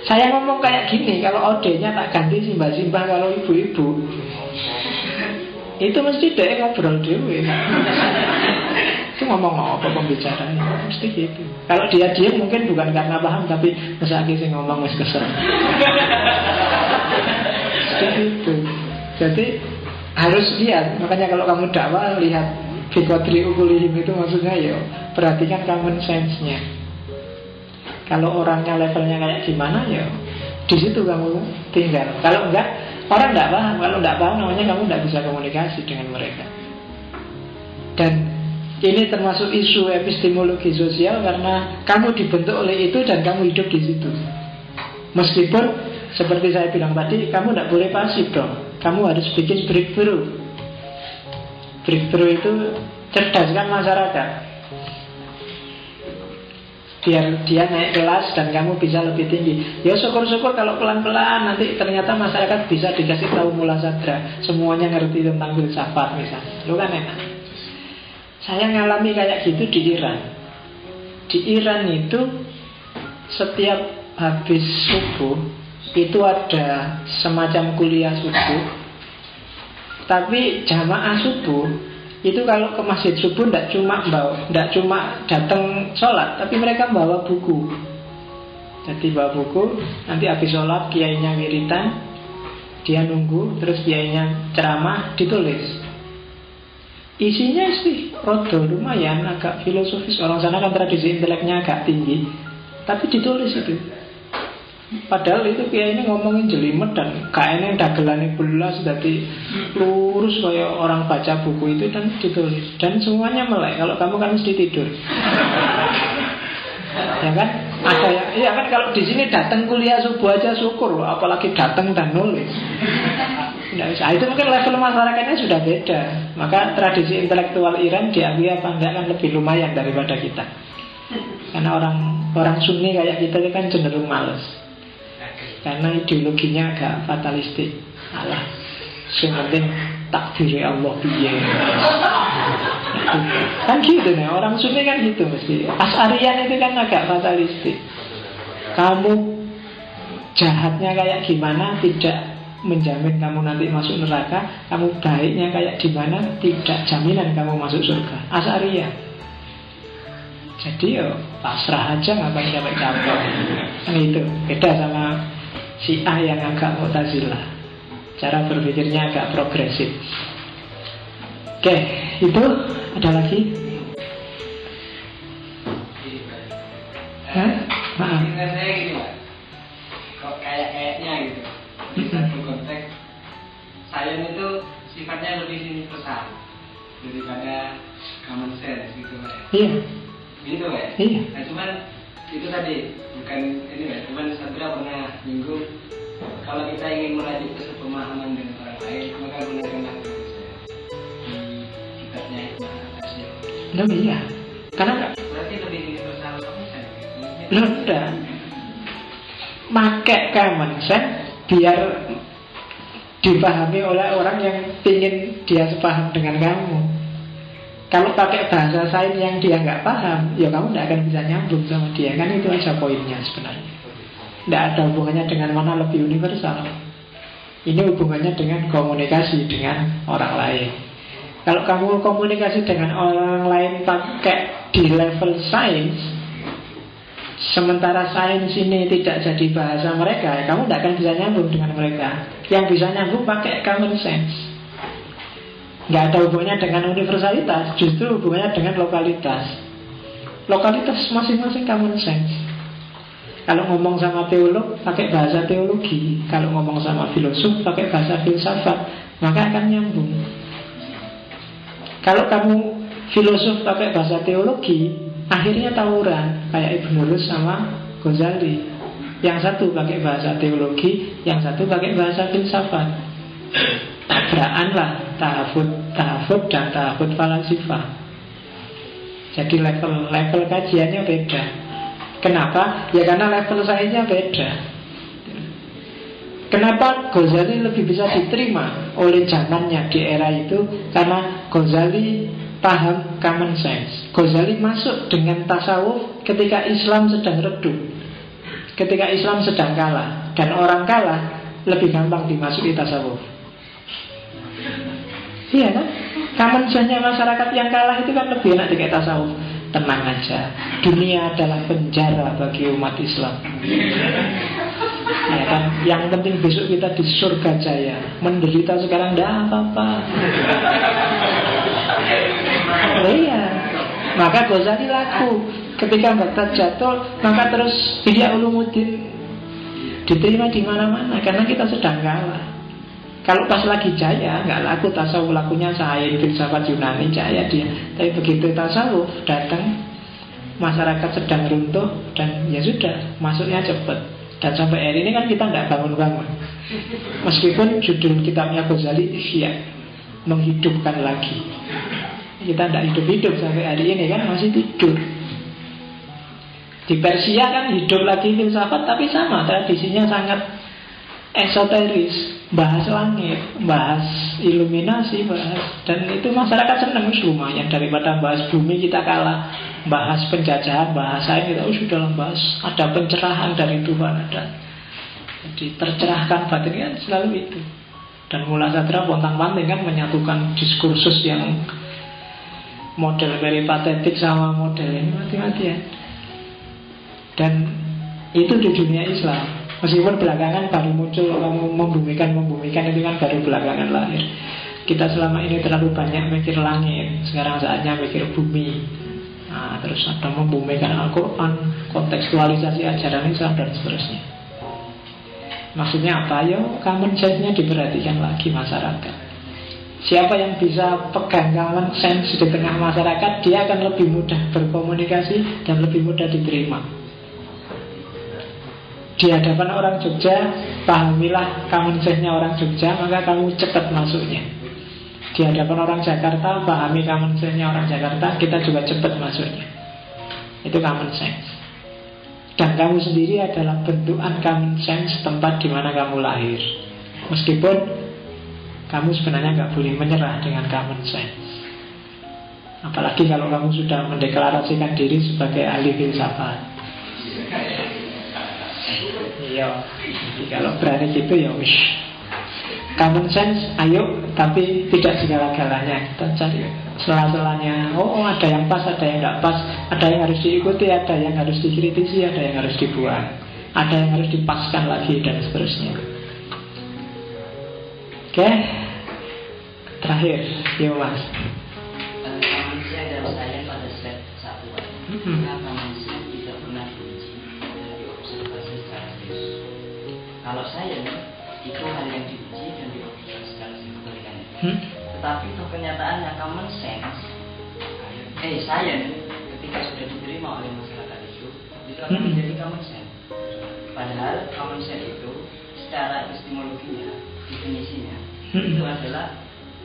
Saya ngomong kayak gini, kalau odenya tak ganti simbah-simbah kalau ibu-ibu. Itu mesti dia ngobrol dewe itu ngomong apa pembicaranya? Mesti gitu. Kalau dia diam mungkin bukan karena paham tapi mesaki sih ngomong wis kesel. Mesti gitu. Jadi harus lihat makanya kalau kamu dakwah lihat Fikotri ukulihim itu maksudnya ya perhatikan common sense-nya. Kalau orangnya levelnya kayak gimana ya di situ kamu tinggal. Kalau enggak orang enggak paham. Kalau enggak paham namanya kamu enggak bisa komunikasi dengan mereka. Dan ini termasuk isu epistemologi sosial karena kamu dibentuk oleh itu dan kamu hidup di situ. Meskipun seperti saya bilang tadi, kamu tidak boleh pasif dong. Kamu harus bikin breakthrough. Breakthrough itu cerdaskan masyarakat. Biar dia naik kelas dan kamu bisa lebih tinggi. Ya syukur-syukur kalau pelan-pelan nanti ternyata masyarakat bisa dikasih tahu mula sadra. Semuanya ngerti tentang filsafat misalnya. Lu kan enak. Saya ngalami kayak gitu di Iran. Di Iran itu setiap habis subuh itu ada semacam kuliah subuh. Tapi jamaah subuh itu kalau ke masjid subuh tidak cuma bawa, tidak cuma datang sholat, tapi mereka bawa buku. Jadi bawa buku, nanti habis sholat kiainya wiritan, dia nunggu, terus kiainya ceramah, ditulis. Isinya sih rodo lumayan agak filosofis. Orang sana kan tradisi inteleknya agak tinggi. Tapi ditulis itu. Padahal itu kayak ini ngomongin jelimet dan kayaknya dagelannya belas jadi lurus kayak orang baca buku itu dan ditulis. Dan semuanya melek. Kalau kamu kan mesti tidur, ya kan? Ada yang, iya kan kalau di sini datang kuliah subuh aja syukur, apalagi datang dan nulis. Bisa. Itu mungkin level masyarakatnya sudah beda. Maka tradisi intelektual Iran diakui apa enggak kan lebih lumayan daripada kita. Karena orang orang Sunni kayak kita kan cenderung males. Karena ideologinya agak fatalistik. Allah, yang penting takdir Allah biye. kan gitu nih, orang Sunni kan gitu mesti. Asarian itu kan agak fatalistik. Kamu jahatnya kayak gimana tidak menjamin kamu nanti masuk neraka, kamu baiknya kayak di mana tidak jaminan kamu masuk surga. Asaria. Jadi yo pasrah aja ngapain capek-capek. Kan itu beda sama si A yang agak mutazilah. Cara berpikirnya agak progresif. Oke, itu ada lagi? Hah? Maaf. Kok kayak kayaknya gitu di konteks saya itu sifatnya lebih sini pesan daripada common sense gitu pak iya gitu pak iya nah cuman itu tadi bukan ini ya teman Sabra pernah minggu kalau kita ingin merajut ke pemahaman dengan orang lain maka gunakanlah di kitabnya Hikmah Atasnya Loh iya. Karena berarti lebih universal kamu kan Loh enggak Make common sense Biar dipahami oleh orang yang ingin dia sepaham dengan kamu. Kalau pakai bahasa sains yang dia nggak paham, ya kamu nggak akan bisa nyambung sama dia. Kan itu aja poinnya sebenarnya. Tidak ada hubungannya dengan mana lebih universal. Ini hubungannya dengan komunikasi dengan orang lain. Kalau kamu komunikasi dengan orang lain pakai di level sains, sementara sains ini tidak jadi bahasa mereka, kamu tidak akan bisa nyambung dengan mereka. Yang bisa nyambung pakai common sense nggak ada hubungannya dengan universalitas, justru hubungannya dengan lokalitas. Lokalitas masing-masing common sense. Kalau ngomong sama teolog, pakai bahasa teologi. Kalau ngomong sama filosof, pakai bahasa filsafat. Maka akan nyambung. Kalau kamu filosof pakai bahasa teologi, akhirnya tawuran. Kayak Ibn Lus sama Ghazali. Yang satu pakai bahasa teologi, yang satu pakai bahasa filsafat. Tabrakan lah tahafud tahafud dan tahafud falasifah. Jadi level level kajiannya beda. Kenapa? Ya karena level sainsnya beda. Kenapa Ghazali lebih bisa diterima oleh zamannya di era itu? Karena Ghazali paham common sense. Ghazali masuk dengan tasawuf ketika Islam sedang redup. Ketika Islam sedang kalah dan orang kalah lebih gampang dimasuki tasawuf. Iya kan? Common sense masyarakat yang kalah itu kan lebih enak dikait tasawuf. Tenang aja, dunia adalah penjara bagi umat Islam. Ya kan? Yang penting besok kita di surga jaya. Menderita sekarang tidak apa-apa. Oh, iya. Maka Ghazali laku. Ketika Baghdad jatuh, maka terus Ihya Ulumuddin diterima di mana-mana karena kita sedang kalah. Kalau pas lagi jaya, nggak laku tasawuf lakunya saya filsafat Yunani jaya dia. Tapi begitu tasawuf datang, masyarakat sedang runtuh dan ya sudah masuknya cepat. Dan sampai hari ini kan kita nggak bangun-bangun. Meskipun judul kitabnya Ghazali Ihya menghidupkan lagi. Kita tidak hidup-hidup sampai hari ini kan masih tidur. Di Persia kan hidup lagi filsafat tapi sama tradisinya sangat esoteris bahas langit, bahas iluminasi, bahas dan itu masyarakat senang lumayan daripada bahas bumi kita kalah, bahas penjajahan, bahas air kita oh, sudah bahas ada pencerahan dari Tuhan ada. Jadi tercerahkan batin kan selalu itu. Dan Mula Sadra pontang panting kan menyatukan diskursus yang model peripatetik sama model ini mati-matian. Dan itu di dunia Islam. Meskipun belakangan baru muncul kamu membumikan membumikan itu kan baru belakangan lahir. Kita selama ini terlalu banyak mikir langit, sekarang saatnya mikir bumi. Nah, terus ada membumikan Al-Quran, kontekstualisasi ajaran Islam dan seterusnya. Maksudnya apa? Ya, common sense-nya diperhatikan lagi masyarakat. Siapa yang bisa pegang common sense di tengah masyarakat, dia akan lebih mudah berkomunikasi dan lebih mudah diterima di hadapan orang Jogja pahamilah common sense-nya orang Jogja maka kamu cepat masuknya. Di hadapan orang Jakarta pahami common sense-nya orang Jakarta kita juga cepat masuknya. Itu common sense dan kamu sendiri adalah bentukan common sense tempat di mana kamu lahir. Meskipun kamu sebenarnya nggak boleh menyerah dengan common sense apalagi kalau kamu sudah mendeklarasikan diri sebagai ahli filsafat Jadi kalau berani gitu ya wis. Common sense, ayo, tapi tidak segala-galanya. Kita cari sela-selanya. Oh, oh, ada yang pas, ada yang tidak pas. Ada yang harus diikuti, ada yang harus dikritisi, ada yang harus dibuang. Ada yang harus dipaskan lagi, dan seterusnya. Oke. Terakhir, ya mas. Manusia dan saya Kalau saya itu hal yang diuji dan diobservasi secara signifikan. Hmm? Tetapi itu kenyataannya common sense, eh saya ketika sudah diterima oleh masyarakat itu, itu akan Mm-mm. menjadi common sense. Padahal common sense itu secara epistemologinya, definisinya Mm-mm. itu adalah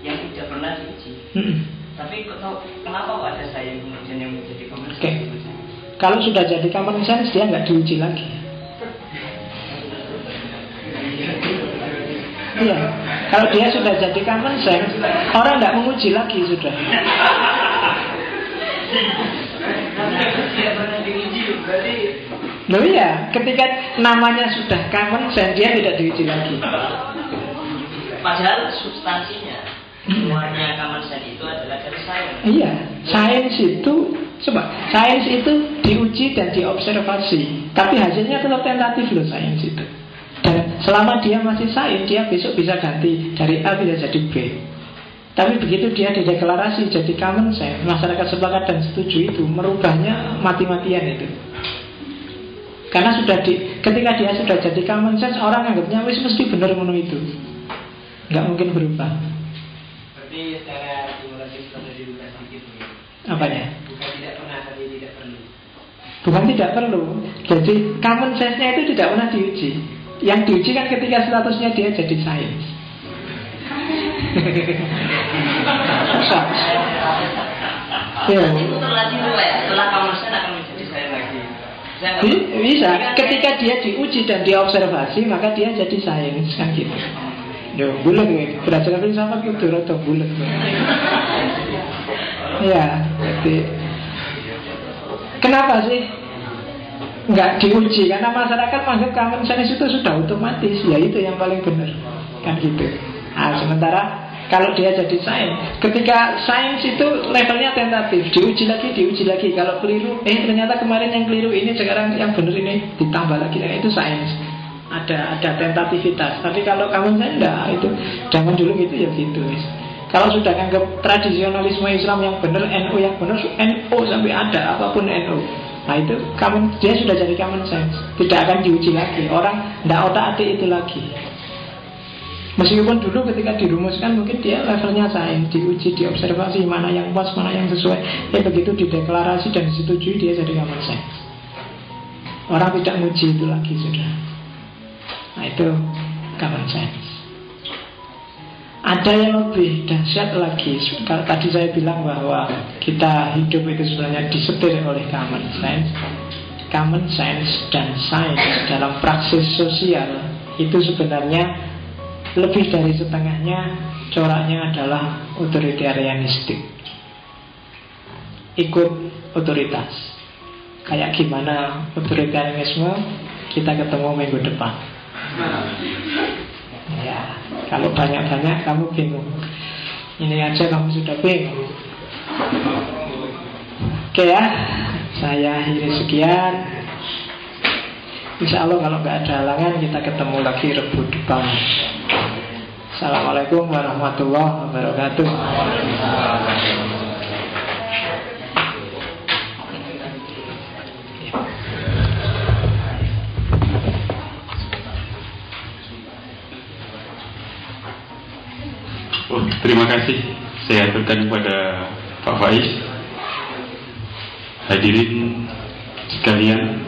yang tidak pernah diuji. Mm-mm. Tapi kok kenapa kok ada saya kemudian yang menjadi common sense? Oke. Kalau sudah jadi common sense dia nggak diuji lagi. Iya. Kalau dia sudah jadi common sense, orang nggak menguji lagi sudah. Tidak Loh iya, ketika namanya sudah common sense dia tidak diuji lagi. padahal substansinya keluarnya common sense itu adalah dari saya. Iya, sains itu coba sains itu diuji dan diobservasi, tapi hasilnya tetap tentatif loh sains itu. Dan selama dia masih sains, dia besok bisa ganti dari A bisa jadi B. Tapi begitu dia dideklarasi jadi common sense, masyarakat sepakat dan setuju itu merubahnya mati-matian itu. Karena sudah di, ketika dia sudah jadi common sense, orang anggapnya wis mesti benar ngono itu, nggak mungkin berubah. Berarti secara simulasi perlu dibuka sedikit begitu. Apanya? Bukan tidak pernah, tapi tidak perlu. Bukan tidak perlu. Jadi common sense-nya itu tidak pernah diuji. Yang diuji kan ketika statusnya dia jadi sains. Ya. Itu terlatih tua ya. Setelah common sense akan menjadi saya lagi. Saya nggak- Bi- Bisa. Ketika dia diuji dan diobservasi, maka dia jadi sains kan gitu. Yo, bulat gue. Belajar filsafat itu rada bulat. Ya, jadi kenapa sih nggak diuji? Karena masyarakat menganggap common sense itu sudah otomatis. Ya itu yang paling benar, kan gitu. Nah, sementara kalau dia jadi sains, ketika sains itu levelnya tentatif, diuji lagi, diuji lagi. Kalau keliru, eh ternyata kemarin yang keliru ini sekarang yang benar ini ditambah lagi. Nah, itu sains. Ada ada tentativitas. Tapi kalau sense enggak, itu zaman dulu gitu ya gitu. wis. Kalau sudah anggap tradisionalisme Islam yang benar, NU yang benar, NU sampai ada apa pun NU. Nah itu common, dia sudah jadi common sense. Tidak akan diuji lagi. Orang tidak otak atik itu lagi. Meskipun dulu ketika dirumuskan mungkin dia levelnya sains, diuji, diobservasi mana yang pas, mana yang sesuai. Ya begitu dideklarasi dan disetujui dia jadi common sense. Orang tidak menguji itu lagi sudah. Nah itu common sense. Ada yang lebih dahsyat lagi. Tadi saya bilang bahwa kita hidup itu sebenarnya disetir oleh common sense. Common sense dan sains dalam praksis sosial itu sebenarnya lebih dari setengahnya coraknya adalah otoritarianistik. Ikut otoritas. Kayak gimana otoritarianisme kita ketemu minggu depan. Ya, kalau banyak-banyak kamu bingung. Ini aja kamu sudah bingung. Oke ya, saya akhiri sekian. Insya Allah kalau nggak ada halangan kita ketemu lagi rebu depan. Assalamualaikum warahmatullahi wabarakatuh. Oh, terima kasih saya aturkan kepada Pak Faiz. Hadirin sekalian,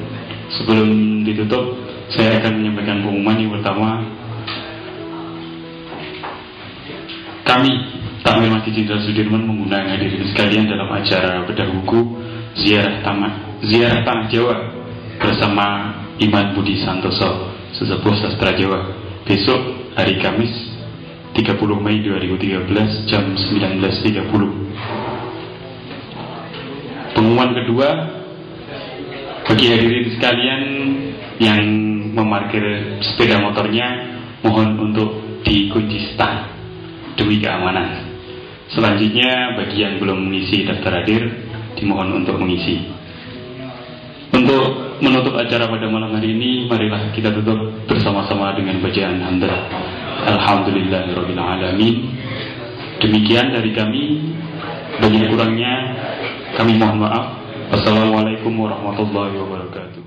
sebelum ditutup, saya akan menyampaikan pengumuman yang pertama. Kami, Takmir Masjid Jenderal Sudirman mengundang hadirin sekalian dalam acara bedah buku Ziarah Taman Ziarah Tanah Jawa bersama Iman Budi Santoso, sesepuh sastra Jawa. Besok hari Kamis 30 Mei 2013 jam 19.30 Pengumuman kedua Bagi hadirin sekalian yang memarkir sepeda motornya Mohon untuk dikunci stang demi keamanan. Selanjutnya bagi yang belum mengisi daftar hadir Dimohon untuk mengisi. Untuk menutup acara pada malam hari ini Marilah kita tutup bersama-sama dengan bacaan hamdalah Alhamdulillahirrahmanirrahim Demikian dari kami. Bagi kurangnya Kami mohon maaf. Wassalamualaikum warahmatullahi wabarakatuh